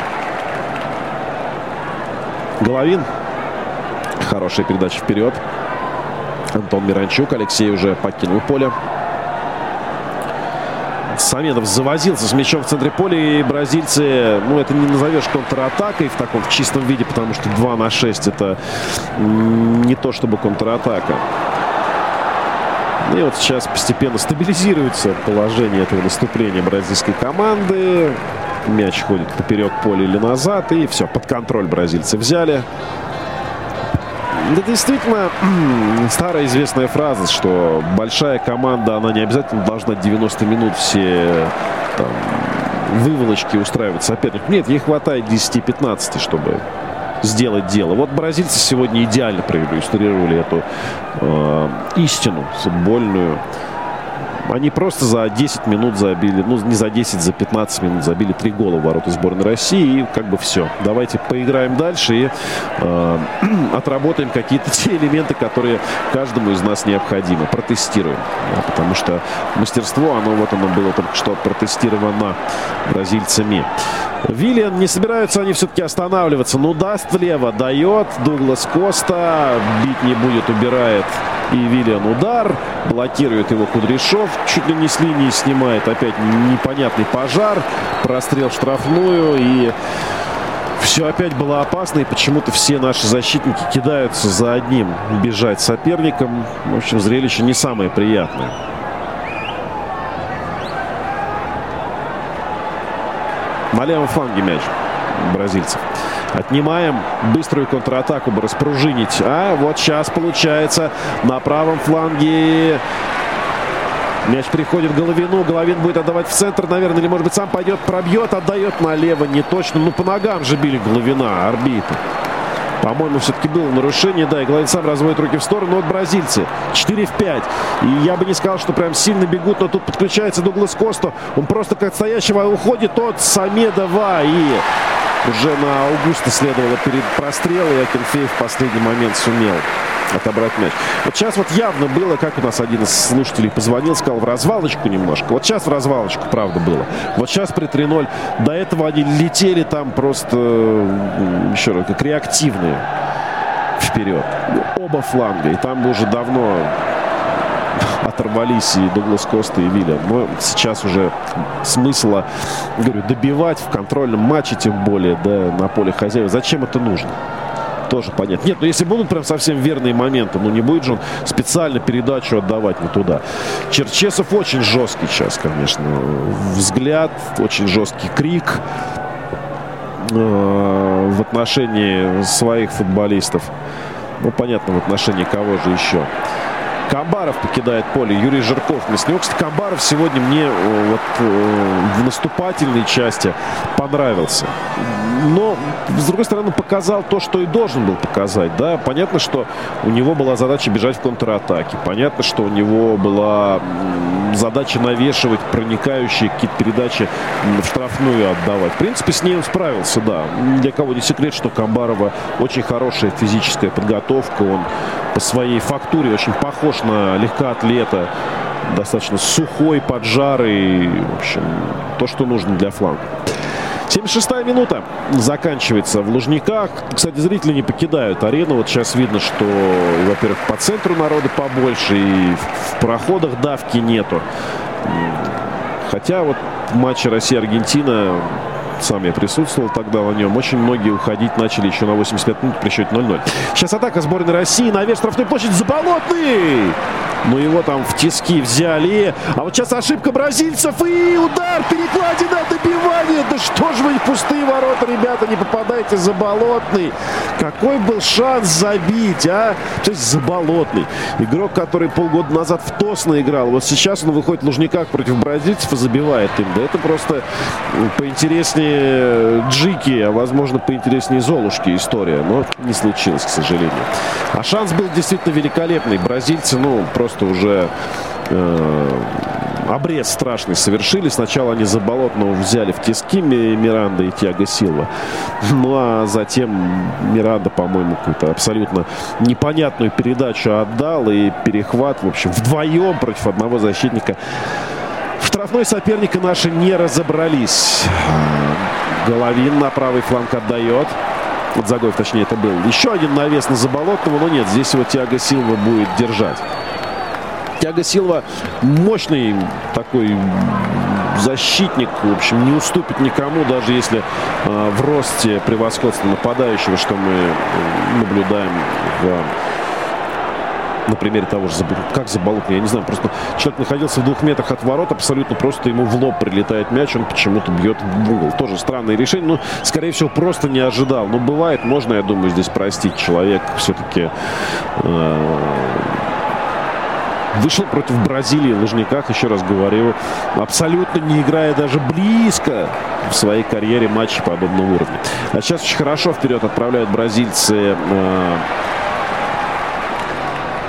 Головин. Хорошая передача вперед. Антон Миранчук. Алексей уже покинул поле. Самедов завозился с мячом в центре поля. И бразильцы, ну, это не назовешь контратакой в таком в чистом виде, потому что 2 на 6 это не то чтобы контратака. И вот сейчас постепенно стабилизируется положение этого наступления бразильской команды. Мяч ходит поперек поля или назад. И все, под контроль бразильцы взяли. Это действительно [clears throat] старая известная фраза, что большая команда, она не обязательно должна 90 минут все там, выволочки устраивать соперник. Нет, ей хватает 10-15, чтобы сделать дело. Вот бразильцы сегодня идеально проиллюстрировали эту э, истину футбольную. Они просто за 10 минут забили, ну не за 10, за 15 минут забили три гола в ворота сборной России. И как бы все. Давайте поиграем дальше и э, [clears throat] отработаем какие-то [laughs] те элементы, которые каждому из нас необходимы. Протестируем. Да, потому что мастерство, оно вот оно было только что протестировано бразильцами. Виллиан не собираются они все-таки останавливаться. Ну, даст влево, дает. Дуглас Коста бить не будет, убирает. И Виллиан удар. Блокирует его Кудряшов. Чуть ли не с линии снимает. Опять непонятный пожар. Прострел в штрафную. И все опять было опасно. И почему-то все наши защитники кидаются за одним бежать соперником. В общем, зрелище не самое приятное. На левом фланге мяч бразильцев. Отнимаем быструю контратаку бы распружинить. А вот сейчас получается на правом фланге Мяч приходит Головину. Головин будет отдавать в центр, наверное, или, может быть, сам пойдет, пробьет, отдает налево. Не точно. Ну, по ногам же били Головина, арбитр. По-моему, все-таки было нарушение. Да, и Головин сам разводит руки в сторону. Вот бразильцы. 4 в 5. И я бы не сказал, что прям сильно бегут, но тут подключается Дуглас Косто. Он просто как стоящего уходит от Самедова. И уже на Аугуста следовало перед прострел, и Акинфеев в последний момент сумел отобрать мяч. Вот сейчас вот явно было, как у нас один из слушателей позвонил, сказал, в развалочку немножко. Вот сейчас в развалочку, правда, было. Вот сейчас при 3-0. До этого они летели там просто, еще раз, как реактивные вперед. Оба фланга. И там уже давно оторвались и Дуглас Коста, и Вилля. Но сейчас уже смысла, говорю, добивать в контрольном матче, тем более, да, на поле хозяев. Зачем это нужно? тоже понятно. Нет, ну если будут прям совсем верные моменты, ну не будет же он специально передачу отдавать не туда. Черчесов очень жесткий сейчас, конечно. Взгляд, очень жесткий крик э, в отношении своих футболистов. Ну, понятно, в отношении кого же еще. Камбаров покидает поле. Юрий Жирков. Кстати, Камбаров сегодня мне э, вот, э, в наступательной части понравился. Но, с другой стороны, показал то, что и должен был показать. Да? Понятно, что у него была задача бежать в контратаке. Понятно, что у него была задача навешивать проникающие какие-то передачи в штрафную отдавать. В принципе, с ней он справился, да. Для кого не секрет, что Камбарова очень хорошая физическая подготовка. Он по своей фактуре очень похож на легкоатлета. Достаточно сухой, поджарый. В общем, то, что нужно для фланга. 76-я минута заканчивается в Лужниках. Кстати, зрители не покидают арену. Вот сейчас видно, что, во-первых, по центру народа побольше, и в проходах давки нету. Хотя вот в матче Россия-Аргентина сам я присутствовал тогда на нем. Очень многие уходить начали еще на 85 минут при счете 0-0. Сейчас атака сборной России. Наверх штрафной площадь. Заболотный! Но его там в тиски взяли. А вот сейчас ошибка бразильцев. И удар, перекладина, добивание. Да что же вы пустые ворота, ребята, не попадаете заболотный. Какой был шанс забить, а? То есть заболотный. Игрок, который полгода назад в Тосно играл. Вот сейчас он выходит в Лужниках против бразильцев и забивает им. Да это просто поинтереснее Джики, а возможно поинтереснее Золушки история. Но не случилось, к сожалению. А шанс был действительно великолепный. Бразильцы, ну, просто просто уже э, обрез страшный совершили. Сначала они Заболотного взяли в тиски Миранда и Тиаго Силва. Ну а затем Миранда, по-моему, какую-то абсолютно непонятную передачу отдал. И перехват, в общем, вдвоем против одного защитника. В штрафной соперника наши не разобрались. Головин на правый фланг отдает. Вот Загоев, точнее, это был. Еще один навес на Заболотного, но нет, здесь его Тиаго Силва будет держать. Тяга Силва мощный такой защитник, в общем, не уступит никому, даже если э, в росте превосходства нападающего, что мы наблюдаем в, на примере того же, как Заболотный, я не знаю, просто человек находился в двух метрах от ворот, абсолютно просто ему в лоб прилетает мяч, он почему-то бьет в угол. Тоже странное решение, но, скорее всего, просто не ожидал. Но бывает, можно, я думаю, здесь простить человек все-таки э, вышел против Бразилии в Лужниках, еще раз говорю, абсолютно не играя даже близко в своей карьере матчи подобного уровня. А сейчас очень хорошо вперед отправляют бразильцы э,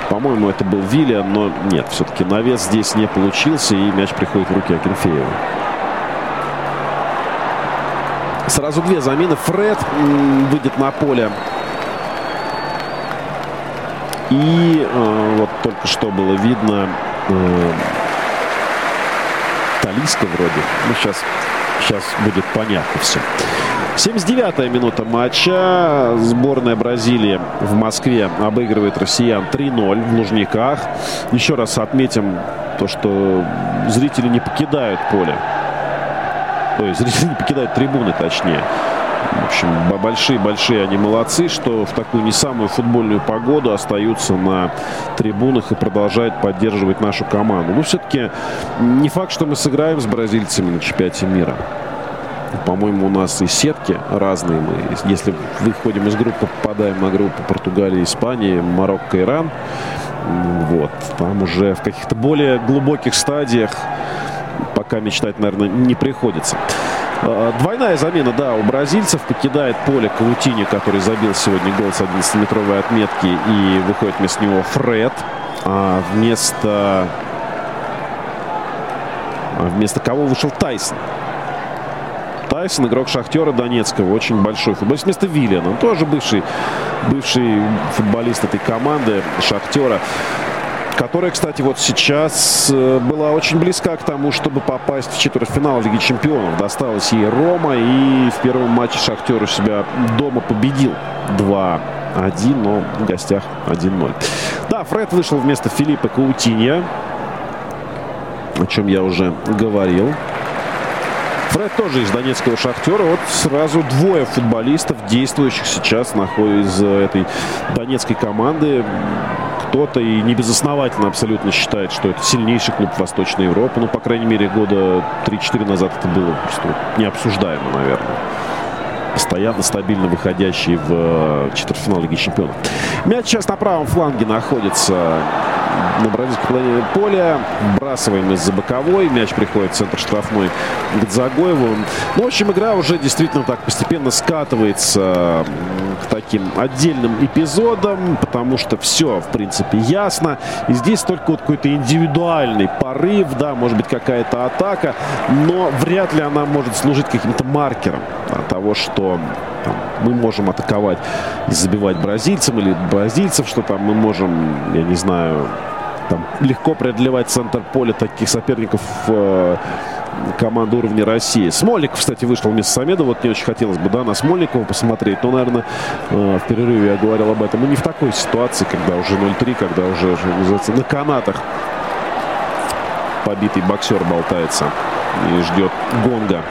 по-моему, это был Виллиан, но нет, все-таки навес здесь не получился, и мяч приходит в руки Акинфеева. Сразу две замены. Фред выйдет на поле и э, вот только что было видно э, Талиска вроде. Ну, сейчас, сейчас будет понятно все. 79-я минута матча. Сборная Бразилии в Москве обыгрывает россиян 3-0 в Лужниках. Еще раз отметим то, что зрители не покидают поле. То есть зрители не покидают трибуны, точнее. В общем, большие-большие они молодцы, что в такую не самую футбольную погоду остаются на трибунах и продолжают поддерживать нашу команду. Ну, все-таки не факт, что мы сыграем с бразильцами на чемпионате мира. По-моему, у нас и сетки разные. Мы, если выходим из группы, попадаем на группу Португалии, Испании, Марокко, Иран. Вот. Там уже в каких-то более глубоких стадиях пока мечтать, наверное, не приходится. А, двойная замена, да, у бразильцев. Покидает поле Каутини, который забил сегодня гол с 11-метровой отметки. И выходит вместо него Фред. А вместо... А вместо кого вышел Тайсон? Тайсон, игрок Шахтера Донецкого, очень большой футболист. Вместо Виллиана, он тоже бывший, бывший футболист этой команды Шахтера которая, кстати, вот сейчас э, была очень близка к тому, чтобы попасть в четвертьфинал Лиги Чемпионов. Досталась ей Рома, и в первом матче Шахтер у себя дома победил 2-1, но в гостях 1-0. Да, Фред вышел вместо Филиппа Каутинья, о чем я уже говорил. Фред тоже из донецкого шахтера. Вот сразу двое футболистов, действующих сейчас находятся из этой донецкой команды кто-то и не безосновательно абсолютно считает, что это сильнейший клуб Восточной Европы. Ну, по крайней мере, года 3-4 назад это было просто необсуждаемо, наверное. Постоянно стабильно выходящий в э, четвертьфинал Лиги Чемпионов. Мяч сейчас на правом фланге находится на бразильской половине поля. Вбрасываем из-за боковой. Мяч приходит в центр штрафной к Загоеву. Ну, в общем, игра уже действительно так постепенно скатывается к таким отдельным эпизодам, потому что все, в принципе, ясно. И здесь только вот какой-то индивидуальный порыв, да, может быть, какая-то атака, но вряд ли она может служить каким-то маркером да, того, что там, мы можем атаковать и забивать бразильцам или бразильцев, что там мы можем, я не знаю, там, легко преодолевать центр поля таких соперников э, команды уровня России. Смольников, кстати, вышел вместо Самеда. Вот не очень хотелось бы, да, на Смольникова посмотреть. Но, наверное, э, в перерыве я говорил об этом. Мы не в такой ситуации, когда уже 0-3, когда уже, на канатах побитый боксер болтается и ждет гонга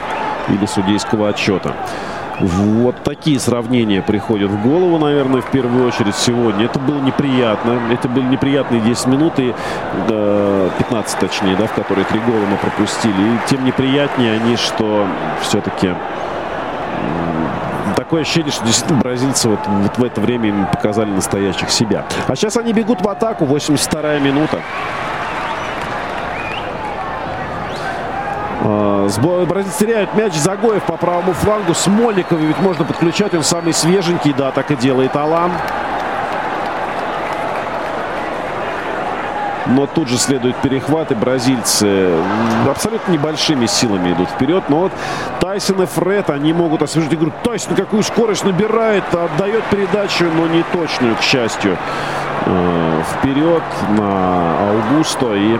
или судейского отчета. Вот такие сравнения приходят в голову, наверное, в первую очередь сегодня. Это было неприятно. Это были неприятные 10 минут и э, 15 точнее, да, в которые три гола мы пропустили. И тем неприятнее они, что все-таки такое ощущение, что действительно бразильцы вот, вот в это время им показали настоящих себя. А сейчас они бегут в атаку. 82-я минута. Бразильцы теряют мяч. Загоев по правому флангу. Смольникова ведь можно подключать. Он самый свеженький. Да, так и делает Алан. Но тут же следует перехват, и бразильцы абсолютно небольшими силами идут вперед. Но вот Тайсон и Фред, они могут освежить игру. Тайсон какую скорость набирает, отдает передачу, но не точную, к счастью. Э, вперед на Аугусто и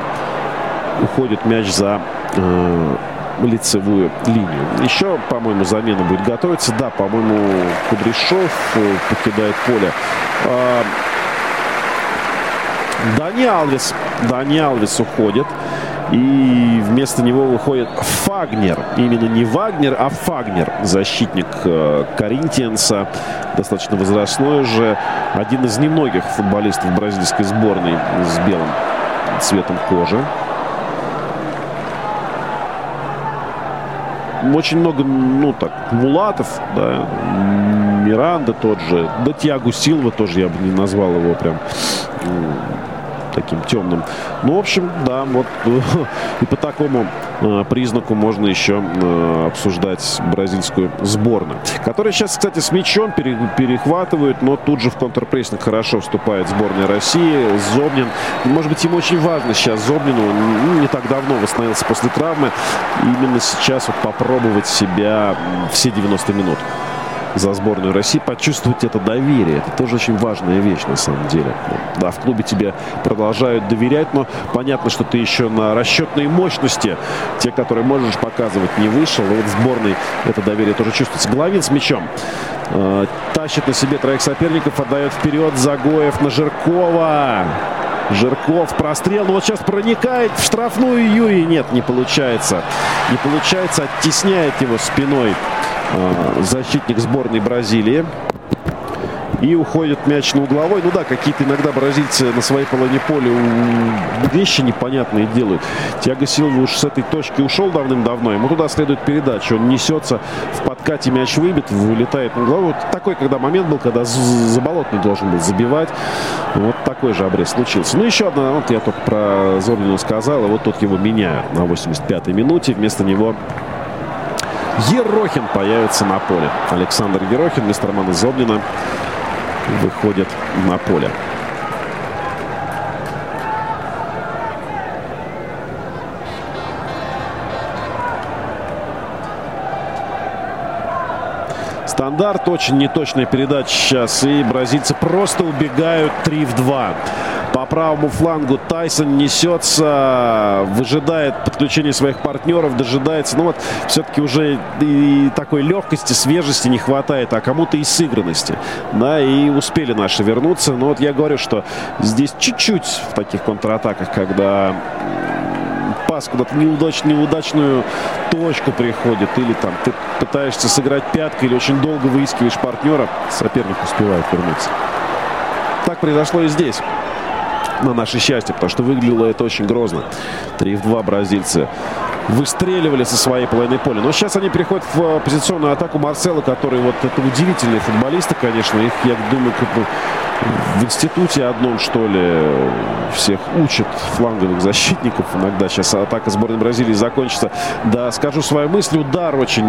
уходит мяч за э, лицевую линию. Еще, по-моему, замена будет готовиться. Да, по-моему, Кудряшов э, покидает поле. Э, Дани Алвес. Дани Алвес уходит. И вместо него выходит Фагнер. Именно не Вагнер, а Фагнер. Защитник э, Коринтианса. Достаточно возрастной уже. Один из немногих футболистов бразильской сборной с белым цветом кожи. Очень много, ну так, Мулатов, да, Миранда тот же, да Тиагу Силва тоже я бы не назвал его прям таким темным. Ну, в общем, да, вот [laughs] и по такому э, признаку можно еще э, обсуждать бразильскую сборную. Которая сейчас, кстати, с мячом пере, перехватывают, но тут же в контрпрессинг хорошо вступает сборная России. Зобнин, может быть, ему очень важно сейчас Зобнину, ну, не так давно восстановился после травмы. Именно сейчас вот попробовать себя все 90 минут за сборную России, почувствовать это доверие. Это тоже очень важная вещь на самом деле. Да, в клубе тебе продолжают доверять, но понятно, что ты еще на расчетной мощности, те, которые можешь показывать, не вышел. И вот в сборной это доверие тоже чувствуется. Головин с мячом. Э, тащит на себе троих соперников, отдает вперед Загоев на Жиркова. Жирков прострел. Ну вот сейчас проникает в штрафную Юрий. Нет, не получается. Не получается. Оттесняет его спиной Э, защитник сборной Бразилии. И уходит мяч на угловой. Ну да, какие-то иногда бразильцы на своей половине поля вещи непонятные делают. Тиаго Силва уж с этой точки ушел давным-давно. Ему туда следует передача. Он несется в подкате, мяч выбит, вылетает на угловой. Вот такой, когда момент был, когда Заболотный должен был забивать. Вот такой же обрез случился. Ну, еще одна, вот я только про Зорнину сказал, и вот тут его меняют на 85-й минуте. Вместо него Ерохин появится на поле. Александр Ерохин вместо Романа Зоблина выходит на поле. Стандарт, очень неточная передача сейчас. И бразильцы просто убегают 3 в 2. По правому флангу Тайсон несется, выжидает подключение своих партнеров, дожидается. Ну вот все-таки уже и такой легкости, свежести не хватает, а кому-то и сыгранности. Да, и успели наши вернуться. Но вот я говорю, что здесь чуть-чуть в таких контратаках, когда пас куда-то неудач, неудачную точку приходит, или там ты пытаешься сыграть пяткой, или очень долго выискиваешь партнера, соперник успевает вернуться. Так произошло и здесь на наше счастье, потому что выглядело это очень грозно. 3 в 2 бразильцы выстреливали со своей половины поля. Но сейчас они переходят в э, позиционную атаку Марсела, который вот это удивительные футболисты, конечно. Их, я думаю, в институте одном, что ли, всех учат фланговых защитников. Иногда сейчас атака сборной Бразилии закончится. Да, скажу свою мысль. Удар очень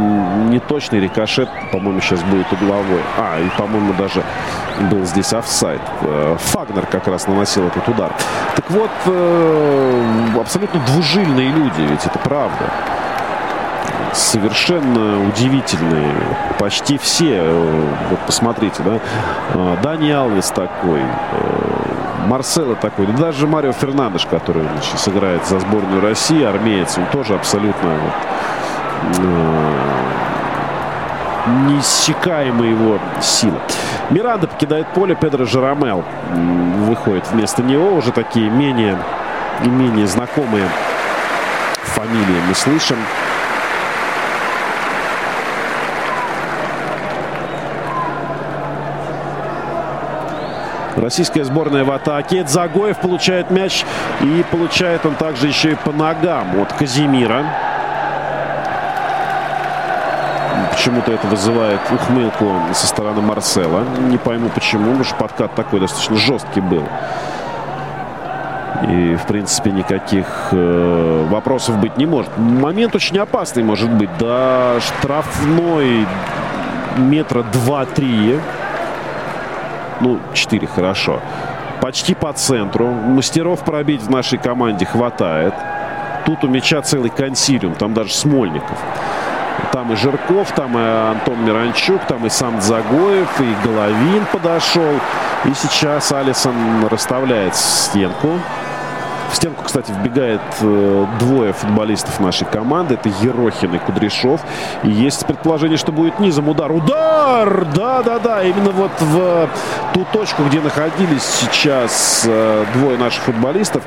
неточный. Рикошет, по-моему, сейчас будет угловой. А, и, по-моему, даже был здесь офсайд. Э, Фагнер как раз наносил этот удар. Так вот, э, абсолютно двужильные люди, ведь это правда совершенно удивительные. Почти все. Э, вот посмотрите, да. Э, Дани Алвес такой. Э, Марсело такой. Да даже Марио Фернандеш, который сейчас играет за сборную России, армеец, он тоже абсолютно вот, неиссякаемая его сила. Миранда покидает поле, Педро Жарамел выходит вместо него. Уже такие менее, менее знакомые фамилии мы слышим. Российская сборная в атаке. Загоев получает мяч. И получает он также еще и по ногам от Казимира. Почему-то это вызывает ухмылку со стороны Марсела. Не пойму почему, потому что подкат такой достаточно жесткий был. И, в принципе, никаких э, вопросов быть не может. Момент очень опасный может быть. Да, штрафной метра два-три. Ну, 4 хорошо. Почти по центру. Мастеров пробить в нашей команде хватает. Тут у мяча целый консилиум. Там даже Смольников. Там и Жирков, там и Антон Миранчук, там и сам Загоев, и Головин подошел. И сейчас Алисон расставляет стенку. В стенку, кстати, вбегает э, двое футболистов нашей команды. Это Ерохин и Кудряшов. И есть предположение, что будет низом удар. Удар! Да-да-да, именно вот в ту точку, где находились сейчас э, двое наших футболистов,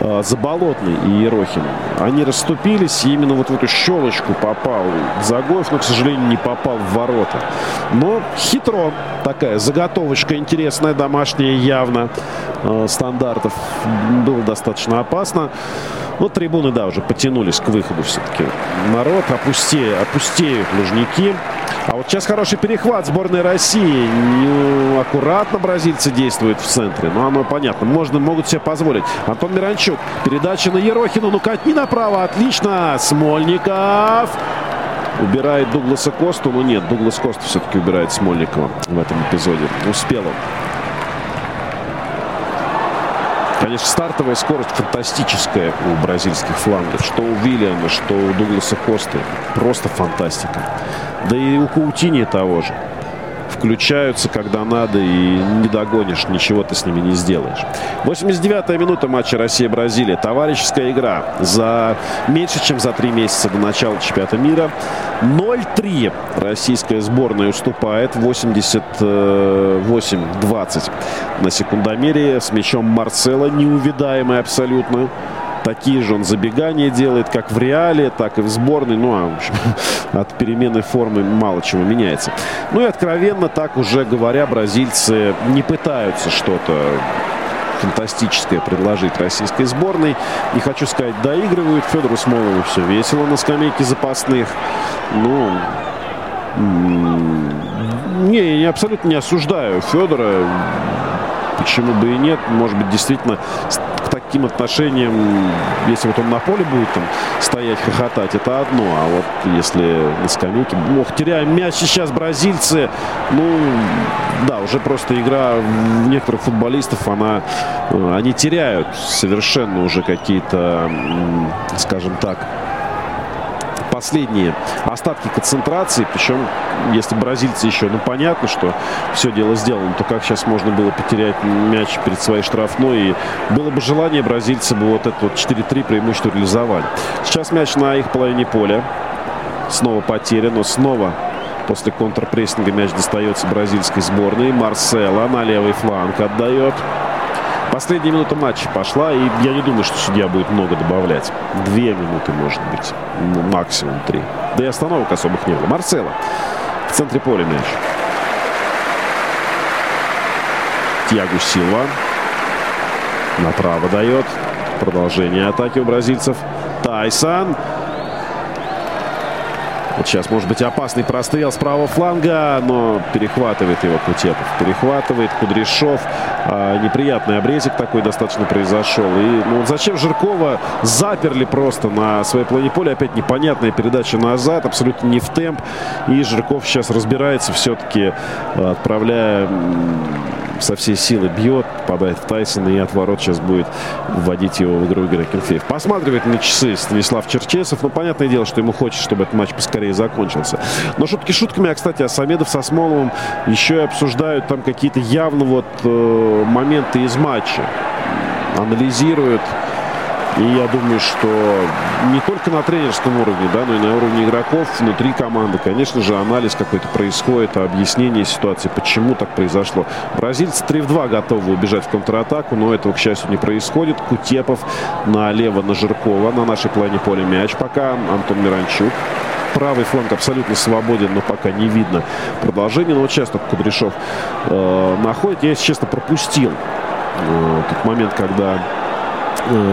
э, Заболотный и Ерохин. Они расступились, и именно вот в эту щелочку попал Загоев, но, к сожалению, не попал в ворота. Но хитро такая заготовочка интересная, домашняя явно. Стандартов было достаточно опасно. Вот трибуны, да, уже потянулись к выходу все-таки. Народ, опустеют, опустеют лужники. А вот сейчас хороший перехват сборной России. Аккуратно бразильцы действуют в центре. Ну, оно понятно. Можно, могут себе позволить. Антон Миранчук. Передача на Ерохину. Ну, катни направо. Отлично. Смольников. Убирает Дугласа Косту. Ну, нет, Дуглас Коста все-таки убирает Смольникова в этом эпизоде. Успел он. Конечно, стартовая скорость фантастическая у бразильских флангов. Что у Виллиана, что у Дугласа Косты. Просто фантастика. Да и у Каутини того же включаются, когда надо, и не догонишь, ничего ты с ними не сделаешь. 89-я минута матча Россия-Бразилия. Товарищеская игра за меньше, чем за три месяца до начала чемпионата мира. 0-3 российская сборная уступает. 88-20 на секундомере. С мячом Марцела, неувидаемый абсолютно. Такие же он забегания делает, как в Реале, так и в сборной. Ну, а в общем, [laughs] от перемены формы мало чего меняется. Ну и откровенно, так уже говоря, бразильцы не пытаются что-то фантастическое предложить российской сборной. Не хочу сказать, доигрывают. Федору Смолову все весело на скамейке запасных. Ну, не, я абсолютно не осуждаю Федора. Почему бы и нет? Может быть, действительно таким отношением, если вот он на поле будет там стоять, хохотать, это одно. А вот если на скамейке... Ох, теряем мяч сейчас бразильцы. Ну, да, уже просто игра некоторых футболистов, она... Э, они теряют совершенно уже какие-то, скажем так, последние остатки концентрации. Причем, если бразильцы еще, ну, понятно, что все дело сделано, то как сейчас можно было потерять мяч перед своей штрафной. И было бы желание, бразильцы бы вот это вот 4-3 преимущество реализовали. Сейчас мяч на их половине поля. Снова потеря, но снова после контрпрессинга мяч достается бразильской сборной. Марсела на левый фланг отдает. Последняя минута матча пошла, и я не думаю, что судья будет много добавлять. Две минуты, может быть, максимум три. Да и остановок особых не было. Марцело в центре поля мяч. Тьягу Силва направо дает. Продолжение атаки у бразильцев. Тайсон. Вот сейчас может быть опасный прострел с правого фланга, но перехватывает его Кутепов. Перехватывает Кудряшов. А, неприятный обрезик такой достаточно произошел. И ну, зачем Жиркова заперли просто на своей плане поля? Опять непонятная передача назад, абсолютно не в темп. И Жирков сейчас разбирается все-таки, отправляя со всей силы бьет, попадает в Тайсона и от ворот сейчас будет вводить его в игру Игорь Акинфеев. Посматривает на часы Станислав Черчесов. Ну, понятное дело, что ему хочется, чтобы этот матч поскорее закончился. Но шутки шутками, а, кстати, Асамедов со Смоловым еще и обсуждают там какие-то явно вот э, моменты из матча. Анализируют и я думаю, что не только на тренерском уровне, да, но и на уровне игроков внутри команды, конечно же, анализ какой-то происходит, объяснение ситуации, почему так произошло. Бразильцы 3 в 2 готовы убежать в контратаку, но этого, к счастью, не происходит. Кутепов налево на Жиркова, на нашей плане поля мяч пока. Антон Миранчук правый фланг абсолютно свободен, но пока не видно продолжения. Но только Кудряшов э, находит. Я, если честно, пропустил э, тот момент, когда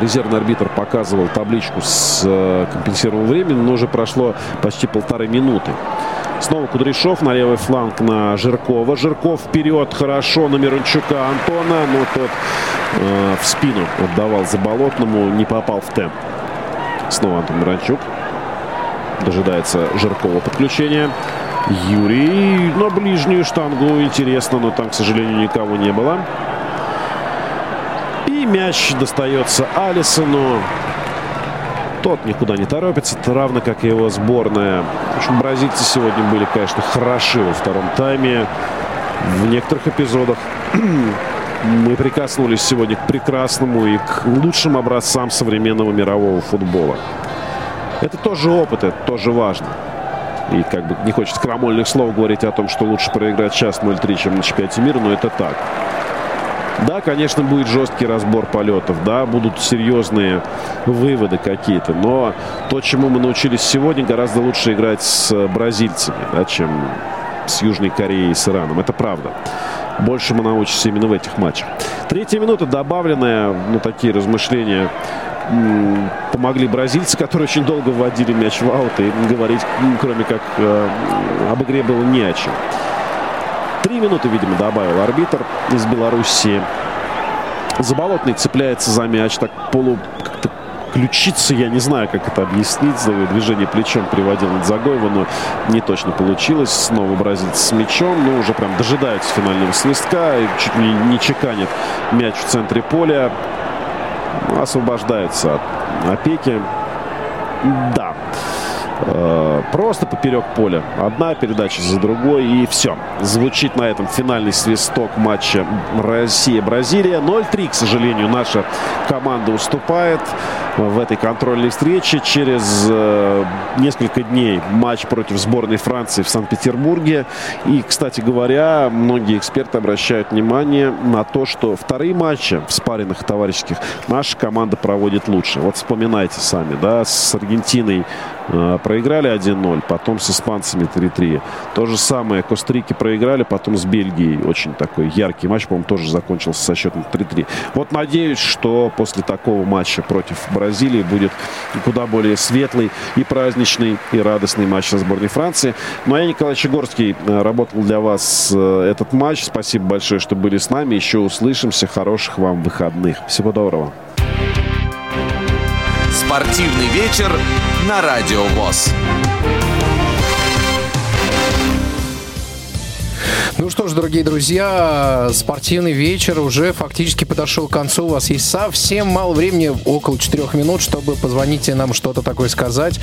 резервный арбитр показывал табличку с э, компенсированным временем, но уже прошло почти полторы минуты. Снова Кудряшов на левый фланг на Жиркова. Жирков вперед хорошо на Мирончука Антона, но тот э, в спину отдавал Заболотному, не попал в темп. Снова Антон Мирончук. Дожидается Жиркова подключения. Юрий на ближнюю штангу. Интересно, но там, к сожалению, никого не было мяч достается Алисону. Тот никуда не торопится, равно как и его сборная. В общем, бразильцы сегодня были, конечно, хороши во втором тайме. В некоторых эпизодах [clears throat] мы прикоснулись сегодня к прекрасному и к лучшим образцам современного мирового футбола. Это тоже опыт, это тоже важно. И как бы не хочется крамольных слов говорить о том, что лучше проиграть сейчас 0-3, чем на чемпионате мира, но это так. Да, конечно, будет жесткий разбор полетов, да, будут серьезные выводы какие-то, но то, чему мы научились сегодня, гораздо лучше играть с бразильцами, да, чем с Южной Кореей и с Ираном. Это правда. Больше мы научимся именно в этих матчах. Третья минута добавленная, ну, такие размышления помогли бразильцы, которые очень долго вводили мяч в аут, и говорить, кроме как э, об игре, было не о чем. Три минуты, видимо, добавил арбитр из Белоруссии. Заболотный цепляется за мяч, так полу как-то ключица, я не знаю, как это объяснить. Движение плечом приводил Надзагоева, но не точно получилось. Снова бразильцы с мячом, но уже прям дожидаются финального свистка. И чуть не, не чеканит мяч в центре поля. Освобождается от опеки. Да, просто поперек поля. Одна передача за другой и все. Звучит на этом финальный свисток матча Россия-Бразилия. 0-3, к сожалению, наша команда уступает в этой контрольной встрече. Через э, несколько дней матч против сборной Франции в Санкт-Петербурге. И, кстати говоря, многие эксперты обращают внимание на то, что вторые матчи в спаренных товарищеских наша команда проводит лучше. Вот вспоминайте сами, да, с Аргентиной э, проиграли 1-0, потом с испанцами 3-3. То же самое, Кострики проиграли, потом с Бельгией. Очень такой яркий матч, по-моему, тоже закончился со счетом 3-3. Вот надеюсь, что после такого матча против Бразилии будет куда более светлый и праздничный, и радостный матч со сборной Франции. Ну а я, Николай Чегорский, э, работал для вас э, этот матч. Спасибо большое, что были с нами. Еще услышимся. Хороших вам выходных. Всего доброго. Спортивный вечер на Радио ВОЗ. Ну что ж, дорогие друзья, спортивный вечер уже фактически подошел к концу. У вас есть совсем мало времени, около четырех минут, чтобы позвонить и нам что-то такое сказать.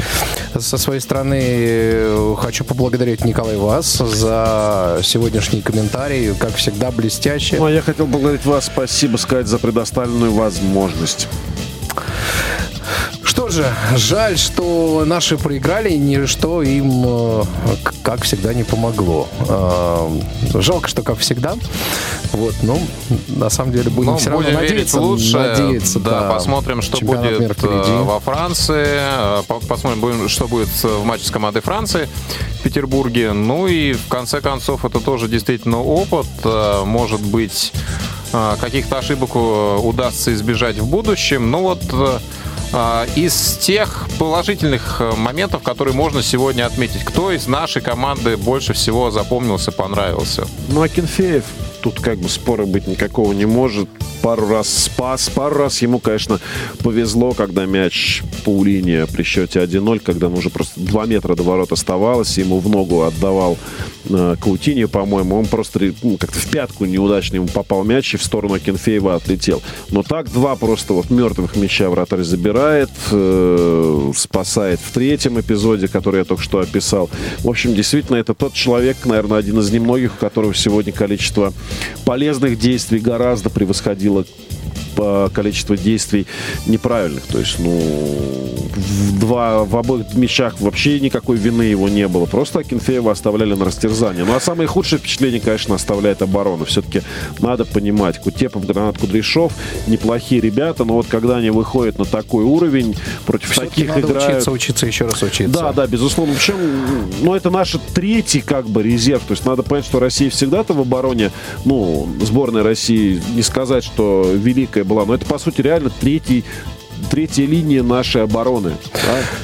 Со своей стороны э, хочу поблагодарить Николай вас за сегодняшний комментарий. Как всегда, блестяще. Ну, а я хотел поблагодарить вас. Спасибо сказать за предоставленную возможность. Что же, жаль, что наши проиграли, ничто им, э, как всегда, не помогло. Э, жалко, что как всегда. Вот, ну, на самом деле будем Но все будем равно надеяться. лучше. Надеяться, да, да. посмотрим, что Чемпионат будет э, во Франции. По- Посмотрим, будем, что будет в матче с командой Франции в Петербурге. Ну и в конце концов это тоже действительно опыт. Может быть, каких-то ошибок удастся избежать в будущем. Ну вот из тех положительных э, моментов, которые можно сегодня отметить, кто из нашей команды больше всего запомнился, понравился? Ну, Акинфеев тут как бы спора быть никакого не может. Пару раз спас, пару раз ему, конечно, повезло, когда мяч Паулине при счете 1-0, когда ну, уже просто 2 метра до ворот оставалось, ему в ногу отдавал э, Каутиньо, по-моему, он просто ну, как-то в пятку неудачно ему попал мяч и в сторону Кенфеева отлетел. Но так два просто вот мертвых мяча вратарь забирает, э, спасает в третьем эпизоде, который я только что описал. В общем, действительно, это тот человек, наверное, один из немногих, у которого сегодня количество полезных действий гораздо превосходило по количеству действий неправильных. То есть, ну, в, два, в обоих мячах вообще никакой вины его не было. Просто Акинфеева оставляли на растерзание. Ну, а самое худшее впечатление, конечно, оставляет оборона. Все-таки надо понимать, Кутепов, Гранат Кудряшов неплохие ребята, но вот когда они выходят на такой уровень, против таких надо играют... учиться, учиться, еще раз учиться. Да, да, безусловно. Причем, ну, это наш третий, как бы, резерв. То есть надо понять, что Россия всегда-то в обороне, ну, сборная России, не сказать, что великая была, но это, по сути, реально третий третья линия нашей обороны. Да?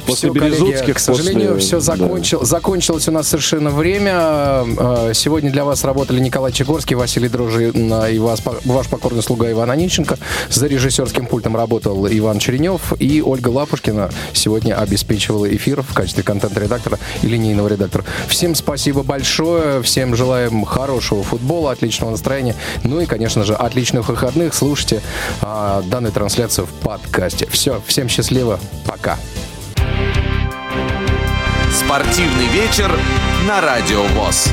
После все, Березутских, коллеги, к сожалению, после... все закончил, да. закончилось у нас совершенно время. А, сегодня для вас работали Николай Чегорский, Василий Дрожин и вас, ваш покорный слуга Иван Онищенко. За режиссерским пультом работал Иван Черенев и Ольга Лапушкина сегодня обеспечивала эфир в качестве контент-редактора и линейного редактора. Всем спасибо большое, всем желаем хорошего футбола, отличного настроения, ну и, конечно же, отличных выходных. Слушайте а, данную трансляцию в подкасте. Все, всем счастливо, пока. Спортивный вечер на Радио ВОЗ.